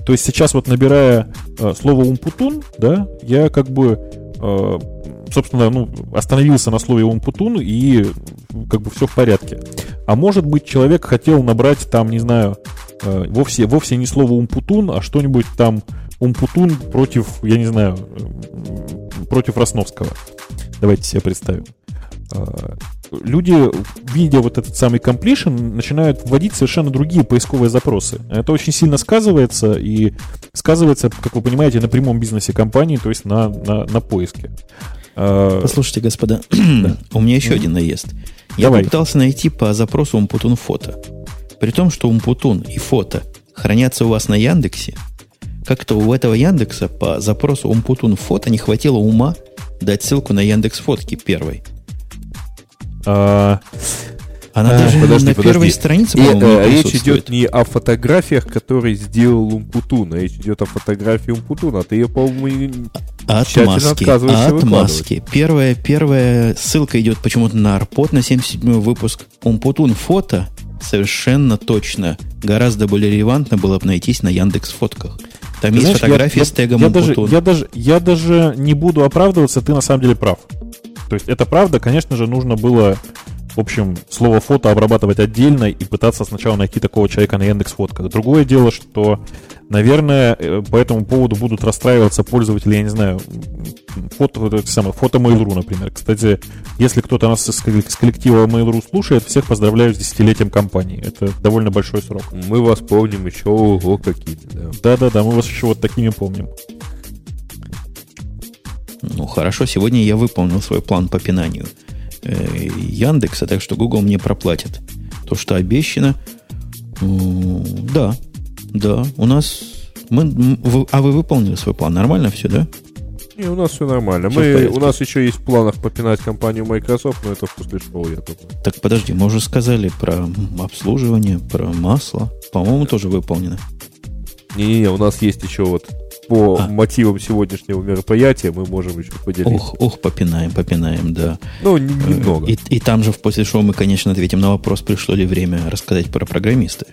То есть сейчас вот набирая э, слово умпутун, да, я как бы э, собственно, ну, остановился на слове Умпутун, и как бы все в порядке. А может быть, человек хотел набрать там, не знаю, вовсе, вовсе не слово Умпутун, а что-нибудь там Умпутун против, я не знаю, э, против Росновского. Давайте себе представим. Э, люди, видя вот этот самый completion, начинают вводить совершенно другие поисковые запросы. Это очень сильно сказывается, и сказывается, как вы понимаете, на прямом бизнесе компании, то есть на, на, на поиске. Э, Послушайте, господа, [coughs] у меня еще один наезд. Я Давай. попытался найти по запросу Умпутун фото. При том, что Умпутун и фото хранятся у вас на Яндексе, как-то у этого Яндекса по запросу Умпутун фото не хватило ума дать ссылку на Яндекс фотки первой. А, Она А, даже подожди, на подожди. первой странице, И, э, не речь присутствует. идет не о фотографиях, которые сделал Умпутун, а речь идет о фотографии Умпутуна. А ты ее, по-моему, и- От тщательно маски. отказываешься От выкладывать. маски. Первая, первая ссылка идет почему-то на Арпот, на 77 выпуск. Умпутун фото совершенно точно. Гораздо более релевантно было бы найтись на Яндекс фотках. Там есть знаешь, я- фотографии я, с тегом я даже, Умпутун. я, даже, я даже не буду оправдываться, ты на самом деле прав. То есть это правда, конечно же, нужно было, в общем, слово фото обрабатывать отдельно и пытаться сначала найти такого человека на Яндекс фотках. Другое дело, что, наверное, э, по этому поводу будут расстраиваться пользователи, я не знаю, фото, вот это самое, фото Mail.ru, например. Кстати, если кто-то нас из с коллектива Mail.ru слушает, всех поздравляю с десятилетием компании. Это довольно большой срок. мы вас помним еще ого какие да. Да-да-да, мы вас еще вот такими помним. Ну, хорошо, сегодня я выполнил свой план по пинанию э, Яндекса, так что Google мне проплатит. То, что обещано, м, да, да, у нас... Мы, вы- а вы выполнили свой план? Нормально все, да? Не, у нас все нормально. Всё в Мы, у нас еще есть в планах попинать компанию Microsoft, но это после шоу, я думаю. Так подожди, мы уже сказали про обслуживание, про масло. По-моему, тоже выполнено. Не-не-не, у нас есть еще вот по А. мотивам сегодняшнего мероприятия мы можем еще поделиться. Ох, ох, попинаем, попинаем, да. Ну, н- немного. И, и там же в после шоу мы, конечно, ответим на вопрос, пришло ли время рассказать про программиста.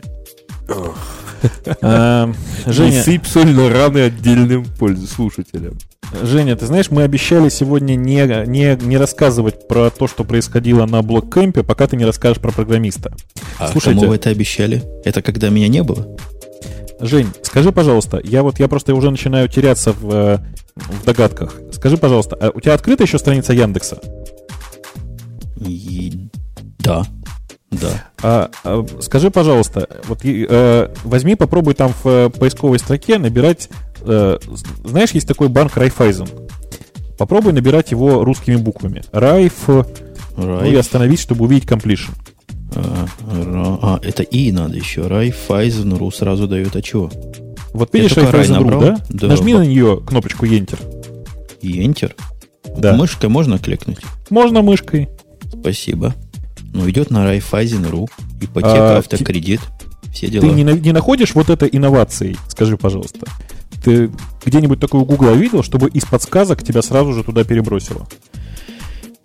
А, Женя... Женя, сыпь соль на раны отдельным пользу слушателям. Женя, ты знаешь, мы обещали сегодня не, не, не рассказывать про то, что происходило на блоккемпе, пока ты не расскажешь про программиста. А Слушайте. кому вы это обещали? Это когда меня не было? Жень, скажи, пожалуйста, я вот я просто уже начинаю теряться в, э, в догадках. Скажи, пожалуйста, а у тебя открыта еще страница Яндекса? И... Да, да. А, а, скажи, пожалуйста, вот э, возьми, попробуй там в э, поисковой строке набирать. э, знаешь, есть такой банк Райфайзен. Попробуй набирать его русскими буквами. Райф, ну и Райф, остановись, чтобы увидеть completion. А, а, это И надо еще. Райфайзен.ру сразу дает. А чего? Вот видишь только Рай набрал? да? Да. Нажми на нее кнопочку Enter. И Enter? Да. Мышкой можно кликнуть? Можно мышкой. Спасибо. Ну, идет на Райфайзен.ру. Ипотека, А, автокредит. Все дела. Ты не, не находишь вот это инновацией? Скажи, пожалуйста. Ты где-нибудь такое у Гугла видел, чтобы из подсказок тебя сразу же туда перебросило?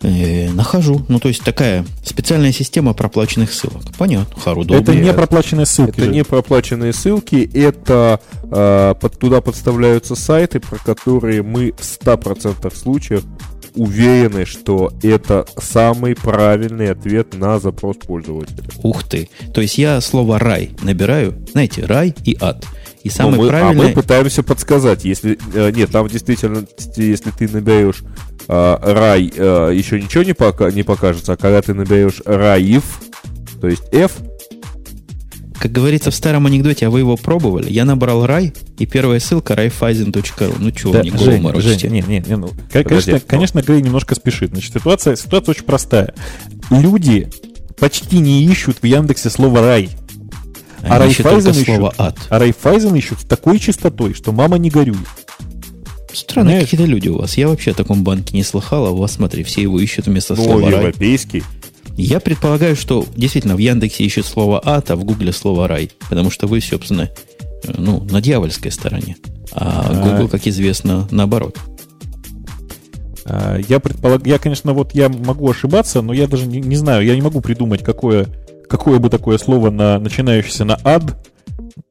Э, нахожу. Ну, то есть такая специальная система проплаченных ссылок. Понятно. Хар, удобно. это не проплаченные ссылки. Это же. не проплаченные ссылки, это э, под, туда подставляются сайты, про которые мы в 100% случаев уверены, что это самый правильный ответ на запрос пользователя. Ух ты. То есть я слово рай набираю. Знаете, рай и ад. И самый Но мы, правильный... А мы пытаемся подсказать. Если э, нет, там действительно, если ты наберешь э, рай, э, еще ничего не, пока, не покажется, а когда ты наберешь раив, то есть F, Как говорится в старом анекдоте, а вы его пробовали? Я набрал рай, и первая ссылка raiffeisen.ru. Ну чего, Да, не Жень. Жень, не, не, не, ну, Подожди, конечно, но- конечно, Грей немножко спешит. Значит, ситуация, ситуация очень простая. Люди почти не ищут в Яндексе слово «рай». А только Райфайзен слово ищут, ад. а Райфайзен ищут с такой частотой, что мама не горюй. Странные Знаешь- какие-то люди у вас. Я вообще о таком банке не слыхал, а у вас, смотри, все его ищут вместо ну, слова рай. европейский. Я предполагаю, что действительно в Яндексе ищут слово ад, а в Гугле слово рай. Потому что вы, собственно, ну, на дьявольской стороне. А А. Google, как известно, наоборот. А, Я предполагаю, я, конечно, вот я могу ошибаться, но я даже не, не знаю, я не могу придумать, какое, какое бы такое слово, на, начинающееся на ад,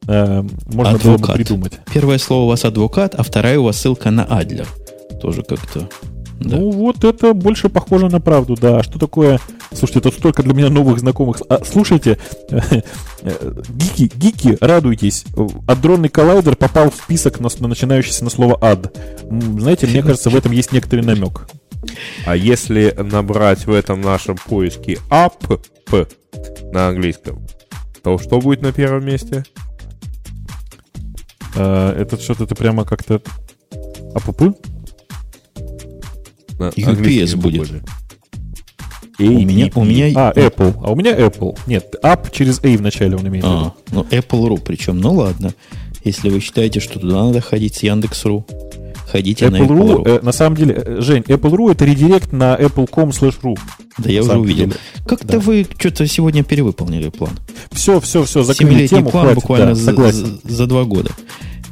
э, можно было бы Адвокат. придумать. Первое слово у вас адвокат, а вторая у вас ссылка на Адлер. Тоже как-то Да. Ну вот это больше похоже на правду, да. А что такое? Слушайте, тут столько для меня новых знакомых. А, слушайте, гики, гики, радуйтесь. Адронный коллайдер попал в список, на, на начинающийся на слово ад. Знаете, мне кажется, в этом есть некоторый намек. А если набрать в этом нашем поиске up на английском, то что будет на первом месте? А, это что-то ты прямо как-то... АПП? На UPS английском будет. буквально. У меня, у меня А, Apple. А у меня Apple. Нет, App через A вначале он имеет. А, ну, Apple.ru причем. Ну, ладно. Если вы считаете, что туда надо ходить с Яндекс.ру, ходите на Apple.ru, Apple.ru. э, на самом деле, э, Жень, Apple.ru это редирект на apple.com slash ru. да, я уже увидел. деле. Как-то Да. вы что-то сегодня перевыполнили план. Все, все, все, закрыли тему, план хватит, буквально да, за, согласен. за- за два года.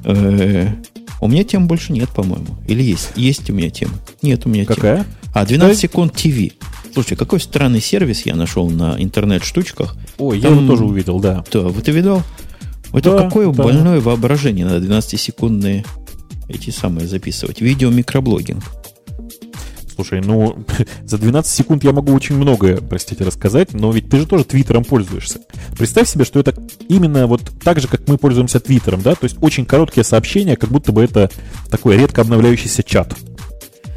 Э, У меня тем больше нет, по-моему. Или есть? Есть у меня тема? Нет, у меня тема. Какая? А, 12 секунд ТВ. Слушай, какой странный сервис я нашел на интернет-штучках. Ой, я Там- его тоже увидел, да. Да, вот ты видал? Это Да, какое да. больное воображение на 12-секундные эти самые записывать. Видео-микроблогинг. Слушай, ну, [laughs] за 12 секунд я могу очень многое, простите, рассказать, но ведь ты же тоже Твиттером пользуешься. Представь себе, что это именно вот так же, как мы пользуемся Твиттером, да? То есть очень короткие сообщения, как будто бы это такой редко обновляющийся чат.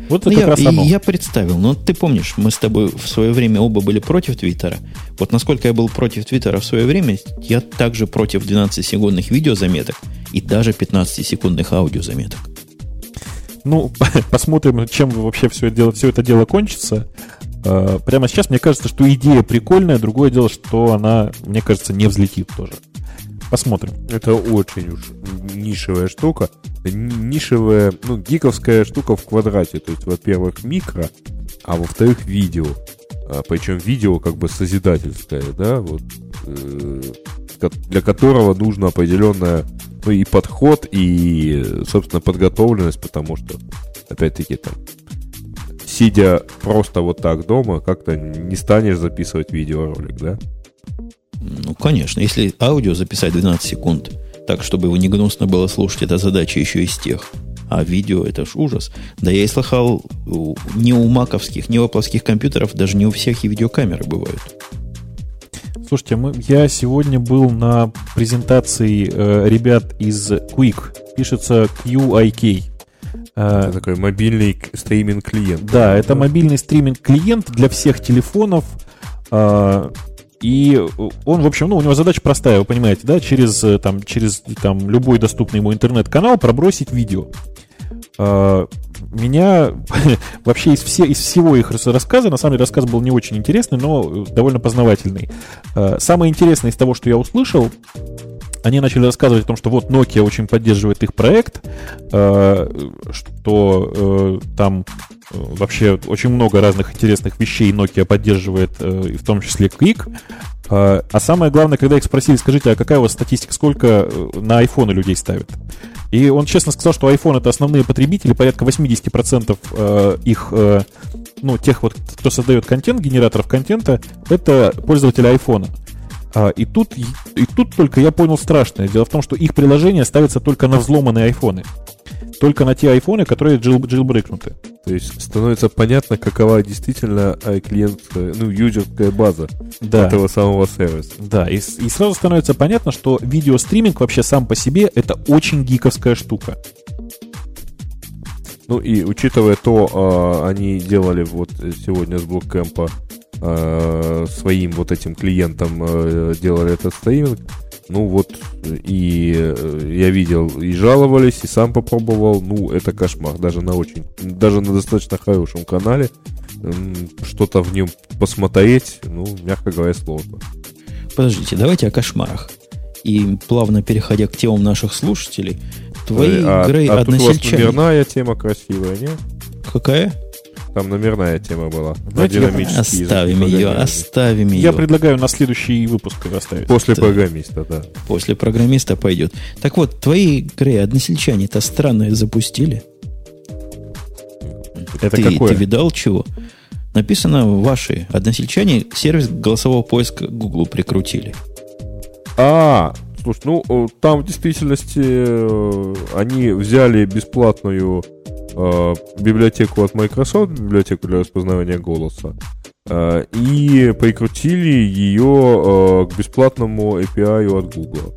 Вот это Ну, я, оно. я представил, но ты помнишь, мы с тобой в свое время оба были против Твиттера. Вот насколько я был против Твиттера в свое время, я также против 12-секундных видеозаметок и даже 15-секундных аудиозаметок. Ну, [laughs] посмотрим, чем вообще все это дело, все это дело кончится. Э, Прямо сейчас мне кажется, что идея прикольная, другое дело, что она, мне кажется, не взлетит тоже. Посмотрим. Это очень уж нишевая штука. Нишевая, ну, гиковская штука в квадрате. То есть, во-первых, микро, а во-вторых, видео. А, причем видео как бы созидательское, да, вот, э, для которого нужно определенная, ну, и подход, и, собственно, подготовленность, потому что, опять-таки, там, сидя просто вот так дома, как-то не станешь записывать видеоролик, да? Ну, конечно, если аудио записать 12 секунд, так, чтобы его не гнусно было слушать, это задача еще из тех. А видео это ж ужас. Да я и слыхал, не у маковских, не у апловских компьютеров, даже не у всех и видеокамеры бывают. Слушайте, мы, я сегодня был на презентации э, ребят из Quick. Пишется QIK. Э, Это такой мобильный стриминг-клиент. Да, это мобильный стриминг-клиент для всех телефонов. а, И он, в общем, ну, у него задача простая, вы понимаете, да, через, э, там, через там, любой доступный ему интернет-канал пробросить видео. А, Меня [laughs] вообще из, все, из всего их рас- рассказа, на самом деле рассказ был не очень интересный, но э, довольно познавательный. А, Самое интересное из того, что я услышал, они начали рассказывать о том, что вот Nokia очень поддерживает их проект, э, что э, там э, вообще очень много разных интересных вещей Nokia поддерживает, э, в том числе Quick. Э, А самое главное, когда их спросили, скажите, а какая у вас статистика, сколько э, на айфоны людей ставят? И он честно сказал, что iPhone это основные потребители, порядка 80% э, их, э, ну, тех вот, кто создает контент, генераторов контента, это пользователи айфона. А, и, тут, и тут только я понял страшное. Дело в том, что их приложение ставится только на взломанные айфоны. Только на те айфоны, которые джил, джилбрейкнуты. То есть становится понятно, какова действительно э, клиентская, ну, юзерская база Да. этого самого сервиса. Да, и, и сразу становится понятно, что видеостриминг вообще сам по себе это очень гиковская штука. Ну и учитывая то, а, они делали вот сегодня с блоккэмпа а, своим вот этим клиентам а, делали этот стриминг. Ну вот и э, я видел и жаловались, и сам попробовал. Ну это кошмар, даже на очень, даже на достаточно хорошем канале что-то в нем посмотреть, ну мягко говоря, сложно. Подождите, давайте о кошмарах. И плавно переходя к темам наших слушателей, твои, а, Грей, а тут у вас номерная тема красивая, не? Какая? Там номерная тема была. Знаете, Динамический язык Оставим ее, программирования. оставим ее. Я предлагаю на следующий выпуск ее оставить. После Да. программиста, да. После программиста пойдет. Так вот, твои, Грей, односельчане-то странное запустили. Это ты, какое? ты видал чего? Написано, ваши односельчане сервис голосового поиска Google прикрутили. А, слушай, ну э, там в действительности э, они взяли бесплатную э, библиотеку от Microsoft, библиотеку для распознавания голоса, э, и прикрутили ее э, к бесплатному API от Google.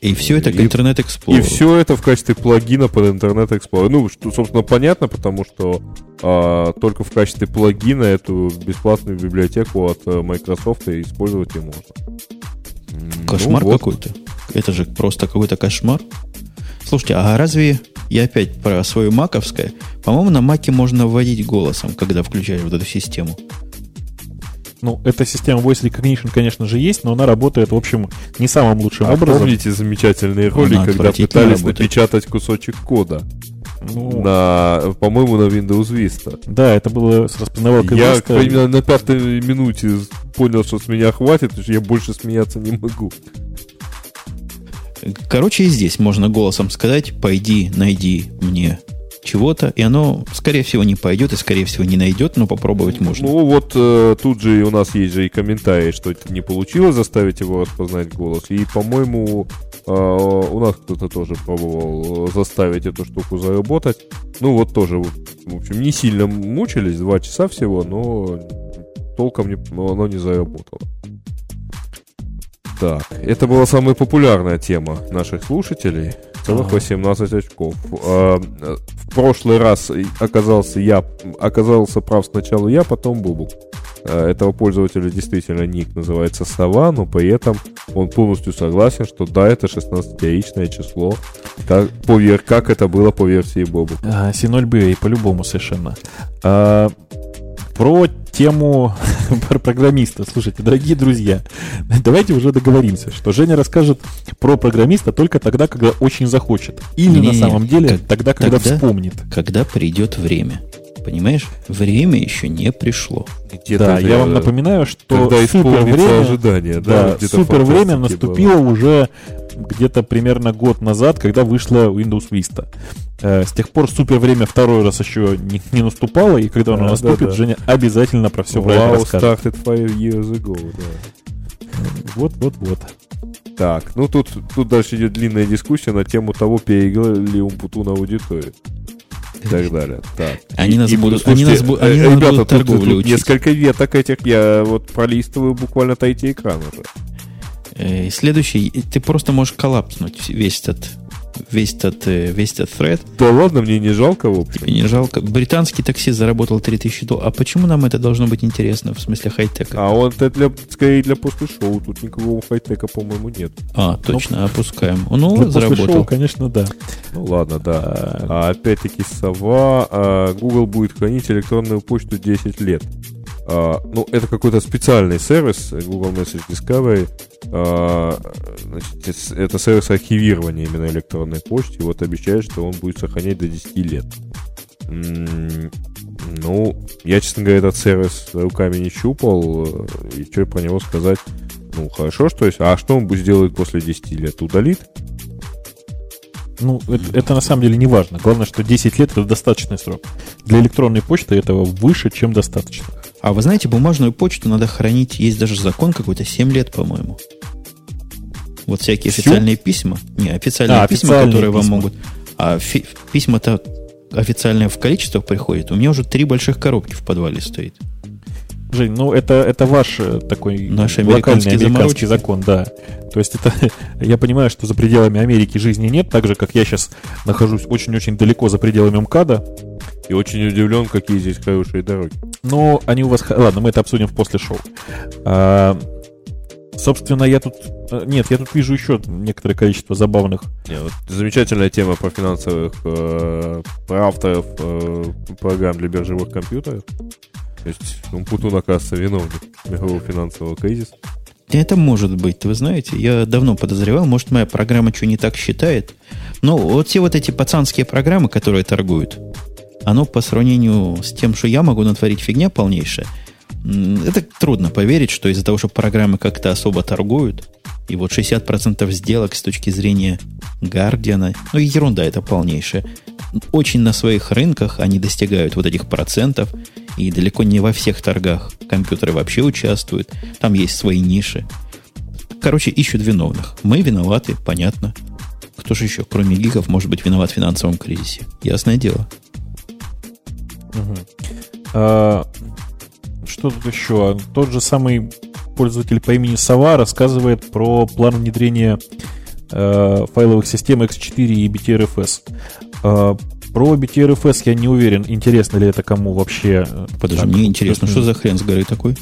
И все это к И- Internet Explorer. И все это в качестве плагина под Internet Explorer. Ну, что, собственно, понятно, потому что а, только в качестве плагина эту бесплатную библиотеку от Microsoft использовать и можно. Кошмар ну вот. какой-то. Это же просто какой-то кошмар. Слушайте, а разве я опять про свое маковское? По-моему, на маке можно вводить голосом, когда включаешь вот эту систему. Ну, эта система Voice Recognition, конечно же, есть, но она работает, в общем, не самым лучшим А образом. помните замечательный ролик, Она когда пытались работает. напечатать кусочек кода Ну, на, по-моему, на Windows Vista? Да, это было с распознавалкой Я Веста. именно на пятой минуте понял, что с меня хватит, потому что я больше смеяться не могу. Короче, и здесь можно голосом сказать, пойди, найди мне чего-то, и оно, скорее всего, не пойдет и, скорее всего, не найдет, но попробовать можно. Ну вот э, тут же у нас есть же и комментарии, что это не получилось заставить его распознать голос. И, по-моему, э, у нас кто-то тоже пробовал э, заставить эту штуку заработать. Ну вот тоже, в общем, не сильно мучились, два часа всего, но толком не, оно не заработало. Так, это была самая популярная тема наших слушателей. Целых Ага. 18 очков. А, э, В прошлый раз и оказался я, оказался прав сначала я, потом Бубук. Э, Этого пользователя действительно ник называется Сова, но при этом он полностью согласен, что да, это 16-яичное число, как, по вер- как это было по версии Бобу. А, C0BA, по-любому совершенно. А, про тему [laughs] про программиста. Слушайте, дорогие друзья, давайте уже договоримся, что Женя расскажет про программиста только тогда, когда очень захочет. Или на Не-не-не, самом деле как- тогда, когда тогда- вспомнит. Когда придет время. Понимаешь? Время еще не пришло. Где-то Да, я вам напоминаю, что супер время, ожидание, да, да, супер время наступило уже где-то примерно год назад, когда вышла Windows Vista. Э, с тех пор супер время второй раз еще не, не наступало, и когда оно Да, наступит, да, да. Женя обязательно про все про это Wow расскажет. started five years ago, да. Вот, вот, вот. Так, ну тут, тут дальше идет длинная дискуссия на тему того, переиграл ли Умпуту на аудиторию. И так далее. Так. Они И- нас и, будут- слушайте, они нас бу- они э, нас ребята, будут тут- торговлю тут учить. несколько веток этих я вот пролистываю буквально третий экран уже. Э, Следующий, ты просто можешь коллапснуть весь этот, весь этот, э, весь этот thread. Да ладно, мне не жалко, в общем. Тебе не жалко. Британский такси заработал 3000 долларов. А почему нам это должно быть интересно в смысле хай-тека? А он это для, скорее для после шоу. Тут никакого хай-тека, по-моему, нет. А, точно, опускаем. Ну, Для после заработал. шоу, конечно, да. Ну ладно, да. А опять-таки сова. а, Google будет хранить электронную почту 10 лет. А, ну, это какой-то специальный сервис Google Message Discovery. А, значит, это сервис архивирования именно электронной почты. И вот обещает, что он будет сохранять до 10 лет. Ну, я, честно говоря, этот сервис руками не щупал. э, И что про него сказать? Ну, хорошо, что есть. А что он будет сделать после 10 лет? Удалит? Ну, это, это на самом деле не важно. Главное, что 10 лет это достаточный срок. Для электронной почты этого выше, чем достаточно. А вы знаете, бумажную почту надо хранить, есть даже закон какой-то, 7 лет, по-моему. Вот всякие Всю? официальные письма. Не, официальные А, письма, официальные которые вам письма. могут... А фи- письма-то официальные в количествах приходят. У меня уже три больших коробки в подвале стоит. Жень, ну это, это ваш э, такой Наш локальный американский американский заморочки. закон, да. То есть это, [laughs] я понимаю, что за пределами Америки жизни нет, так же, как я сейчас нахожусь очень-очень далеко за пределами МКАДа, И очень удивлен, какие здесь хорошие дороги. но они у вас... Ладно, мы это обсудим в после шоу. А, собственно, я тут... э, Нет, я тут вижу еще некоторое количество забавных Не, вот замечательная тема про финансовых, э, про авторов э, программ для биржевых компьютеров. То есть Умпутун, оказывается, виновник мирового финансового кризиса. Это может быть, вы знаете, я давно подозревал, может, моя программа что не так считает. Но вот все вот эти пацанские программы, которые торгуют, оно по сравнению с тем, что я могу натворить фигня полнейшая, это трудно поверить, что из-за того, что программы как-то особо торгуют, и вот 60% сделок с точки зрения Гардиана, ну и ерунда это полнейшая, очень на своих рынках они достигают вот этих процентов, и далеко не во всех торгах компьютеры вообще участвуют, там есть свои ниши. Короче, ищут виновных. Мы виноваты, понятно. Кто же еще, кроме гигов, может быть виноват в финансовом кризисе? Ясное дело. А, что тут еще? Тот же самый пользователь по имени Сова рассказывает про план внедрения э, файловых систем X4 и BTRFS. Э, про BTRFS я не уверен, интересно ли это кому вообще. Э, Подожди, мне интересно, что за хрен с горы такой?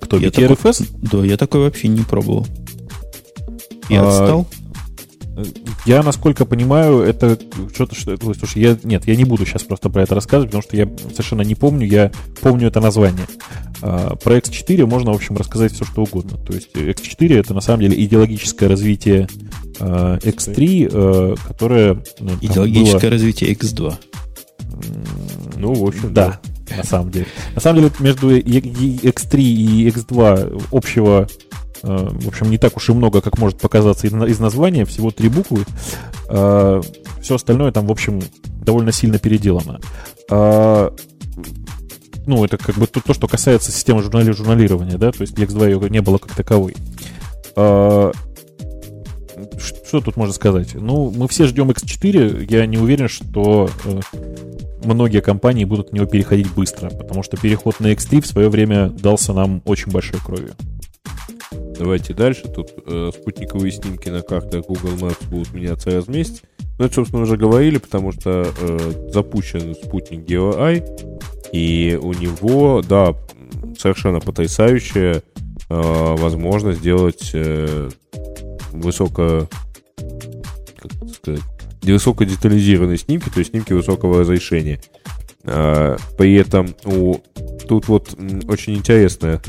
Кто, я BTRFS? Такой, да, я такой вообще не пробовал. И а, отстал? Я, насколько понимаю, это что-то, что... Слушай, я... Нет, я не буду сейчас просто про это рассказывать, потому что я совершенно не помню, я помню это название. А, про X4 можно, в общем, рассказать все, что угодно. То есть X4 — это, на самом деле, идеологическое развитие а, X3, а, которое... Ну, идеологическое было... развитие X2. Ну, в общем, да. да. На самом деле. На самом деле, между X3 и X2 общего в общем, не так уж и много, как может показаться из названия, всего три буквы. Э, Все остальное там, в общем, довольно сильно переделано. Э, ну, это как бы то, то что касается системы журнали журналирования, да, то есть X2 ее не было как таковой. Что тут можно сказать? Ну, мы все ждем X4. Я не уверен, что многие компании будут на него переходить быстро, потому что переход на X3 в свое время дался нам очень большой кровью. Давайте дальше. Тут э, спутниковые снимки на картах Google Maps будут меняться раз в месяц. Ну, это, собственно, уже говорили, потому что э, запущен спутник GeoEye, и у него, да, совершенно потрясающая э, возможность сделать э, высоко, как сказать, высокодетализированные снимки, то есть снимки высокого разрешения. Э, при этом у, тут вот очень интересная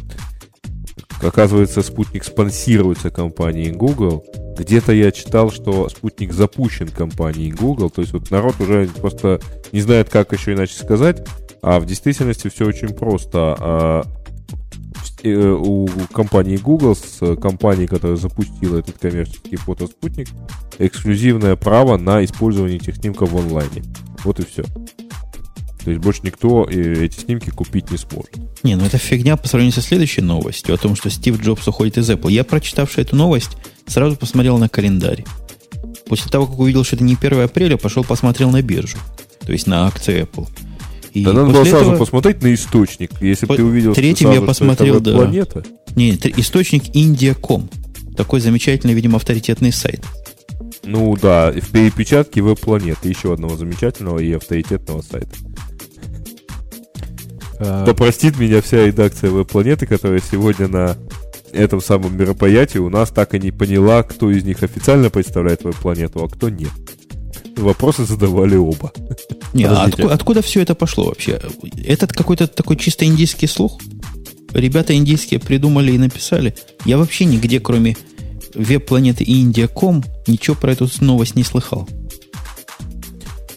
Оказывается, спутник спонсируется компанией Google. Где-то я читал, что спутник запущен компанией Google. То есть вот народ уже просто не знает, как еще иначе сказать. А в действительности все очень просто. А, э, у компании Google с компанией, которая запустила этот коммерческий фотоспутник, эксклюзивное право на использование этих снимков в онлайне. Вот и все. То есть больше никто э, эти снимки купить не сможет. Не, ну это фигня по сравнению со следующей новостью о том, что Стив Джобс уходит из Apple. Я, прочитавший эту новость, сразу посмотрел на календарь. После того, как увидел, что это не 1 апреля, пошел посмотрел на биржу. То есть на акции Apple. И да надо было этого... сразу посмотреть на источник. Если бы ты увидел, Третьим сразу, я посмотрел, да. планета. Не, источник India.com. Такой замечательный, видимо, авторитетный сайт. Ну да, в перепечатке веб-планеты. Еще одного замечательного и авторитетного сайта. Да простит меня вся редакция веб-планеты, которая сегодня на этом самом мероприятии у нас так и не поняла, кто из них официально представляет веб-планету, а кто нет. Вопросы задавали оба. Не, а откуда, откуда все это пошло вообще? Этот какой-то такой чисто индийский слух? Ребята индийские придумали и написали. Я вообще нигде, кроме веб-планеты и India.com, ничего про эту новость не слыхал.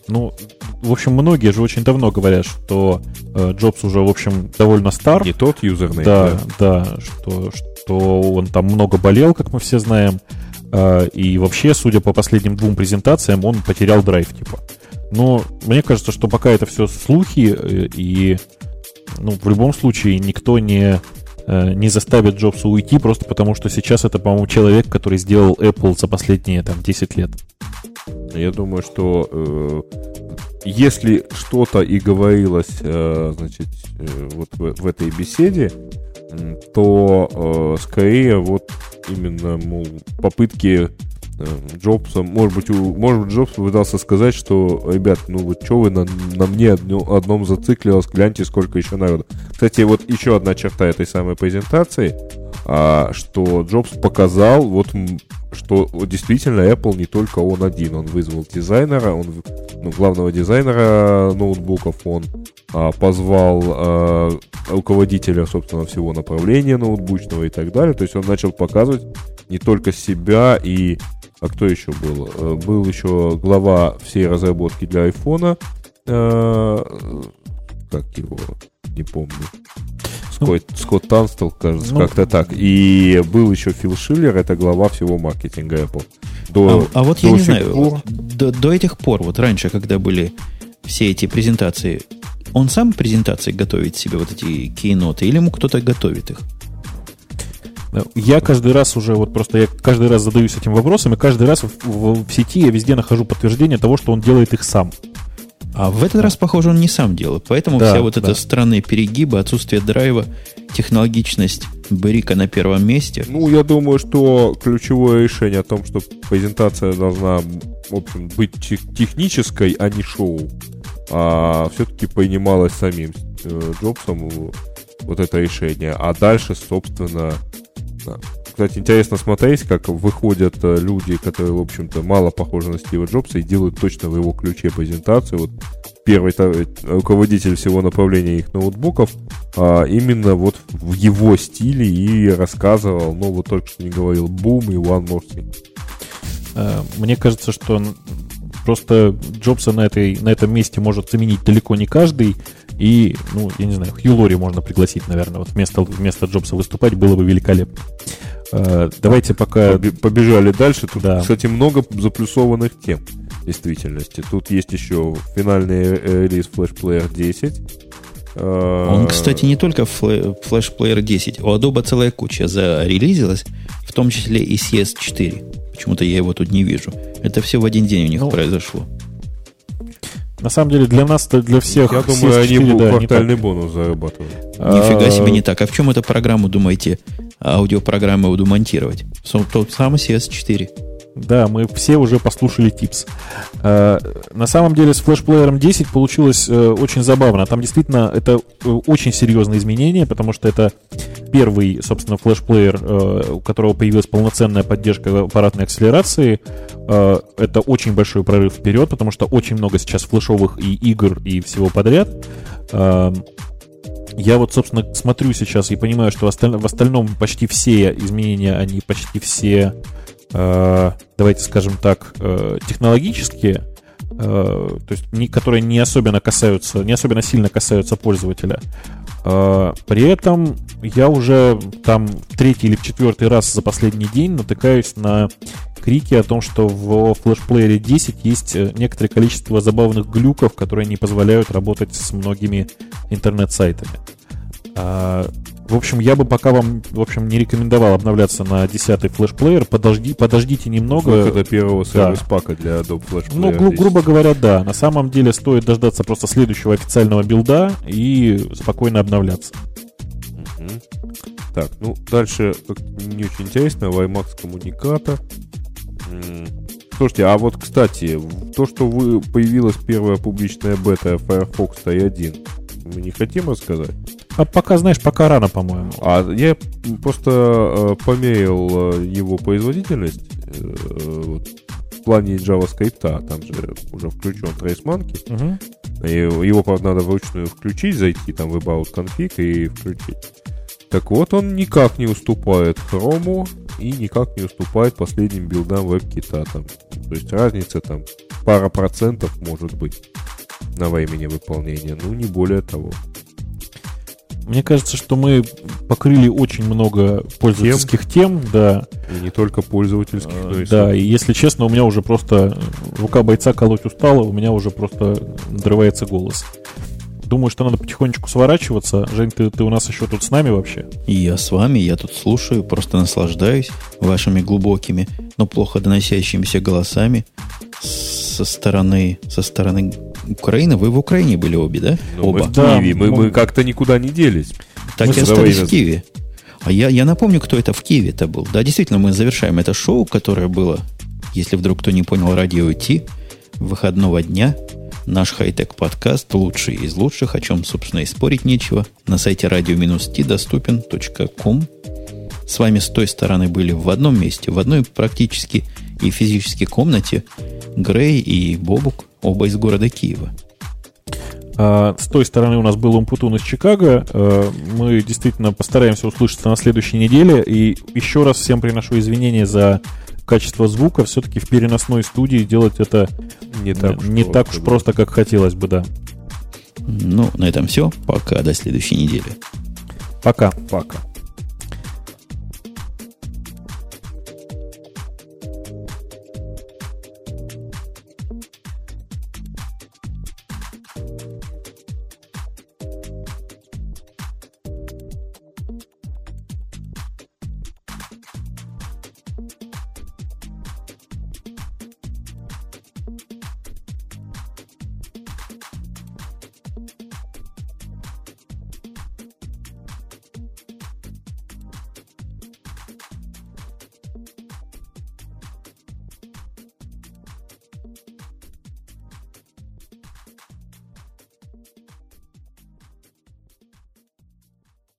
Ну, в общем, многие же очень давно говорят, что э, Джобс уже, в общем, довольно стар. Не тот юзерный. Да, да, да что, что он там много болел, как мы все знаем. Э, и вообще, судя по последним двум презентациям, он потерял драйв, типа. Но мне кажется, что пока это все слухи, э, и ну, в любом случае никто не, не заставит Джобса уйти, просто потому что сейчас это, по-моему, человек, который сделал Apple за последние там, 10 лет. Я думаю, что э, если что-то и говорилось, э, значит, э, вот в, в этой беседе, то э, скорее вот именно, мол, попытки Джобса, может быть, у, может быть, Джобс пытался сказать, что, ребят, ну вот что вы на, на мне одно, одном зациклилось, гляньте, сколько еще народу. Кстати, вот еще одна черта этой самой презентации, что Джобс показал, вот, что действительно Apple не только он один, он вызвал дизайнера, он, ну, главного дизайнера ноутбуков, он а, позвал а, руководителя, собственно, всего направления ноутбучного и так далее, то есть он начал показывать не только себя и а кто еще был? Э, был еще глава всей разработки для айфона. Э, как его? Не помню. Скотт, Скотт Танстел, кажется, ну, как-то так. И был еще Фил Шиллер, это глава всего маркетинга Apple. До, а, а вот я не знаю, пор... до, до этих пор, вот раньше, когда были все эти презентации, он сам презентации готовит себе вот эти кейноты, или ему кто-то готовит их? Я каждый раз уже, вот просто я каждый раз задаюсь этим вопросом, и каждый раз в, в, в сети я везде нахожу подтверждение того, что он делает их сам. А в этот раз, похоже, он не сам делал. Поэтому Да, вся вот да. эта странные перегибы, отсутствие драйва, технологичность Берика на первом месте. Ну, я думаю, что ключевое решение о том, что презентация должна, в общем, быть тех- технической, а не шоу, а все-таки принималось самим э, Джобсом вот это решение. А дальше, собственно, да. Кстати, интересно смотреть, как выходят э, люди, которые, в общем-то, мало похожи на Стива Джобса и делают точно в его ключе презентацию. Вот первый э, руководитель всего направления их ноутбуков а, именно вот в его стиле и рассказывал, ну, вот только что не говорил, бум и one more thing. Э, Мне кажется, что просто Джобса на, этой, на этом месте может заменить далеко не каждый. И, ну, я не знаю, Хью Лори можно пригласить, наверное, вот вместо, вместо Джобса выступать было бы великолепно. Э, Давайте пока... Побе- Побежали дальше. Тут, Да. кстати, много заплюсованных тем в действительности. Тут есть еще финальный э, релиз Flash Player 10. Э, Он, кстати, не только Flash Player 10. У Adobe целая куча зарелизилась, в том числе и CS4. Почему-то я его тут не вижу. Это все в один день у них Ну, произошло. На самом деле для нас, для всех... Я думаю, они CS4, будут да, не квартальный так. бонус зарабатывать. Нифига А, себе не так. А в чем эту программу, думаете, аудиопрограмму буду монтировать? Тот самый CS4. Да, мы все уже послушали типс. Э, На самом деле с флешплеером 10 получилось э, очень забавно. Там действительно это э, очень серьезные изменения, потому что это первый, собственно, флешплеер, э, у которого появилась полноценная поддержка аппаратной акселерации. Э, Это очень большой прорыв вперед, потому что очень много сейчас флешовых и игр, и всего подряд. Э, Я вот, собственно, смотрю сейчас и понимаю, что в осталь- в остальном почти все изменения, они почти все э, давайте скажем так, э, технологические, то есть которые не особенно касаются, не особенно сильно касаются пользователя. Э, При этом я уже там третий или в четвертый раз за последний день натыкаюсь на крики о том, что в флешплеере 10 есть э, некоторое количество забавных глюков, которые не позволяют работать с многими интернет-сайтами. В общем, я бы пока вам, в общем, не рекомендовал обновляться на 10-й флешплеер. Подожди, подождите немного. Выхода первого сервис-пака для Adobe Flash Ну, Player гру- 10. грубо говоря, да. На самом деле стоит дождаться просто следующего официального билда и спокойно обновляться. Мгм. Так, ну, дальше не очень интересно. WiMAX коммуникатор. Слушайте, а вот, кстати, то, что вы, появилась первая публичная бета Firefox T1, мы не хотим рассказать? А пока, знаешь, пока рано, по-моему. А я просто э, померил э, его производительность э, вот, в плане JavaScript, там же уже включен Trace Monkey. Мгм. И Его, правда, надо вручную включить, зайти там в About Config и включить. Так вот, он никак не уступает Chrome и никак не уступает последним билдам WebKit. Там. То есть разница там пара процентов может быть на времени выполнения, ну не более того. Мне кажется, что мы покрыли очень много пользовательских тем, да. И не только пользовательских, Э, но и Да, и если честно, у меня уже просто рука бойца колоть устала, у меня уже просто надрывается голос. Думаю, что надо потихонечку сворачиваться. Жень, ты, ты у нас еще тут с нами вообще? И я с вами, я тут слушаю, просто наслаждаюсь вашими глубокими, но плохо доносящимися голосами со стороны, со стороны Украины. Вы в Украине были обе, да? Ну, мы Оба. в Да, Киеве, мы, мы- мы как-то никуда не делись. Так Мы и остались тобой в Киеве. А я, я напомню, кто это в Киеве-то был. Да, действительно, мы завершаем это шоу, которое было, если вдруг кто не понял, радио Ти, выходного дня. Наш хай-тек подкаст, лучший из лучших, о чем, собственно, и спорить нечего. На сайте radio-t доступен .com. С вами с той стороны были в одном месте, в одной практически и физически комнате Грей и Бобук, оба из города Киева. А, С той стороны у нас был Умпутун из Чикаго. Э, Мы действительно постараемся услышаться на следующей неделе. И еще раз всем приношу извинения за качество звука. Все-таки в переносной студии делать это Не так, не уж так уж просто, как хотелось бы, да. Ну, на этом все. Пока, до следующей недели. Пока. Пока.